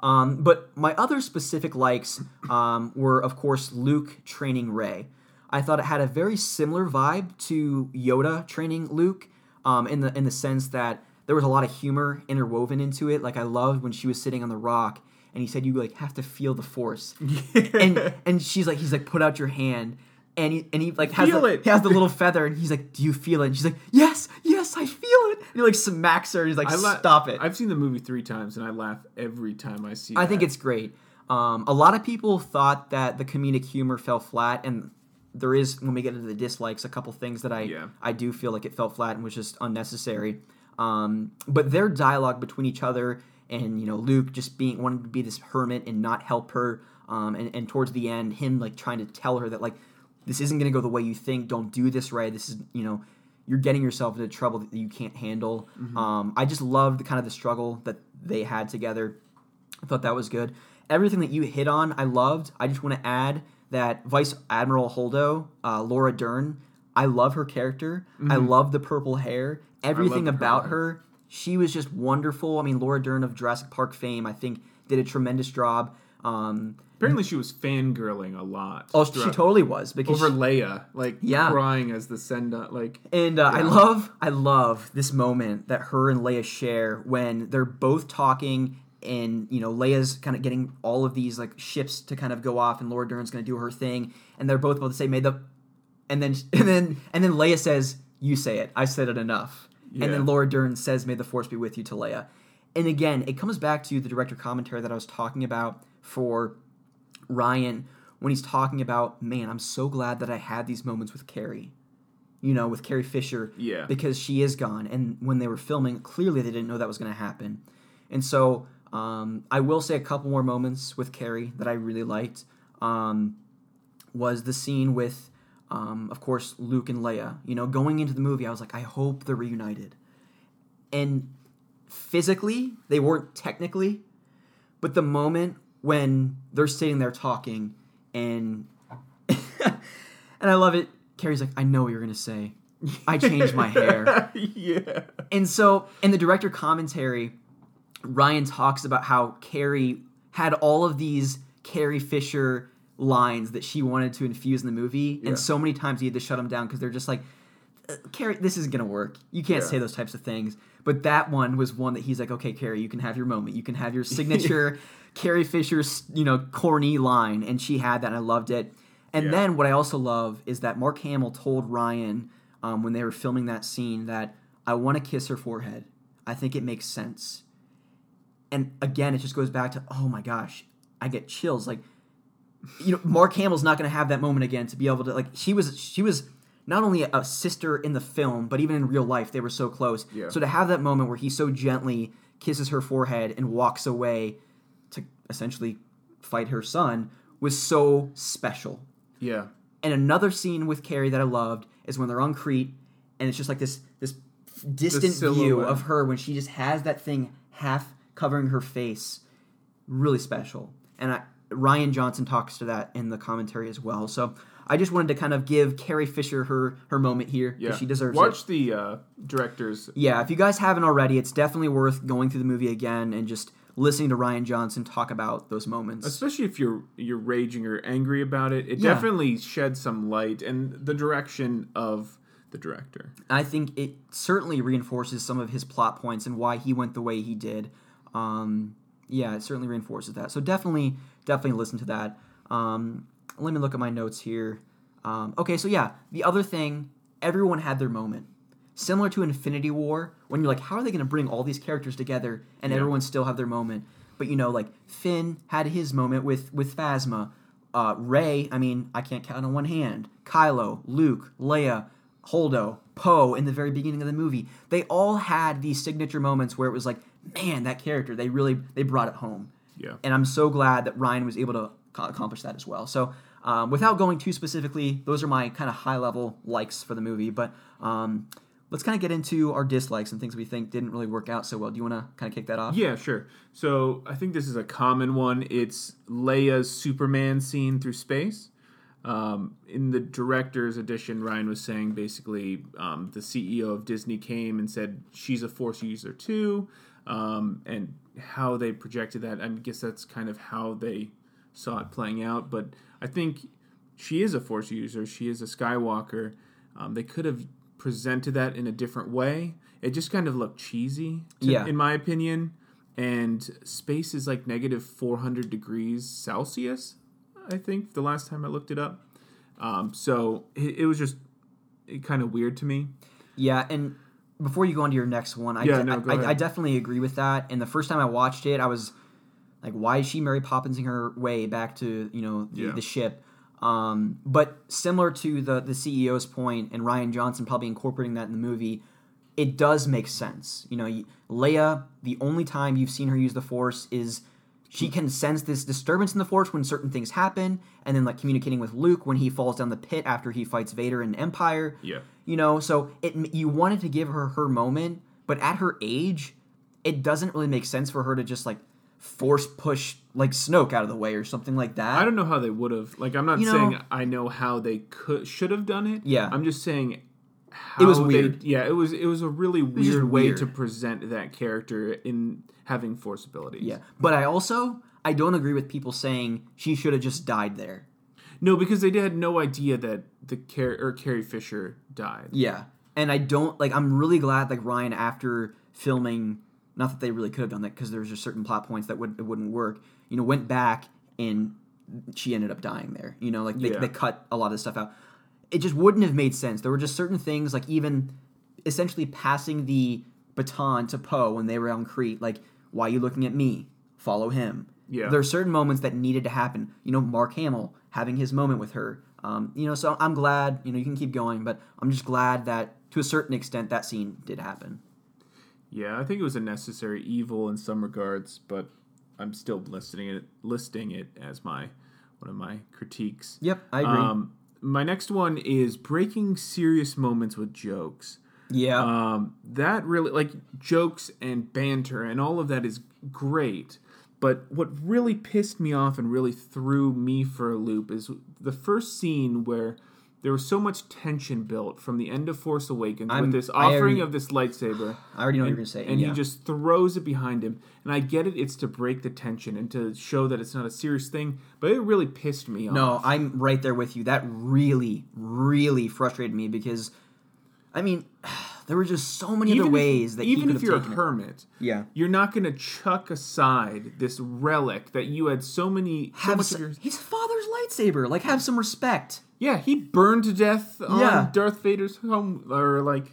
Um, but my other specific likes um, were, of course, Luke training Rey. I thought it had a very similar vibe to Yoda training Luke, um, in the in the sense that there was a lot of humor interwoven into it. Like I loved when she was sitting on the rock and he said you like have to feel the force, and and she's like he's like put out your hand. And he, and he like has Feel the, it. he has the little feather and he's like, "Do you feel it?" And she's like, "Yes, yes, I feel it." And he like smacks her and he's like, la- "Stop it!" I've seen the movie three times, and I laugh every time I see. It. I think it's great. Um, a lot of people thought that the comedic humor fell flat, and there is when we get into the dislikes, a couple things that I Yeah. I do feel like it fell flat and was just unnecessary. Um, but their dialogue between each other and you know Luke just being wanting to be this hermit and not help her, um, and, and towards the end him like trying to tell her that like this isn't going to go the way you think. Don't do this, right? This is you know you're getting yourself into trouble that you can't handle. Um, I just loved the kind of the struggle that they had together. I thought that was good. Everything that you hit on, I loved. I just want to add that Vice Admiral Holdo, uh, Laura Dern, I love her character. I love the purple hair. Everything about purple her, she was just wonderful. I mean, Laura Dern of Jurassic Park fame, I think, did a tremendous job. Um, Apparently, she was fangirling a lot. oh, she totally was because over she- Leia, like Yeah. crying as the send up, like And uh, I love, I love this moment that her and Leia share when they're both talking, and you know Leia's kind of getting all of these like ships to kind of go off, and Laura Dern's going to do her thing, and they're both about to say, "May the and then and then and then Leia says, "You say it. I said it enough." And then Laura Dern says, "May the Force be with you" to Leia. And again, it comes back to the director commentary that I was talking about for Rian when he's talking about, "Man, I'm so glad that I had these moments with Carrie." You know, with Carrie Fisher, Yeah. because she is gone. And when they were filming, clearly they didn't know that was going to happen. And so um, I will say a couple more moments with Carrie that I really liked. Um, was the scene with, um, of course, Luke and Leia. You know, going into the movie, I was like, I hope they're reunited. And physically, they weren't technically, but the moment when they're sitting there talking, and and I love it. Carrie's like, I know what you're gonna say. I changed my hair. yeah. And so in the director commentary, Rian talks about how Carrie had all of these Carrie Fisher lines that she wanted to infuse in the movie, Yeah. and so many times he had to shut them down because they're just like, "Uh, Carrie, this isn't gonna work. You can't Yeah. say those types of things. But that one was one that he's like, okay, Carrie, you can have your moment. You can have your signature Carrie Fisher's, you know, corny line, and she had that, and I loved it. And Yeah. then what I also love is that Mark Hamill told Rian um, when they were filming that scene that I want to kiss her forehead. I think it makes sense. And again, it just goes back to oh my gosh, I get chills. Like, you know, Mark Hamill's not going to have that moment again to be able to like. She was she was not only a sister in the film, but even in real life, they were so close. Yeah. So to have that moment where he so gently kisses her forehead and walks away to essentially fight her son was so special. Yeah. And another scene with Carrie that I loved is when they're on Crait, and it's just like this this distant view of her when she just has that thing half covering her face. Really special. And I, Rian Johnson talks to that in the commentary as well. So I just wanted to kind of give Carrie Fisher her her moment here because Yeah. she deserves Watch it. Watch the uh, director's. Yeah, if you guys haven't already, it's definitely worth going through the movie again and just listening to Rian Johnson talk about those moments. Especially if you're you're raging or angry about it, it Yeah. definitely sheds some light and the direction of the director. I think it certainly reinforces some of his plot points and why he went the way he did. Um, yeah, it certainly reinforces that. So definitely, definitely listen to that. Um, let me look at my notes here. Um, okay, so yeah, the other thing, everyone had their moment. Similar to Infinity War, when you're like, how are they going to bring all these characters together and Yeah. everyone still have their moment? But you know, like Finn had his moment with with Phasma. Uh, Rey, I mean, I can't count on one hand. Kylo, Luke, Leia, Holdo, Poe in the very beginning of the movie. They all had these signature moments where it was like, man, that character, they really they brought it home. Yeah. And I'm so glad that Rian was able to accomplish that as well. So, um, without going too specifically, those are my kind of high level likes for the movie. But um, let's kind of get into our dislikes and things we think didn't really work out so well. Do you want to kind of kick that off? Yeah, sure. So I think this is a common one. It's Leia's Superman scene through space. Um, in the director's edition, Rian was saying basically um, the CEO of Disney came and said she's a Force user too, um, and how they projected that. I guess that's kind of how they saw it playing out. But I think she is a Force user. She is a Skywalker. Um, they could have presented that in a different way. It just kind of looked cheesy, to, Yeah. in my opinion. And space is like negative 400 degrees Celsius, I think, the last time I looked it up. Um, so it, it was just kind of weird to me. Yeah, and before you go on to your next one, I, Yeah, de- no, go I. I definitely agree with that. And the first time I watched it, I was like, why is she Mary Poppinsing her way back to you know the, Yeah. the ship? Um, but similar to the the CEO's point and Rian Johnson probably incorporating that in the movie, it does make sense. You know, Leia, the only time you've seen her use the Force is she can sense this disturbance in the Force when certain things happen, and then like communicating with Luke when he falls down the pit after he fights Vader in Empire. Yeah. You know, so it you wanted to give her her moment, but at her age, it doesn't really make sense for her to just like force push like Snoke out of the way or something like that. I don't know how they would have. Like, I'm not You know- saying I know how they could should have done it. Yeah. I'm just saying. How It was they- weird. yeah, it was. It was a really was just weird way weird. to present that character in having force abilities. Yeah, but I also I don't agree with people saying she should have just died there. No, because they had no idea that the Car- or Carrie Fisher died. Yeah, and I don't like. I'm really glad like Rian after filming. Not that they really could have done that because there's just certain plot points that would it wouldn't work. You know, went back and she ended up dying there. You know, like they, Yeah. they cut a lot of stuff out. it just wouldn't have made sense. There were just certain things, like even essentially passing the baton to Poe when they were on Crait. Like, why are you looking at me? Follow him. Yeah. There are certain moments that needed to happen. You know, Mark Hamill having his moment with her. Um, you know, so I'm glad. You know, you can keep going, but I'm just glad that to a certain extent that scene did happen. Yeah, I think it was a necessary evil in some regards, but I'm still listing it listing it as my one of my critiques. Yep, I agree. Um, my next one is breaking serious moments with jokes. yeah. Um, that really like jokes and banter and all of that is great. But what really pissed me off and really threw me for a loop is the first scene where there was so much tension built from the end of Force Awakens I'm- with this offering already- of this lightsaber. I already know what you're gonna say. And yeah. he just throws it behind him. And I get it, it's to break the tension and to show that it's not a serious thing, but it really pissed me off. No, I'm right there with you. That really, really frustrated me because, I mean, there were just so many other if- ways that even if you're a taken it. hermit, Yeah. you're not going to chuck aside this relic that you had so many so Have much s- of your father's lightsaber. Like, have some respect. yeah he burned to death on Yeah. Darth Vader's home or like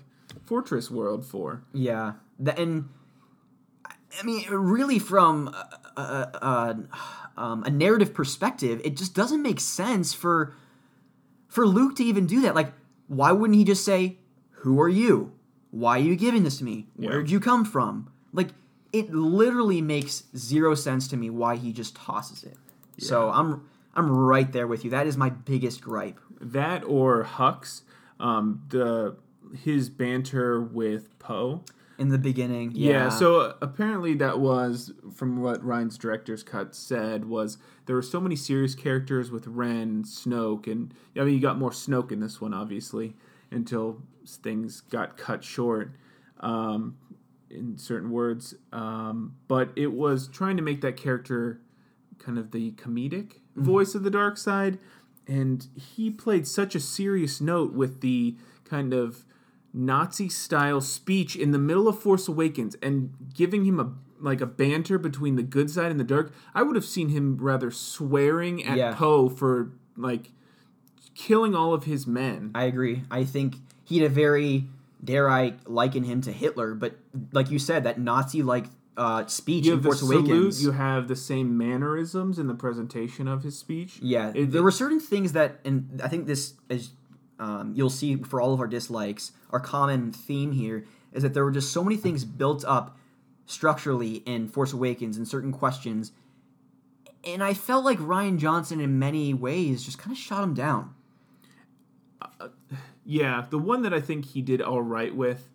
fortress world for Yeah. The, and I mean, really, from a, a, a, um, a narrative perspective, it just doesn't make sense for for Luke to even do that. Like, why wouldn't he just say, "Who are you? Why are you giving this to me? Where'd you come from?" Like, it literally makes zero sense to me why he just tosses it. So I'm I'm right there with you. That is my biggest gripe. that or Hux um the his banter with Poe In the beginning, Yeah. yeah. so uh, apparently that was from what Rian's director's cut said was there were so many serious characters with Ren, Snoke, and I mean you got more Snoke in this one obviously until things got cut short. Um, in certain words, um, but it was trying to make that character kind of the comedic Mm-hmm. voice of the dark side, and he played such a serious note with the kind of Nazi style speech in the middle of Force Awakens and giving him a like a banter between the good side and the dark. I would have seen him rather swearing at Yeah. Poe for like killing all of his men. I agree. I think he had a very dare I liken him to Hitler, but like you said, that Nazi like uh, speech you in Force salute, Awakens. you have the same mannerisms in the presentation of his speech. yeah, It- there were certain things that, and I think this is um, you'll see for all of our dislikes. Our common theme here is that there were just so many things built up structurally in Force Awakens and certain questions, and I felt like Rian Johnson in many ways just kind of shot him down. Yeah, the one that I think he did all right with,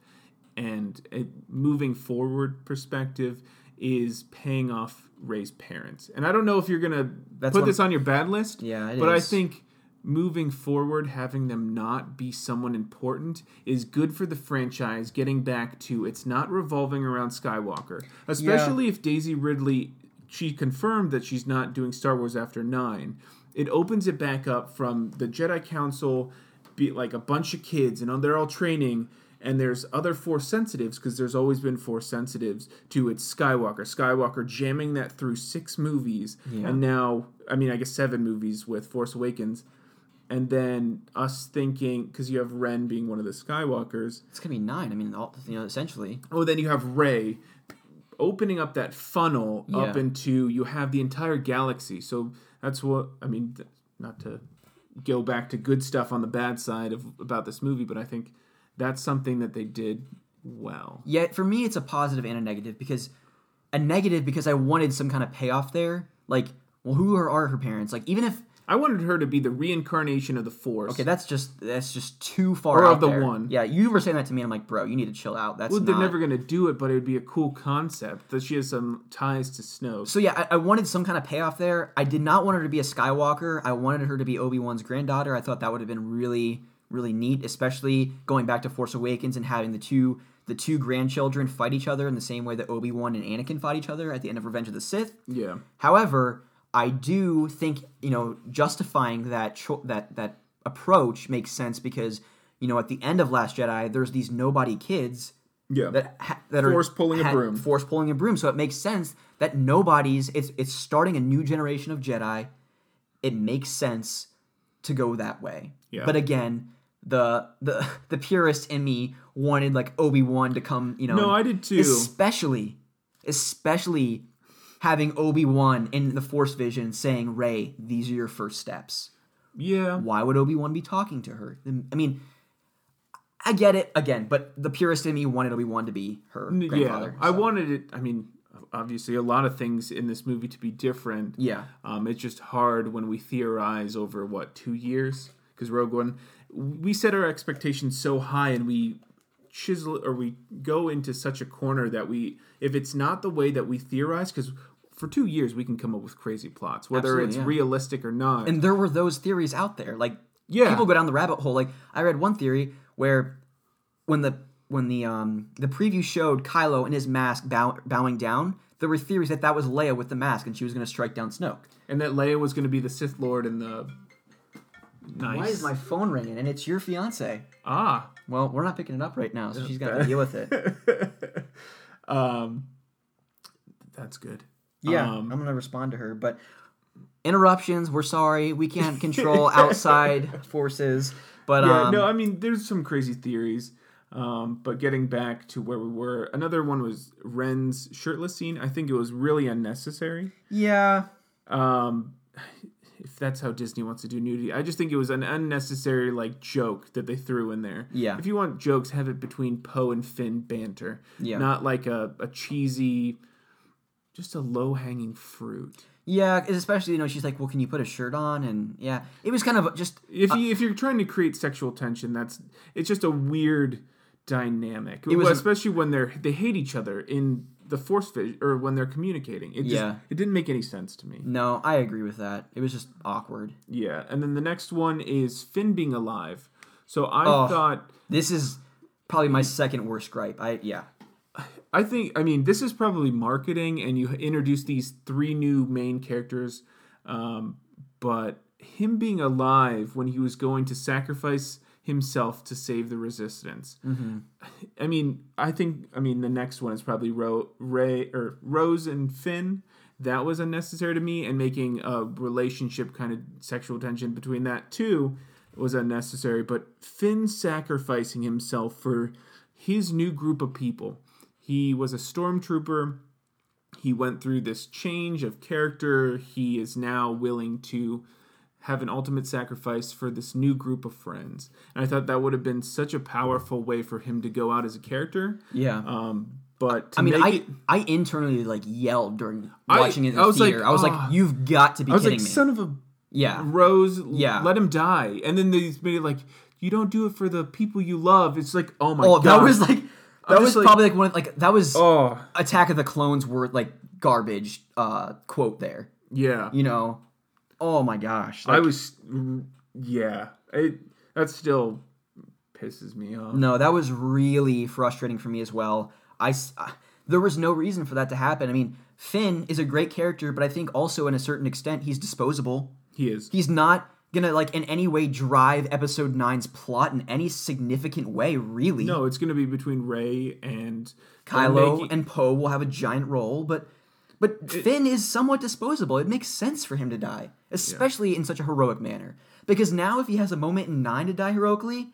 and a moving forward perspective, is paying off Rey's parents. And I don't know if you're gonna That's put this on your bad list. Yeah, but I think moving forward, having them not be someone important is good for the franchise. Getting back to it's not revolving around Skywalker, especially if Daisy Ridley. She confirmed that she's not doing Star Wars after nine. It opens it back up from the Jedi Council, be like a bunch of kids, and they're all training. And there's other Force sensitives because there's always been Force sensitives to it's Skywalker. Skywalker jamming that through six movies, Yeah. and now I mean I guess seven movies with Force Awakens, and then us thinking because you have Ren being one of the Skywalkers. It's gonna be nine. I mean, all, you know, essentially. Oh, then you have Rey opening up that funnel up into you have the entire galaxy. So that's what I mean. th- Not to go back to good stuff on the bad side of about this movie, but I think that's something that they did well. Yet for me, it's a positive and a negative because a negative because I wanted some kind of payoff there. Like, well, who are, are her parents? Like, even if I wanted her to be the reincarnation of the Force. okay, that's just that's just too far Or out of the there. one. Yeah, you were saying that to me. I'm like, bro, you need to chill out. That's Well, they're never going to do it, but it would be a cool concept that she has some ties to Snow. So yeah, I, I wanted some kind of payoff there. I did not want her to be a Skywalker. I wanted her to be Obi Wan's granddaughter. I thought that would have been really, really neat, especially going back to Force Awakens and having the two the two grandchildren fight each other in the same way that Obi Wan and Anakin fought each other at the end of Revenge of the Sith. yeah. However, I do think you know justifying that cho- that that approach makes sense because you know at the end of Last Jedi, there's these nobody kids Yeah. that ha- that are Force are pulling a broom. force pulling a broom. So it makes sense that nobody's it's it's starting a new generation of Jedi. It makes sense to go that way. Yeah. But again, the the the purist in me wanted like Obi Wan to come. You know, No, I did too. Especially, especially having Obi Wan in the Force vision saying, "Rey, these are your first steps." Yeah. Why would Obi Wan be talking to her? I mean, I get it again, but the purist in me wanted Obi Wan to be her Yeah. grandfather. I wanted it. I mean, obviously, a lot of things in this movie to be different. Yeah. Um, it's just hard when we theorize over what two years because Rogue One, we set our expectations so high and we chisel or we go into such a corner that we, if it's not the way that we theorize, because for two years we can come up with crazy plots, whether Absolutely, it's yeah. realistic or not. And there were those theories out there. Like Yeah. people go down the rabbit hole. Like I read one theory where when the when the um the preview showed Kylo in his mask bow, bowing down, there were theories that that was Leia with the mask and she was going to strike down Snoke. and that Leia was going to be the Sith Lord and the. Nice. Why is my phone ringing and it's your fiance? ah? Well, we're not picking it up right now, so she's got to deal with it. Um, that's good. Yeah, Um, I'm gonna respond to her, but interruptions. We're sorry, we can't control outside forces. But yeah, um, no, I mean, there's some crazy theories. Um, but getting back to where we were, another one was Ren's shirtless scene. I think it was really unnecessary. yeah, Um, if that's how Disney wants to do nudity, I just think it was an unnecessary like joke that they threw in there. Yeah. If you want jokes, have it between Poe and Finn banter. Yeah. Not like a, a cheesy, just a low hanging fruit. yeah. Especially you know, she's like, "Well, can you put a shirt on?" And yeah, it was kind of just If uh, you if you're trying to create sexual tension, that's it's just a weird dynamic. It was especially when they're they hate each other in the force vision or when they're communicating. It just Yeah. it didn't make any sense to me. no. I agree with that. It was just awkward. Yeah, and then the next one is Finn being alive. So I Oh. thought This is probably my second worst gripe. I yeah. I think I mean this is probably marketing, and you introduce these three new main characters, um, but him being alive when he was going to sacrifice himself to save the resistance. Mm-hmm. I mean, I think I mean the next one is probably Ro- Rey or Rose and Finn. That was unnecessary to me, and making a relationship kind of sexual tension between that too was unnecessary. But Finn sacrificing himself for his new group of people. He was a stormtrooper. He went through this change of character. He is now willing to have an ultimate sacrifice for this new group of friends. And I thought that would have been such a powerful way for him to go out as a character. Yeah. Um, but to I mean, I it, I internally like yelled during I- watching it in the I was like. I was "Ah." like, "You've got to be I was kidding like, me!" son of a yeah, Rose, Yeah. let him die. And then they made it like, you don't do it for the people you love. It's like, oh my Oh, god. that was like that was like- probably like one of, like that was oh, Attack of the Clones were like garbage uh quote there. yeah. You know. Oh my gosh. I was, yeah. It that still pisses me off. No, that was really frustrating for me as well. I, uh, there was no reason for that to happen. I mean, Finn is a great character, but I think also in a certain extent he's disposable. He is. He's not gonna like in any way drive episode 9's plot in any significant way, really. No, it's going to be between Rey and Kylo making- and Poe will have a giant role, but but Finn is somewhat disposable. It makes sense for him to die, especially in such a heroic manner. Because now, if he has a moment in nine to die heroically,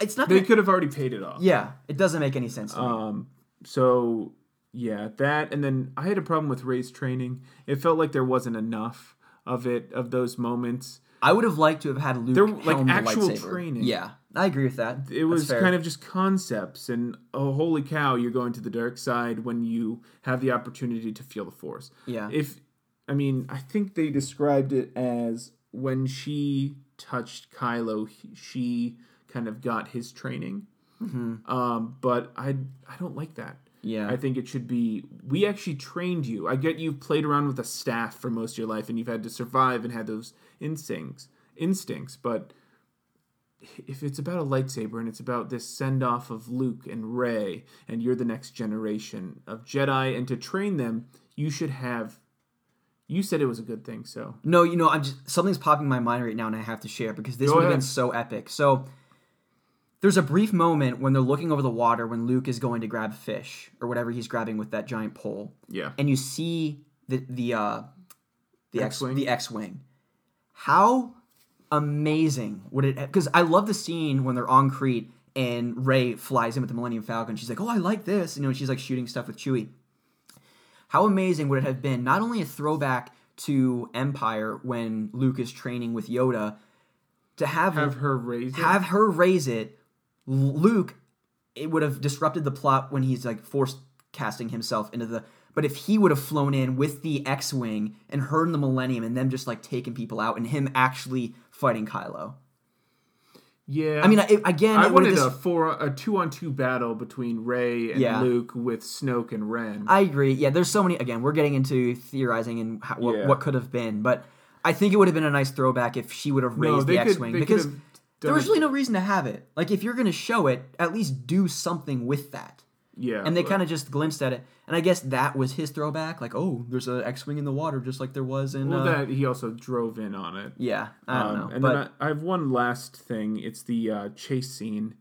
it's not. they Gonna, could have already paid it off. yeah, it doesn't make any sense to me. Um. So yeah, that and then I had a problem with Rey's training. It felt like there wasn't enough of it of those moments. I would have liked to have had Luke There like, the actual lightsaber. training. Yeah, I agree with that. It was kind of just concepts and oh holy cow, you're going to the dark side when you have the opportunity to feel the force. Yeah. If I mean, I think they described it as when she touched Kylo, he- she kind of got his training. Um, but I I don't like that. Yeah. I think it should be we actually trained you. I get you've played around with a staff for most of your life and you've had to survive and had those instincts instincts, but if it's about a lightsaber and it's about this send off of Luke and Rey and you're the next generation of Jedi and to train them, you should have you said it was a good thing, so No, you know, I'm just something's popping in my mind right now, and I have to share because this Go would have been so epic. So there's a brief moment when they're looking over the water when Luke is going to grab fish or whatever he's grabbing with that giant pole, yeah. and you see the the uh, the X X-wing? the X-wing. How amazing. Would it? Because I love the scene when they're on Crait and Rey flies in with the Millennium Falcon. She's like, "Oh, I like this," you know. She's like shooting stuff with Chewie. How amazing would it have been? Not only a throwback to Empire when Luke is training with Yoda, to have Have her raise it. have her raise it. Luke, it would have disrupted the plot when he's like forced casting himself into the. But if he would have flown in with the X-wing and her in the Millennium and them just like taking people out and him actually fighting Kylo. Yeah. I mean, I, again, I wanted dis- a four a two on two battle between Rey and Yeah. Luke with Snoke and Ren. I agree. Yeah, there's so many. Again, we're getting into theorizing and how, what, Yeah. what could have been, but I think it would have been a nice throwback if she would have raised they the X-wing because there was really no reason to have it. Like, if you're going to show it, at least do something with that. Yeah, And they kind of just glimpsed at it, and I guess that was his throwback. Like, oh, there's an X-wing in the water, just like there was in. well uh, that he also drove in on it. yeah, I don't Um, know, and but then I, I have one last thing. It's the uh, chase scene.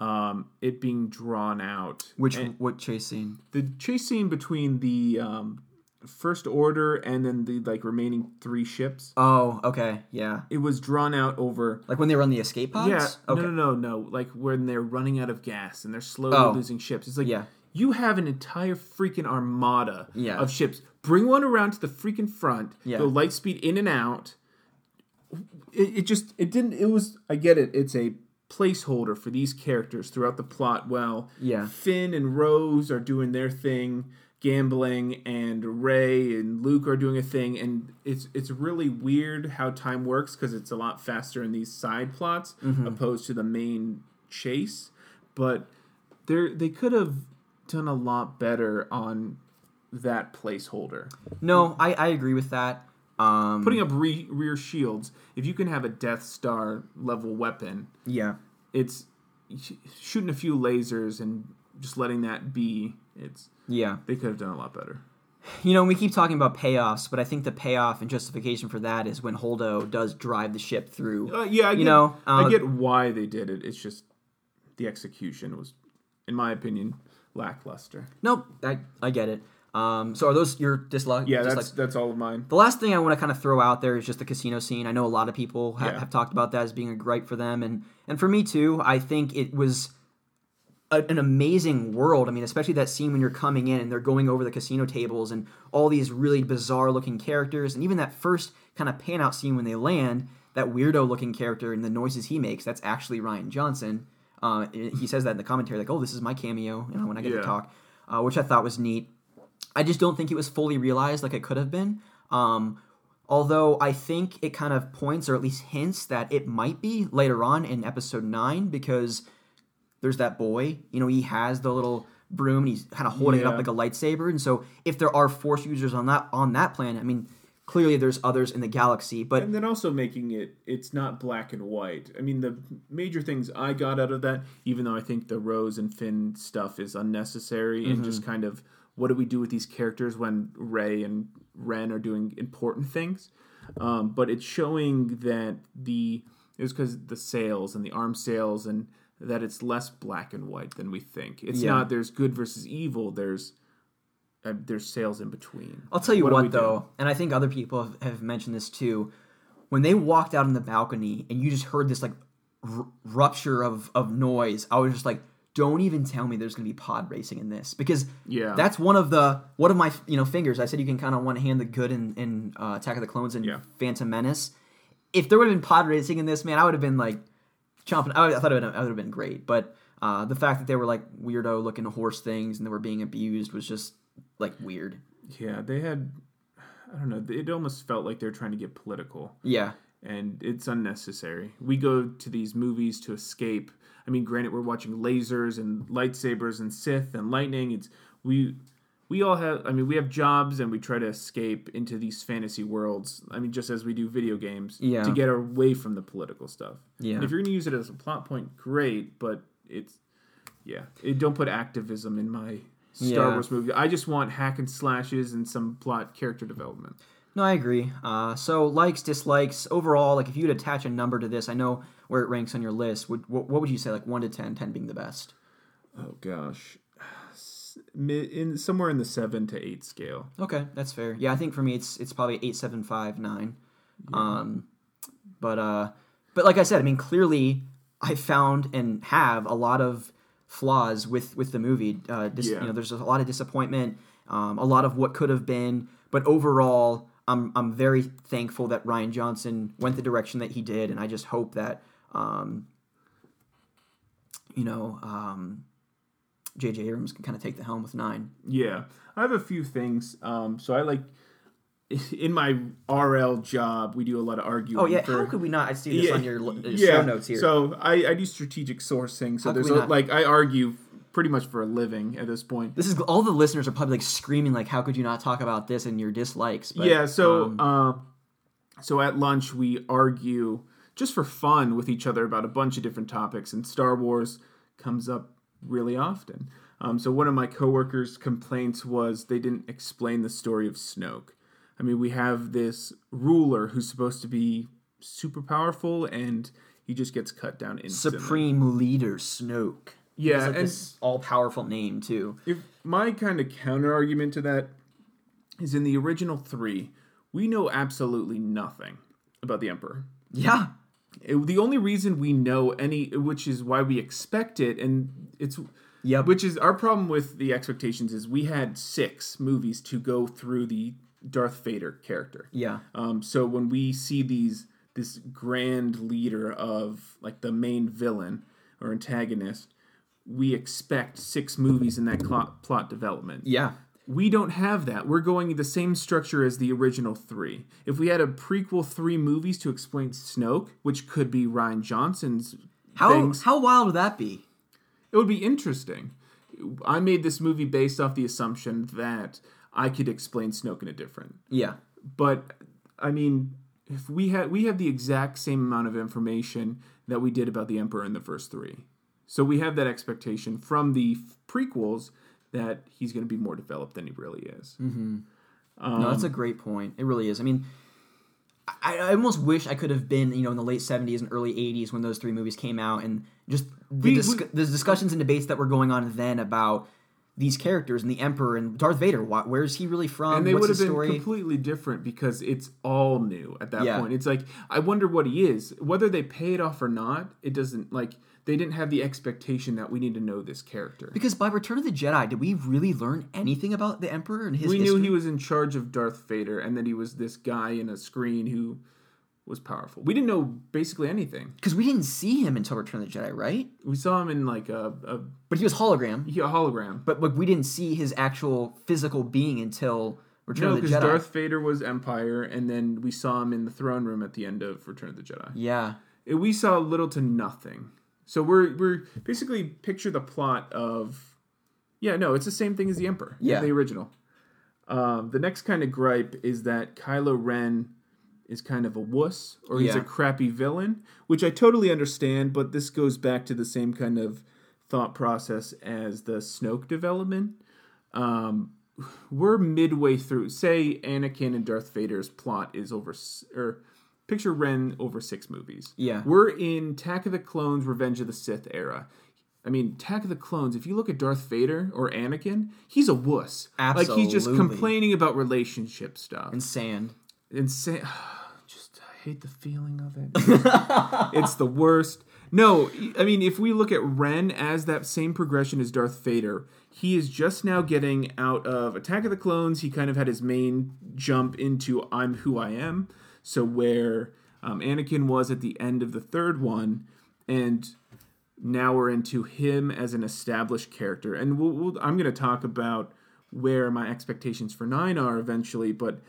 Um, it being drawn out. which And what chase scene? the chase scene between the um, first order and then the like remaining three ships. Oh, okay, yeah, It was drawn out over like when they were on the escape pods. Yeah, okay, no, no, no, no. Like when they're running out of gas and they're slowly Oh. losing ships. It's like Yeah. you have an entire freaking armada Yeah. of ships. Bring one around to the freaking front. Yeah. Go light speed in and out. It, it just it didn't. It was. I get it. It's a placeholder for these characters throughout the plot. Well, Yeah. Finn and Rose are doing their thing. Gambling and Rey and Luke are doing a thing, and it's it's really weird how time works because it's a lot faster in these side plots Mm-hmm. opposed to the main chase. But they they could have done a lot better on that placeholder. no, I I agree with that. Um, Putting up re- rear shields, if you can have a Death Star level weapon, yeah, it's sh- shooting a few lasers and just letting that be. It's yeah. they could have done a lot better. You know, we keep talking about payoffs, but I think the payoff and justification for that is when Holdo does drive the ship through. Uh, yeah, I You get, know, uh, I get why they did it. It's just the execution was, in my opinion, lackluster. Nope, I I get it. Um, so are those your dislike? Yeah, that's that's all of mine. The last thing I want to kind of throw out there is just the casino scene. I know a lot of people ha- Yeah. have talked about that as being a gripe for them, and and for me too. I think it was a, an amazing world. I mean, especially that scene when you're coming in and they're going over the casino tables and all these really bizarre looking characters, and even that first kind of pan out scene when they land, that weirdo looking character and the noises he makes. That's actually Rian Johnson. Uh, he says that in the commentary, like, "Oh, this is my cameo," you know, when I get Yeah. to talk, uh, which I thought was neat. I just don't think it was fully realized like it could have been. Um, although I think it kind of points or at least hints that it might be later on in episode nine because there's that boy. You know, he has the little broom and he's kind of holding it up like a lightsaber. And so if there are force users on that on that planet, I mean, clearly there's others in the galaxy. But And then also making it it's not black and white. I mean the major things I got out of that, even though I think the Rose and Finn stuff is unnecessary and Mm-hmm. just kind of what do we do with these characters when Rey and Ren are doing important things? Um, but it's showing that the it was because the sales and the arm sales and that it's less black and white than we think. It's Yeah. not there's good versus evil. There's uh, there's sales in between. I'll tell you What what, though, and I think other people have, have mentioned this too. When they walked out on the balcony and you just heard this like r- rupture of, of noise, I was just like, "Don't even tell me there's going to be pod racing in this," because Yeah. that's one of the one of my you know fingers. I said you can kind of one hand the good in, in uh, Attack of the Clones and Yeah. Phantom Menace. If there would have been pod racing in this, man, I would have been like chomping. I, I thought it would, have, it would have been great, but uh, the fact that they were like weirdo looking horse things and they were being abused was just like weird. Yeah, they had. I don't know. It almost felt like they're trying to get political, Yeah. and it's unnecessary. We go to these movies to escape. I mean, granted, we're watching lasers and lightsabers and Sith and lightning. It's we we all have. I mean, we have jobs and we try to escape into these fantasy worlds. I mean, just as we do video games, Yeah. to get away from the political stuff. Yeah. And if you're going to use it as a plot point, great. But it's yeah, it, don't put activism in my Star Yeah. Wars movie. I just want hack and slashes and some plot character development. No, I agree. Uh, so likes, dislikes, overall, like if you'd attach a number to this, I know where it ranks on your list. Would what, what would you say? Like one to 10, 10 being the best. Oh gosh, S- mi- in somewhere in the seven to eight scale. Okay, that's fair. Yeah, I think for me it's it's probably eight, seven, five, nine. Um, But uh, but like I said, I mean, clearly I found and have a lot of flaws with with the movie. Uh, dis- Yeah. You know, there's a lot of disappointment, um, a lot of what could have been, but overall, I'm I'm very thankful that Rian Johnson went the direction that he did, and I just hope that um, you know. Um, J.J. Abrams can kind of take the helm with nine. Yeah, I have a few things. Um, so I like in my RL job, we do a lot of arguing. Oh yeah, for, how could we not? I see this Yeah, on your uh, yeah. show notes here. So I, I do strategic sourcing. So How there's a, like I argue pretty much for a living at this point. this is all the listeners are probably like screaming like, "How could you not talk about this and your dislikes?" But, yeah. So um, uh, so at lunch we argue just for fun with each other about a bunch of different topics, and Star Wars comes up really often. Um, so one of my coworkers' complaints was they didn't explain the story of Snoke. I mean, we have this ruler who's supposed to be super powerful, and he just gets cut down instantly. Supreme Leader Snoke. Yeah, like and- this all-powerful name too. If my kind of counter argument to that is in the original three, we know absolutely nothing about the Emperor. Yeah, It- the only reason we know any, which is why we expect it, and it's yeah, which is our problem with the expectations is we had six movies to go through the Darth Vader character. yeah, Um, so when we see these this grand leader of like the main villain or antagonist, we expect six movies in that plot, plot development. yeah. We don't have that. We're going the same structure as the original three. If we had a prequel three movies to explain Snoke, which could be Rian Johnson's How things, how wild would that be? it would be interesting. I made this movie based off the assumption that I could explain Snoke in a different Yeah, but I mean, if we had we have the exact same amount of information that we did about the Emperor in the first three, so we have that expectation from the f- prequels that he's going to be more developed than he really is. Mm-hmm. no, that's a um, great point. It really is. I mean. I, I almost wish I could have been, you know, in the late '70s and early '80s when those three movies came out, and just the, We- dis- we- the discussions and debates that were going on then about these characters and the Emperor and Darth Vader. Wh- where's he really from? And they would have been story? completely different because it's all new at that Yeah. point. It's like I wonder what he is. Whether they pay it off or not, it doesn't like they didn't have the expectation that we need to know this character. Because by Return of the Jedi, did we really learn anything about the Emperor and his we history? knew he was in charge of Darth Vader, and that he was this guy in a screen who was powerful. We didn't know basically anything. because we didn't see him until Return of the Jedi, right? We saw him in like a, a, But he was hologram. He a hologram. But like we didn't see his actual physical being until Return No, of the because Jedi. Darth Vader was Empire, and then we saw him in the throne room at the end of Return of the Jedi. yeah, We saw little to nothing. So we're we're basically picture the plot of yeah no it's the same thing as the Emperor Yeah. the original. Um, the next kind of gripe is that Kylo Ren is kind of a wuss or he's Yeah. a crappy villain, which I totally understand. But this goes back to the same kind of thought process as the Snoke development. Um, we're midway through. Say Anakin and Darth Vader's plot is over, or picture Ren over six movies. Yeah. we're in Attack of the Clones, Revenge of the Sith era. I mean, Attack of the Clones. If you look at Darth Vader or Anakin, he's a wuss. Like he's just complaining about relationship stuff and sand. and say, just I hate the feeling of it. it's the worst. No, I mean, if we look at Ren as that same progression as Darth Vader, he is just now getting out of Attack of the Clones. He kind of had his main jump into I'm who I am. So where um, Anakin was at the end of the third one, and now we're into him as an established character. And we'll, we'll, I'm going to talk about where my expectations for nine are eventually, but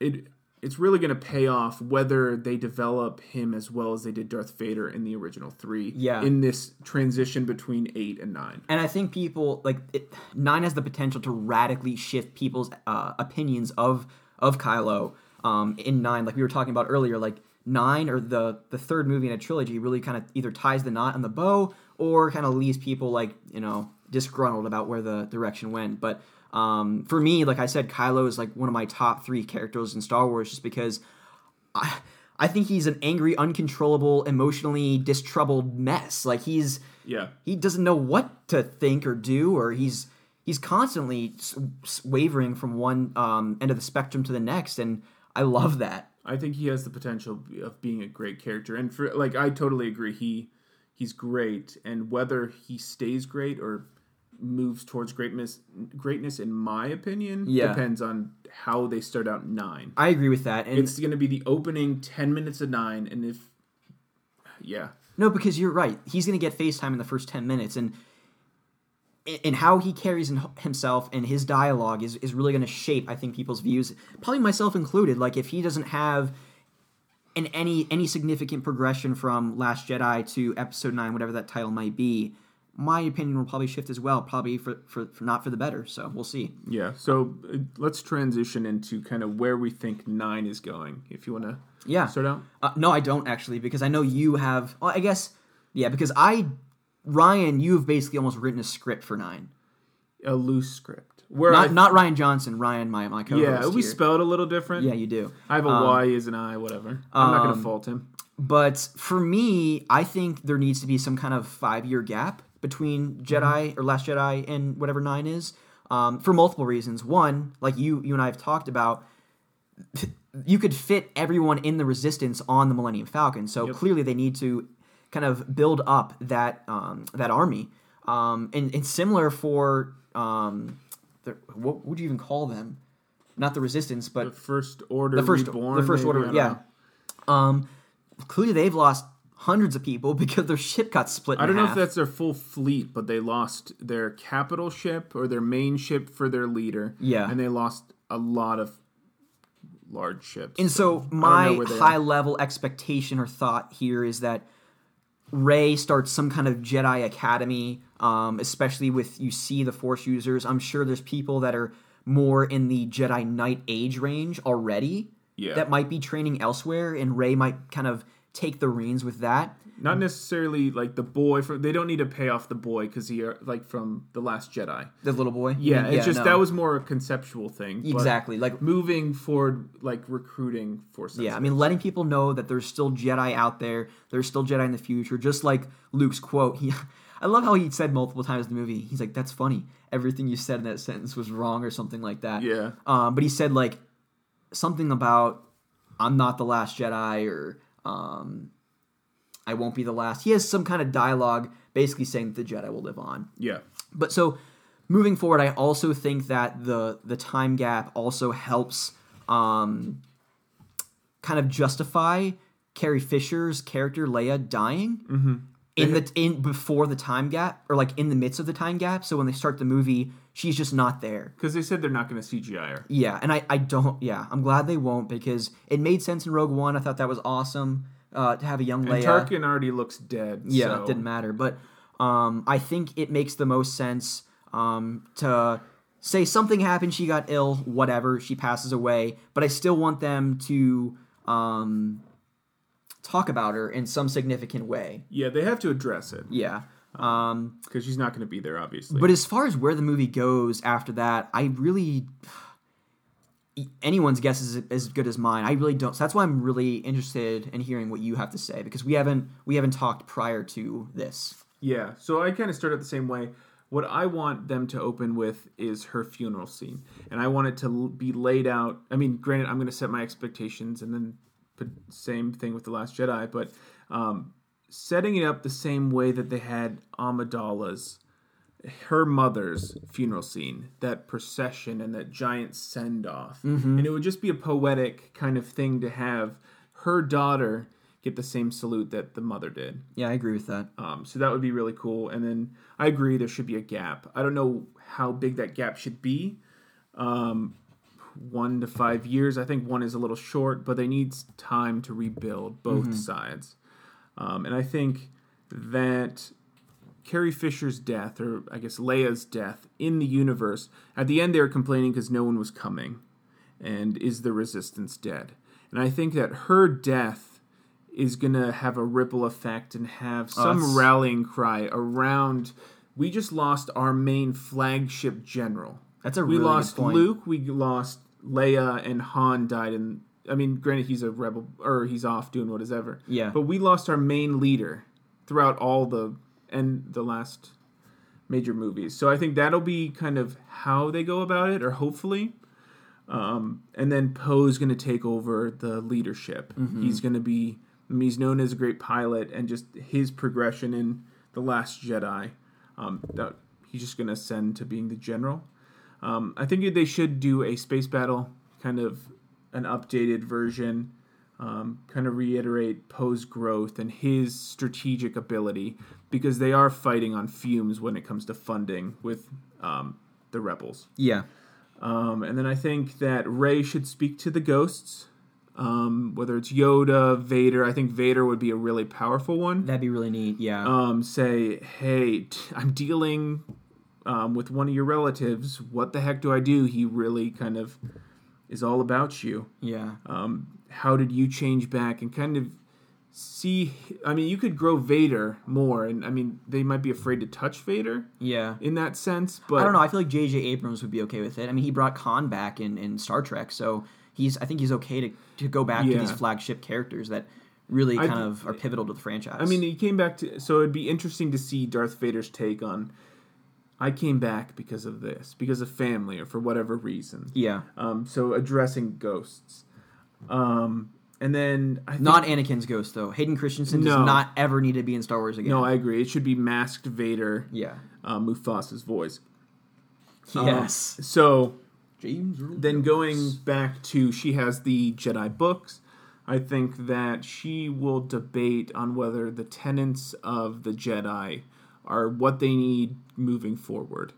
it it's really going to pay off whether they develop him as well as they did Darth Vader in the original three. Yeah. In this transition between eight and nine. And I think people like it, nine has the potential to radically shift people's uh, opinions of of Kylo. Um, in nine, like we were talking about earlier, like nine or the the third movie in a trilogy really kind of either ties the knot on the bow or kind of leaves people like you know disgruntled about where the direction went. But um, for me, like I said, Kylo is like one of my top three characters in Star Wars, just because I I think he's an angry, uncontrollable, emotionally distroubled mess. Like he's Yeah. he doesn't know what to think or do, or he's he's constantly wavering from one um, end of the spectrum to the next, and I love that. I think he has the potential of being a great character, and for like I totally agree. He he's great, and whether he stays great or moves towards greatness, greatness, in my opinion, Yeah. depends on how they start out nine. I agree with that. And It's going to be the opening ten minutes of nine, and if yeah, No, because you're right. He's going to get FaceTime in the first 10 minutes. And and how he carries himself and his dialogue is, is really going to shape, I think, people's views, probably myself included. Like, if he doesn't have an, any any significant progression from Last Jedi to Episode 9, whatever that title might be, my opinion will probably shift as well, probably for, for, for not for the better. So we'll see. yeah. So uh, let's transition into kind of where we think nine is going. If you want to Yeah. start out. Uh, no, I don't actually, because I know you have. Well, I guess, yeah, because I, Ryan, you've basically almost written a script for nine. a loose script. Where Not I, not Rian Johnson, Ryan, my my co-host. yeah, we here. spell it a little different. Yeah, you do. I have a Um, Y as an I, whatever. I'm not um, going to fault him. But for me, I think there needs to be some kind of five year gap between Jedi or Last Jedi and whatever nine is, um, for multiple reasons. One, like you you and I have talked about, you could fit everyone in the Resistance on the Millennium Falcon. So Yep. clearly, they need to kind of build up that um, that army. Um, and it's similar for um, the, what would you even call them? Not the Resistance, but The first order the first reborn. the first maybe, order yeah um clearly they've lost hundreds of people because their ship got split in I don't know if that's their full fleet, but they lost their capital ship or their main ship for their leader. Yeah. And they lost a lot of large ships. and so my high are. level expectation or thought here is that Rey starts some kind of Jedi Academy, um, especially with you see the Force users. I'm sure there's people that are more in the Jedi Knight age range already Yeah. that might be training elsewhere, and Rey might kind of take the reins with that. Not necessarily like the boy. For, they don't need to pay off the boy because he are like from the Last Jedi. The little boy. Yeah, it's just no. that was more a conceptual thing. exactly like moving forward, like recruiting for. Yeah, I mean, letting people know that there's still Jedi out there. There's still Jedi in the future. Just like Luke's quote. He, I love how he said multiple times in the movie. He's like, "That's funny. Everything you said in that sentence was wrong," or something like that. Yeah. Um, but he said like something about I'm not the last Jedi or um, I won't be the last. He has some kind of dialogue basically saying that the Jedi will live on. Yeah. But so moving forward, I also think that the the time gap also helps um, kind of justify Carrie Fisher's character Leia dying Mm-hmm. in the in before the time gap or like in the midst of the time gap. So when they start the movie, she's just not there. Because they said they're not going to CGI her. Yeah, and I, I don't yeah, I'm glad they won't because it made sense in Rogue One. I thought that was awesome uh, to have a young Leia. And. Tarkin already looks dead. Yeah, so- it didn't matter. But um, I think it makes the most sense um, to say something happened, she got ill, whatever, she passes away. But I still want them to um, talk about her in some significant way. Yeah, they have to address it Yeah. Um, because she's not going to be there, obviously. but as far as where the movie goes after that, I really. Anyone's guess is as good as mine. I really don't. So that's why I'm really interested in hearing what you have to say because we haven't we haven't talked prior to this. Yeah, so I kind of started the same way. What I want them to open with is her funeral scene, and I want it to be laid out. I mean, granted, I'm going to set my expectations, and then same thing with the Last Jedi, but um, setting it up the same way that they had Amidala's, her mother's funeral scene, that procession and that giant send off, and it would just be a poetic kind of thing to have her daughter get the same salute that the mother did. Yeah, I agree with that. Um, so that would be really cool. And then I agree there should be a gap. I don't know how big that gap should be. Um, one to five years. I think one is a little short, but they need time to rebuild both sides. Um, and I think that Carrie Fisher's death, or I guess Leia's death in the universe, at the end they were complaining because no one was coming. And is the resistance dead? And I think that her death is going to have a ripple effect and have some that's- rallying cry around. We just lost our main flagship general. That's a we really good lost point. Luke. We lost Leia, and Han died. And I mean, granted, he's a rebel or he's off doing whatever. Yeah. But we lost our main leader throughout all the and the last major movies. So I think that'll be kind of how they go about it, or hopefully. Um, and then Poe's going to take over the leadership. He's going to be, I mean, he's known as a great pilot, and just his progression in The Last Jedi, um, that he's just going to ascend to being the general. Um, I think they should do a space battle, kind of an updated version, um, kind of reiterate Poe's growth and his strategic ability, because they are fighting on fumes when it comes to funding with um, the rebels. Yeah. Um, and then I think that Rey should speak to the ghosts, um, whether it's Yoda, Vader. I think Vader would be a really powerful one. That'd be really neat. Yeah. Um, say, hey, t- I'm dealing um, with one of your relatives. What the heck do I do? He really kind of is all about you. yeah. Um, how did you change back and kind of see? I mean, you could grow Vader more, and I mean, they might be afraid to touch Vader yeah. in that sense. But I don't know. I feel like J.J. Abrams would be okay with it. I mean, he brought Khan back in, in Star Trek, so he's. I think he's okay to, to go back to these flagship characters that really kind th- of are pivotal to the franchise. I mean, he came back to. So it'd be interesting to see Darth Vader's take on. I came back because of this, because of family, or for whatever reason. yeah, Um, so addressing ghosts, um, and then I think, not Anakin's ghost though. Hayden Christensen No. does not ever need to be in Star Wars again. No, I agree. It should be masked Vader, yeah. uh, Mufasa's voice. Um, Yes. so James. Earl then Jones. going back to she has the Jedi books. I think that she will debate on whether the tenets of the Jedi are what they need moving forward.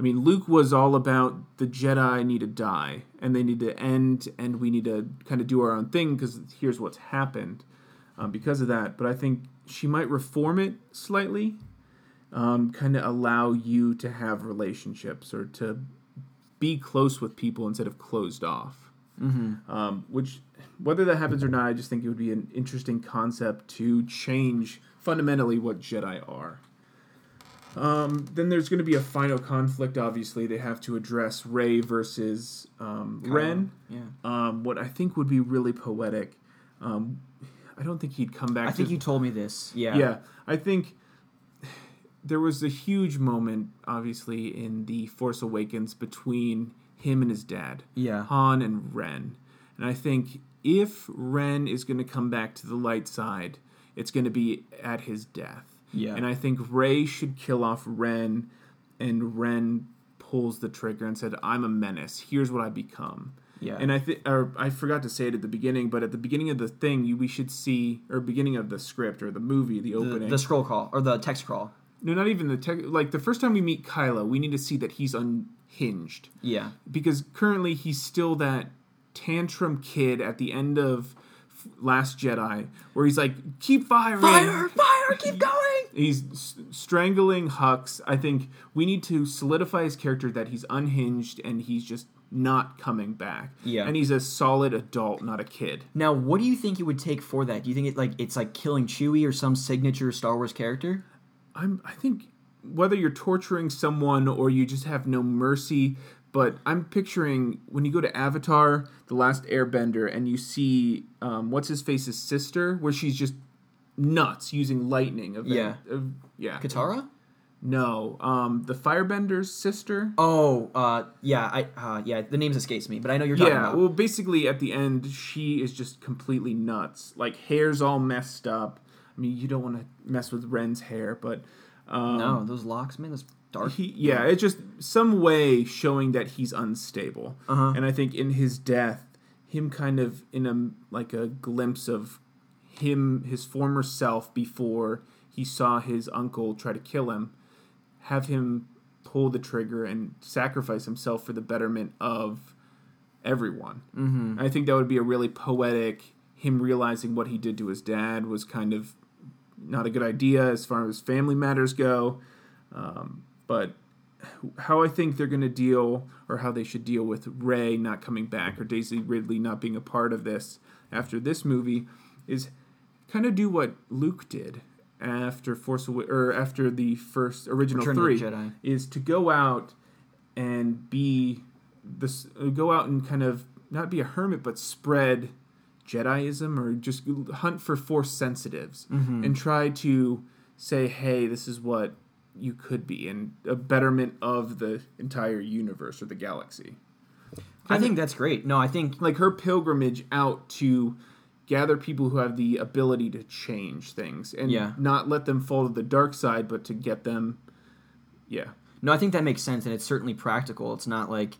I mean, Luke was all about the Jedi need to die and they need to end, and we need to kind of do our own thing because here's what's happened um, because of that. But I think she might reform it slightly, um, kind of allow you to have relationships or to be close with people instead of closed off. Mm-hmm. Um, which, whether that happens or not, I just think it would be an interesting concept to change fundamentally what Jedi are. Um, then there's going to be a final conflict. Obviously, they have to address Rey versus um, Ren. Yeah. Um, what I think would be really poetic. Um, I don't think he'd come back. I think to, you told me this. Yeah. yeah, I think there was a huge moment, obviously, in the Force Awakens between him and his dad, Yeah. Han and Ren. And I think if Ren is going to come back to the light side, it's going to be at his death. Yeah. And I think Rey should kill off Ren, and Ren pulls the trigger and said, "I'm a menace. Here's what I become." Yeah. And I think, or I forgot to say it at the beginning, but at the beginning of the thing, you, we should see, or beginning of the script or the movie, the the, opening. the scroll call or the text crawl. no, not even the tech. Like the first time we meet Kylo, we need to see that he's unhinged Yeah. because currently he's still that tantrum kid at the end of Last Jedi, where he's like, "Keep firing, Fire! Fire! Keep going! He's s- strangling Hux. I think we need to solidify his character that he's unhinged and he's just not coming back. Yeah. and he's a solid adult, not a kid. Now, what do you think it would take for that? Do you think it like it's like killing Chewie or some signature Star Wars character? I'm. I think whether you're torturing someone or you just have no mercy. But I'm picturing when you go to Avatar, The Last Airbender, and you see um, what's his face's sister, where she's just nuts using lightning. Of Yeah. of, yeah. Katara? No, um, the Firebender's sister. Oh, uh, yeah, I, uh, yeah, the names escapes me, but I know you're talking Yeah, about. well, basically at the end, she is just completely nuts. Like hair's all messed up. I mean, you don't want to mess with Ren's hair, but um, no, those locks, man, those dark. he, yeah, it's just some way showing that he's unstable. Uh-huh. And I think in his death, him kind of in a like a glimpse of him, his former self before he saw his uncle try to kill him, have him pull the trigger and sacrifice himself for the betterment of everyone. Mm-hmm. I think that would be a really poetic. Him realizing what he did to his dad was kind of not a good idea as far as family matters go. Um, but how I think they're going to deal, or how they should deal with Rey not coming back, or Daisy Ridley not being a part of this after this movie, is kind of do what Luke did after Force or after the first original Return three, Jedi. is to go out and be this, uh, go out and kind of not be a hermit, but spread Jediism or just hunt for Force sensitives Mm-hmm. and try to say, hey, this is what you could be, and a betterment of the entire universe or the galaxy. I think that's great. No, I think like her pilgrimage out to gather people who have the ability to change things and Yeah. not let them fall to the dark side, but to get them. Yeah, no, I think that makes sense, and it's certainly practical. It's not like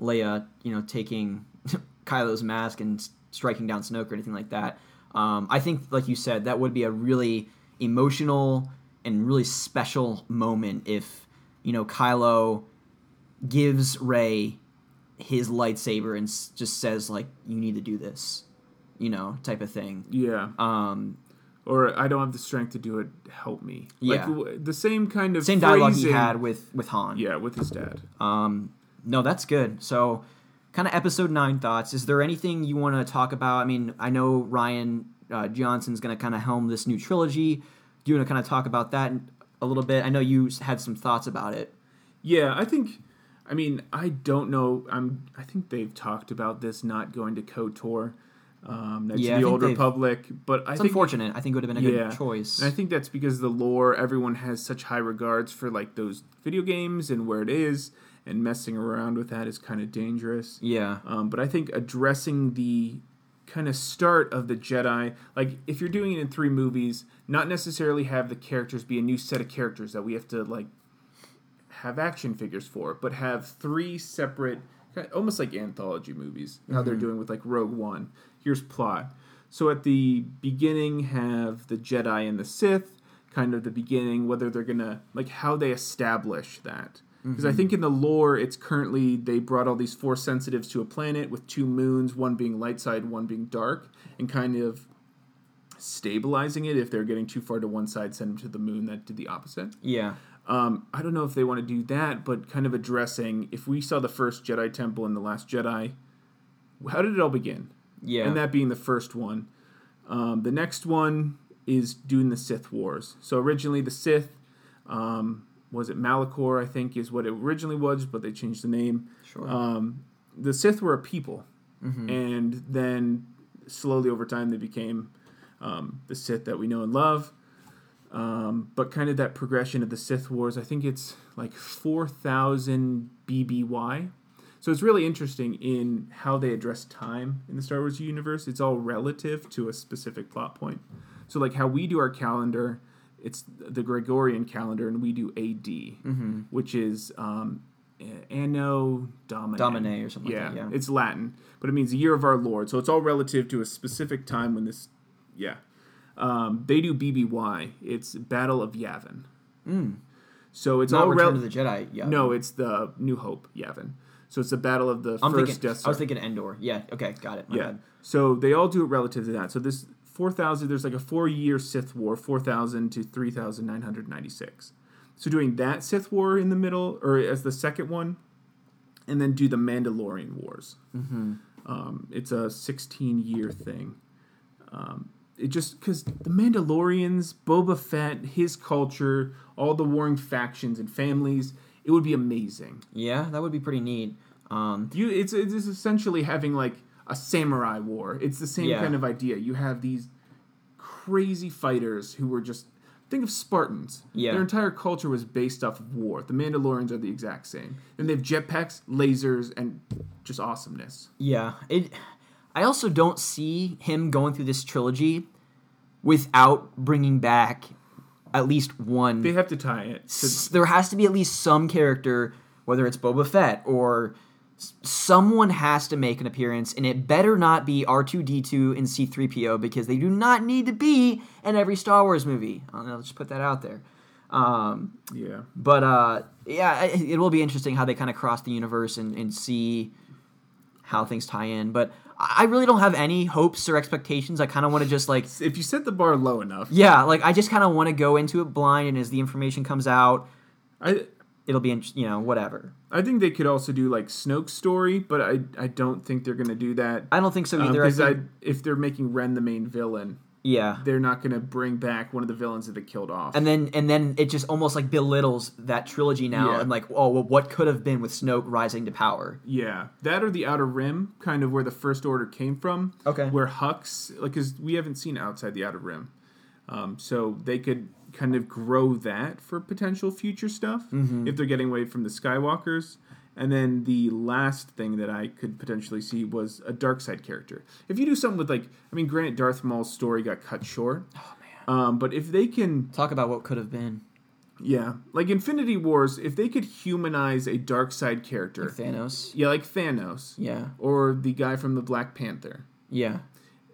Leia, you know, taking Kylo's mask and striking down Snoke or anything like that. Um, I think, like you said, that would be a really emotional and really special moment if you know Kylo gives Rey his lightsaber and just says like, "You need to do this," you know, type of thing. yeah. Um, or I don't have the strength to do it. Help me. Like Yeah. w- the same kind of same dialogue he had with with Han. Yeah, with his dad. Um, no, that's good. So, kind of episode nine thoughts. Is there anything you want to talk about? I mean, I know Rian uh, Johnson's going to kind of helm this new trilogy. Do you want to kind of talk about that a little bit? I know you had some thoughts about it. Yeah, I think. I mean, I don't know. I'm. I think they've talked about this not going to KOTOR, um, next Yeah, to the Old Republic. But I It's think unfortunate. I think it would have been a yeah, good choice. And I think that's because the lore. Everyone has such high regards for like those video games and where it is, and messing around with that is kind of dangerous. yeah, Um, but I think addressing the kind of start of the Jedi, like if you're doing it in three movies, not necessarily have the characters be a new set of characters that we have to like have action figures for, but have three separate, almost like anthology movies, how they're mhm. doing with like Rogue One. Here's plot. So at the beginning, have the Jedi and the Sith, kind of the beginning, whether they're gonna like how they establish that. Because I mm-hmm. think in the lore, it's currently they brought all these force sensitives to a planet with two moons, one being light side, one being dark, and kind of stabilizing it. If they're getting too far to one side, send them to the moon that did the opposite. yeah, Um, I don't know if they want to do that, but kind of addressing if we saw the first Jedi Temple in the Last Jedi, how did it all begin? yeah. And that being the first one. Um, the next one is doing the Sith Wars. So originally the Sith, um, was it Malachor? I think is what it originally was, but they changed the name. sure. Um, the Sith were a people, Mhm. and then slowly over time they became um, the Sith that we know and love. Um, but kind of that progression of the Sith Wars, I think it's like 4,000 BBY. So it's really interesting in how they address time in the Star Wars universe. It's all relative to a specific plot point. So, like how we do our calendar, it's the Gregorian calendar, and we do AD, mm-hmm. which is um, Anno Domini. Domine or something Yeah, like that. Yeah. it's Latin, but it means the year of our Lord. So it's all relative to a specific time when this. Yeah, um, they do BBY. It's Battle of Yavin. Mm. So it's Not all Return rel- of the Jedi. Yeah. No, it's the New Hope Yavin. So it's the Battle of the I'm first thinking. Death I was thinking Endor. Yeah. Okay. Got it. My yeah. bad. So they all do it relative to that. So this 4,000, there's like a four year Sith War, 4,000 to 3,996. So doing that Sith War in the middle, or as the second one, and then do the Mandalorian Wars. Mm-hmm. Um, it's a 16 year thing. Um, it just because the Mandalorians, Boba Fett, his culture, all the warring factions and families, it would be amazing. Yeah, that would be pretty neat. Um, You, it's it's essentially having like a samurai war. It's the same Yeah. kind of idea. You have these crazy fighters who were just think of Spartans. Yeah. Their entire culture was based off of war. The Mandalorians are the exact same. And they have jetpacks, lasers, and just awesomeness. Yeah, it. I also don't see him going through this trilogy without bringing back at least one. They have to tie it. To, there has to be at least some character, whether it's Boba Fett or s- someone has to make an appearance, and it better not be R two D two and C three PO because they do not need to be in every Star Wars movie. I'll, I'll just put that out there. Um, yeah. but uh, yeah, it, it will be interesting how they kind of cross the universe and, and see how things tie in. But I really don't have any hopes or expectations. I kind of want to just like, If you set the bar low enough, yeah, like I just kind of want to go into it blind, and as the information comes out, I it'll be, in, you know, whatever. I think they could also do like Snoke's story, but I I don't think they're gonna do that. I don't think so Um, either. I 'cause think, if they're making Ren the main villain, yeah. they're not gonna bring back one of the villains that they killed off. And then and then it just almost like belittles that trilogy now, Yeah. and like, oh, well, what could have been with Snoke rising to power? yeah, that or the Outer Rim, kind of where the First Order came from. Okay. Where Hux, like, because we haven't seen outside the Outer Rim, um, so they could kind of grow that for potential future stuff Mm-hmm. if they're getting away from the Skywalkers. And then the last thing that I could potentially see was a dark side character. If you do something with like, I mean, granted, Darth Maul's story got cut short. Oh man. Um, but if they can Talk about what could have been. yeah, like Infinity Wars, if they could humanize a dark side character, Thanos. yeah, like Thanos, Yeah. or the guy from the Black Panther, Yeah.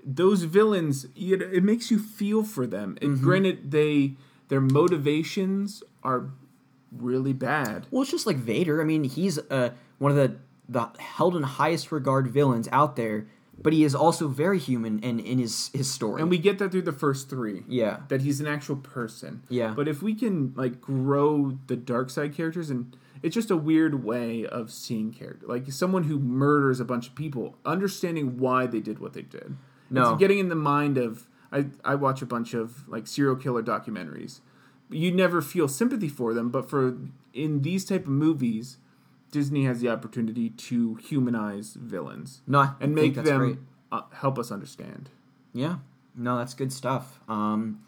those villains, it, it makes you feel for them. Mm-hmm. And granted, they their motivations are really bad. Well, it's just like Vader. I mean, he's uh, one of the the held in highest regard villains out there, but he is also very human and in his his story. And we get that through the first three. yeah. That he's an actual person. Yeah. But if we can like grow the dark side characters and it's just a weird way of seeing character. Like someone who murders a bunch of people, understanding why they did what they did. No. It's getting in the mind of I, I watch a bunch of like serial killer documentaries. You never feel sympathy for them, but for in these type of movies, Disney has the opportunity to humanize villains No, and make them uh, help us understand. Yeah. No, that's good stuff. Um,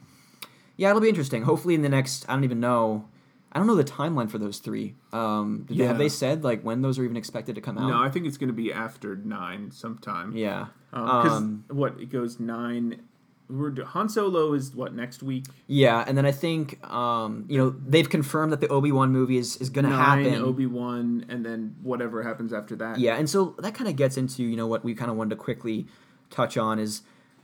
yeah, it'll be interesting. Hopefully, in the next, I don't even know. I don't know the timeline for those three. Um, did they, have they said like when those are even expected to come out? No, I think it's going to be after nine sometime. yeah. Because Um, what it goes nine. We're Han Solo is what next week? yeah, and then I think um, you know they've confirmed that the Obi Wan movie is, is going to happen. Obi Wan, and then whatever happens after that. Yeah, and so that kind of gets into you know what we kind of wanted to quickly touch on is,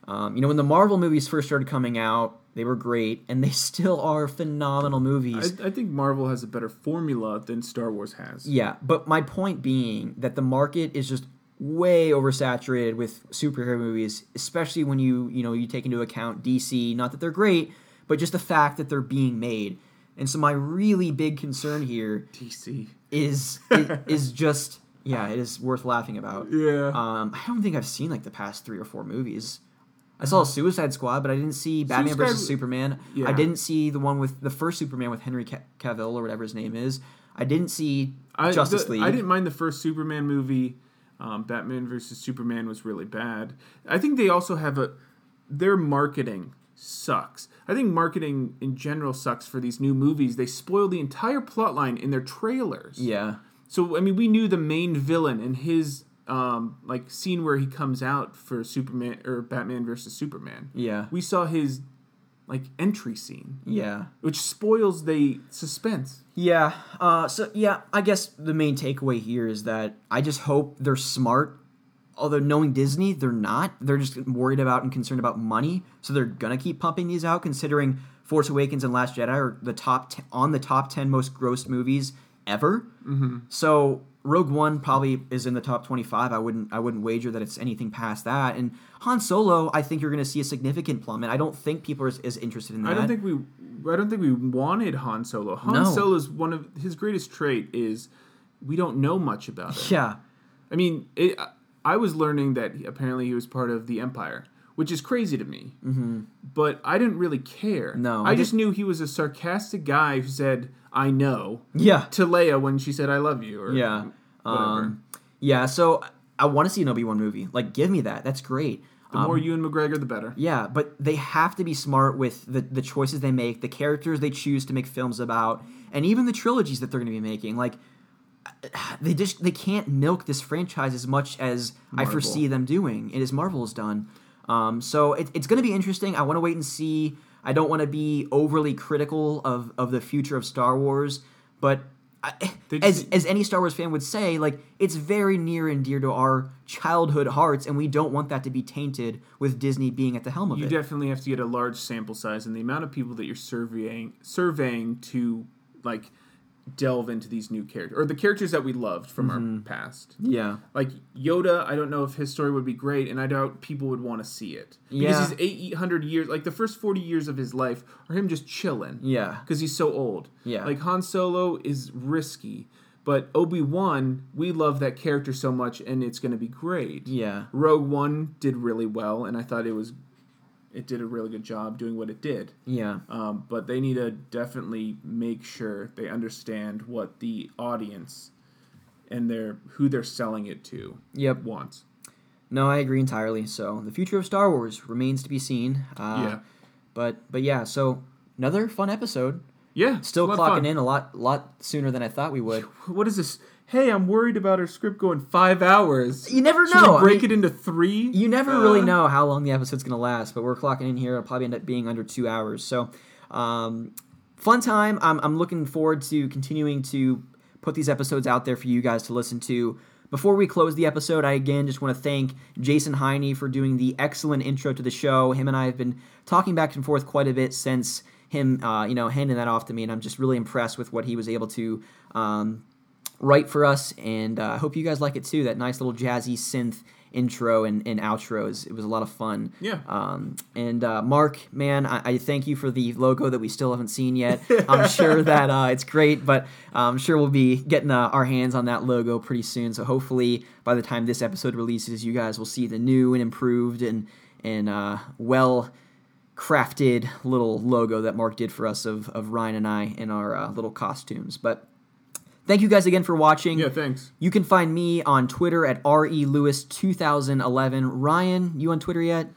um, you know, when the Marvel movies first started coming out, they were great, and they still are phenomenal movies. I, I think Marvel has a better formula than Star Wars has. yeah, but my point being that the market is just way oversaturated with superhero movies, especially when you you know you take into account DC. Not that they're great, but just the fact that they're being made. And so my really big concern here DC. is is, is just yeah, it is worth laughing about. Yeah. Um, I don't think I've seen like the past three or four movies. I saw Suicide Squad, but I didn't see Batman Suicide- versus Superman. Yeah. I didn't see the one with the first Superman with Henry Ca- Cavill or whatever his name is. I didn't see I, Justice the- League. I didn't mind the first Superman movie. Um, Batman versus Superman was really bad. I think they also have a their marketing sucks. I think marketing in general sucks for these new movies. They spoil the entire plotline in their trailers. Yeah, So I mean, we knew the main villain and his um, like scene where he comes out for Superman or Batman versus Superman. yeah, We saw his like entry scene, yeah, which spoils the suspense. yeah. Uh, so yeah, I guess the main takeaway here is that I just hope they're smart. Although knowing Disney, they're not. They're just worried about and concerned about money, so they're gonna keep pumping these out. Considering Force Awakens and Last Jedi are the top t- on the top ten most grossed movies ever. Mm-hmm. So Rogue One probably is in the top twenty five. I wouldn't I wouldn't wager that it's anything past that. And Han Solo, I think you're gonna see a significant plummet. I don't think people are as, as interested in that. I don't think we, I don't think we wanted Han Solo. Han No. Solo's one of his greatest trait is we don't know much about him. Yeah. I mean, it, I was learning that apparently he was part of the Empire, which is crazy to me. Mm-hmm. But I didn't really care. No, I, I just knew he was a sarcastic guy who said "I know" Yeah. to Leia when she said "I love you" or Yeah. whatever. Um, yeah. So I want to see an Obi Wan movie. Like, give me that. That's great. the more Ewan McGregor, the better. Yeah, but they have to be smart with the, the choices they make, the characters they choose to make films about, and even the trilogies that they're going to be making. Like, they just they can't milk this franchise as much as I foresee them doing, and as Marvel has done. Um, so it, it's going to be interesting. I want to wait and see. I don't want to be overly critical of of the future of Star Wars, but. I, as, as any Star Wars fan would say, like it's very near and dear to our childhood hearts, and we don't want that to be tainted with Disney being at the helm of You it. You definitely have to get a large sample size, and the amount of people that you're surveying surveying to like delve into these new characters or the characters that we loved from Mm-hmm. our past. yeah, Like Yoda, I don't know if his story would be great, and I doubt people would want to see it because Yeah. he's eight hundred years. Like the first forty years of his life are him just chilling. yeah, because he's so old. Yeah. like Han Solo is risky, but Obi Wan, we love that character so much, and it's going to be great. yeah, Rogue One did really well, and I thought it was, it did a really good job doing what it did. yeah, Um, but they need to definitely make sure they understand what the audience and their who they're selling it to yep. wants. No, I agree entirely. So the future of Star Wars remains to be seen. Uh, yeah, But but yeah, so another fun episode. yeah. Still it's a lot of clocking in a lot lot sooner than I thought we would. What is this? Hey, I'm worried about our script going five hours. You never Should know. we I break mean, it into three? You never really Uh, know how long the episode's going to last, but we're clocking in here. It'll probably end up being under two hours. So, um, fun time. I'm, I'm looking forward to continuing to put these episodes out there for you guys to listen to. Before we close the episode, I again just want to thank Jason Heine for doing the excellent intro to the show. Him and I have been talking back and forth quite a bit since him, uh, you know, handing that off to me, and I'm just really impressed with what he was able to um, write for us. And uh, I hope you guys like it too. That nice little jazzy synth intro and, and outros. It was a lot of fun. Yeah. Um, and uh, Mark, man, I, I thank you for the logo that we still haven't seen yet. I'm sure that uh, it's great, but I'm sure we'll be getting uh, our hands on that logo pretty soon. So hopefully, by the time this episode releases, you guys will see the new and improved and and uh, well crafted little logo that Mark did for us of, of Ryan and I in our uh, little costumes. But thank you guys again for watching. Yeah, thanks. You can find me on Twitter at relewis2011. Ryan, you on Twitter yet?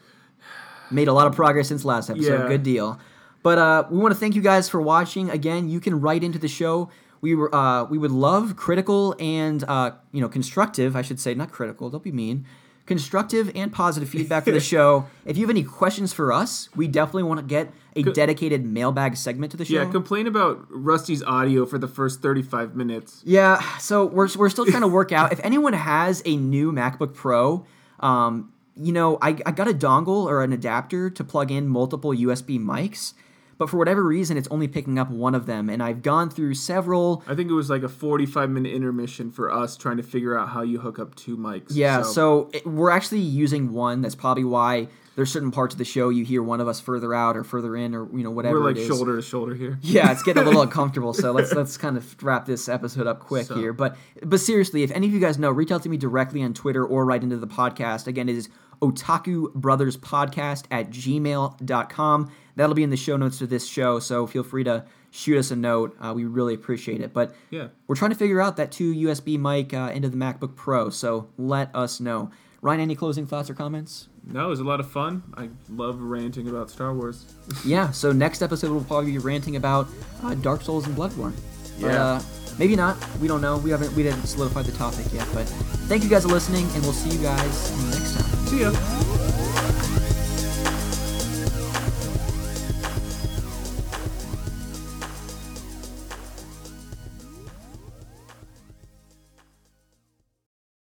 Made a lot of progress since last episode. Yeah. Good deal. But uh, we want to thank you guys for watching. Again, you can write into the show. We were uh, we would love critical and uh, you know constructive. I should say not critical. Don't be mean. Constructive and positive feedback for the show. If you have any questions for us, we definitely want to get a dedicated mailbag segment to the show. Yeah, complain about Rusty's audio for the first 35 minutes. Yeah, so we're, we're still trying to work out. If anyone has a new MacBook Pro, um, you know, I, I got a dongle or an adapter to plug in multiple USB mics, but for whatever reason, it's only picking up one of them. And I've gone through several. I think it was like a 45 minute intermission for us trying to figure out how you hook up two mics. Yeah, so, it, we're actually using one. That's probably why there's certain parts of the show you hear one of us further out or further in or you know whatever we're like shoulder to shoulder here. yeah, it's getting a little uncomfortable. So let's let's kind of wrap this episode up quick So- here. But but seriously, if any of you guys know, reach out to me directly on Twitter or write into the podcast. Again, it is Otaku Brothers Podcast at gmail.com. That'll be in the show notes to this show. So feel free to shoot us a note. Uh, we really appreciate it. But Yeah. we're trying to figure out that two USB mic uh, into the MacBook Pro. So let us know. Ryan, any closing thoughts or comments? No, it was a lot of fun. I love ranting about Star Wars. yeah, so next episode we'll probably be ranting about uh, Dark Souls and Bloodborne. But, Yeah. uh, maybe not. We don't know. We haven't we haven't solidified the topic yet. But thank you guys for listening, and we'll see you guys next time. See ya.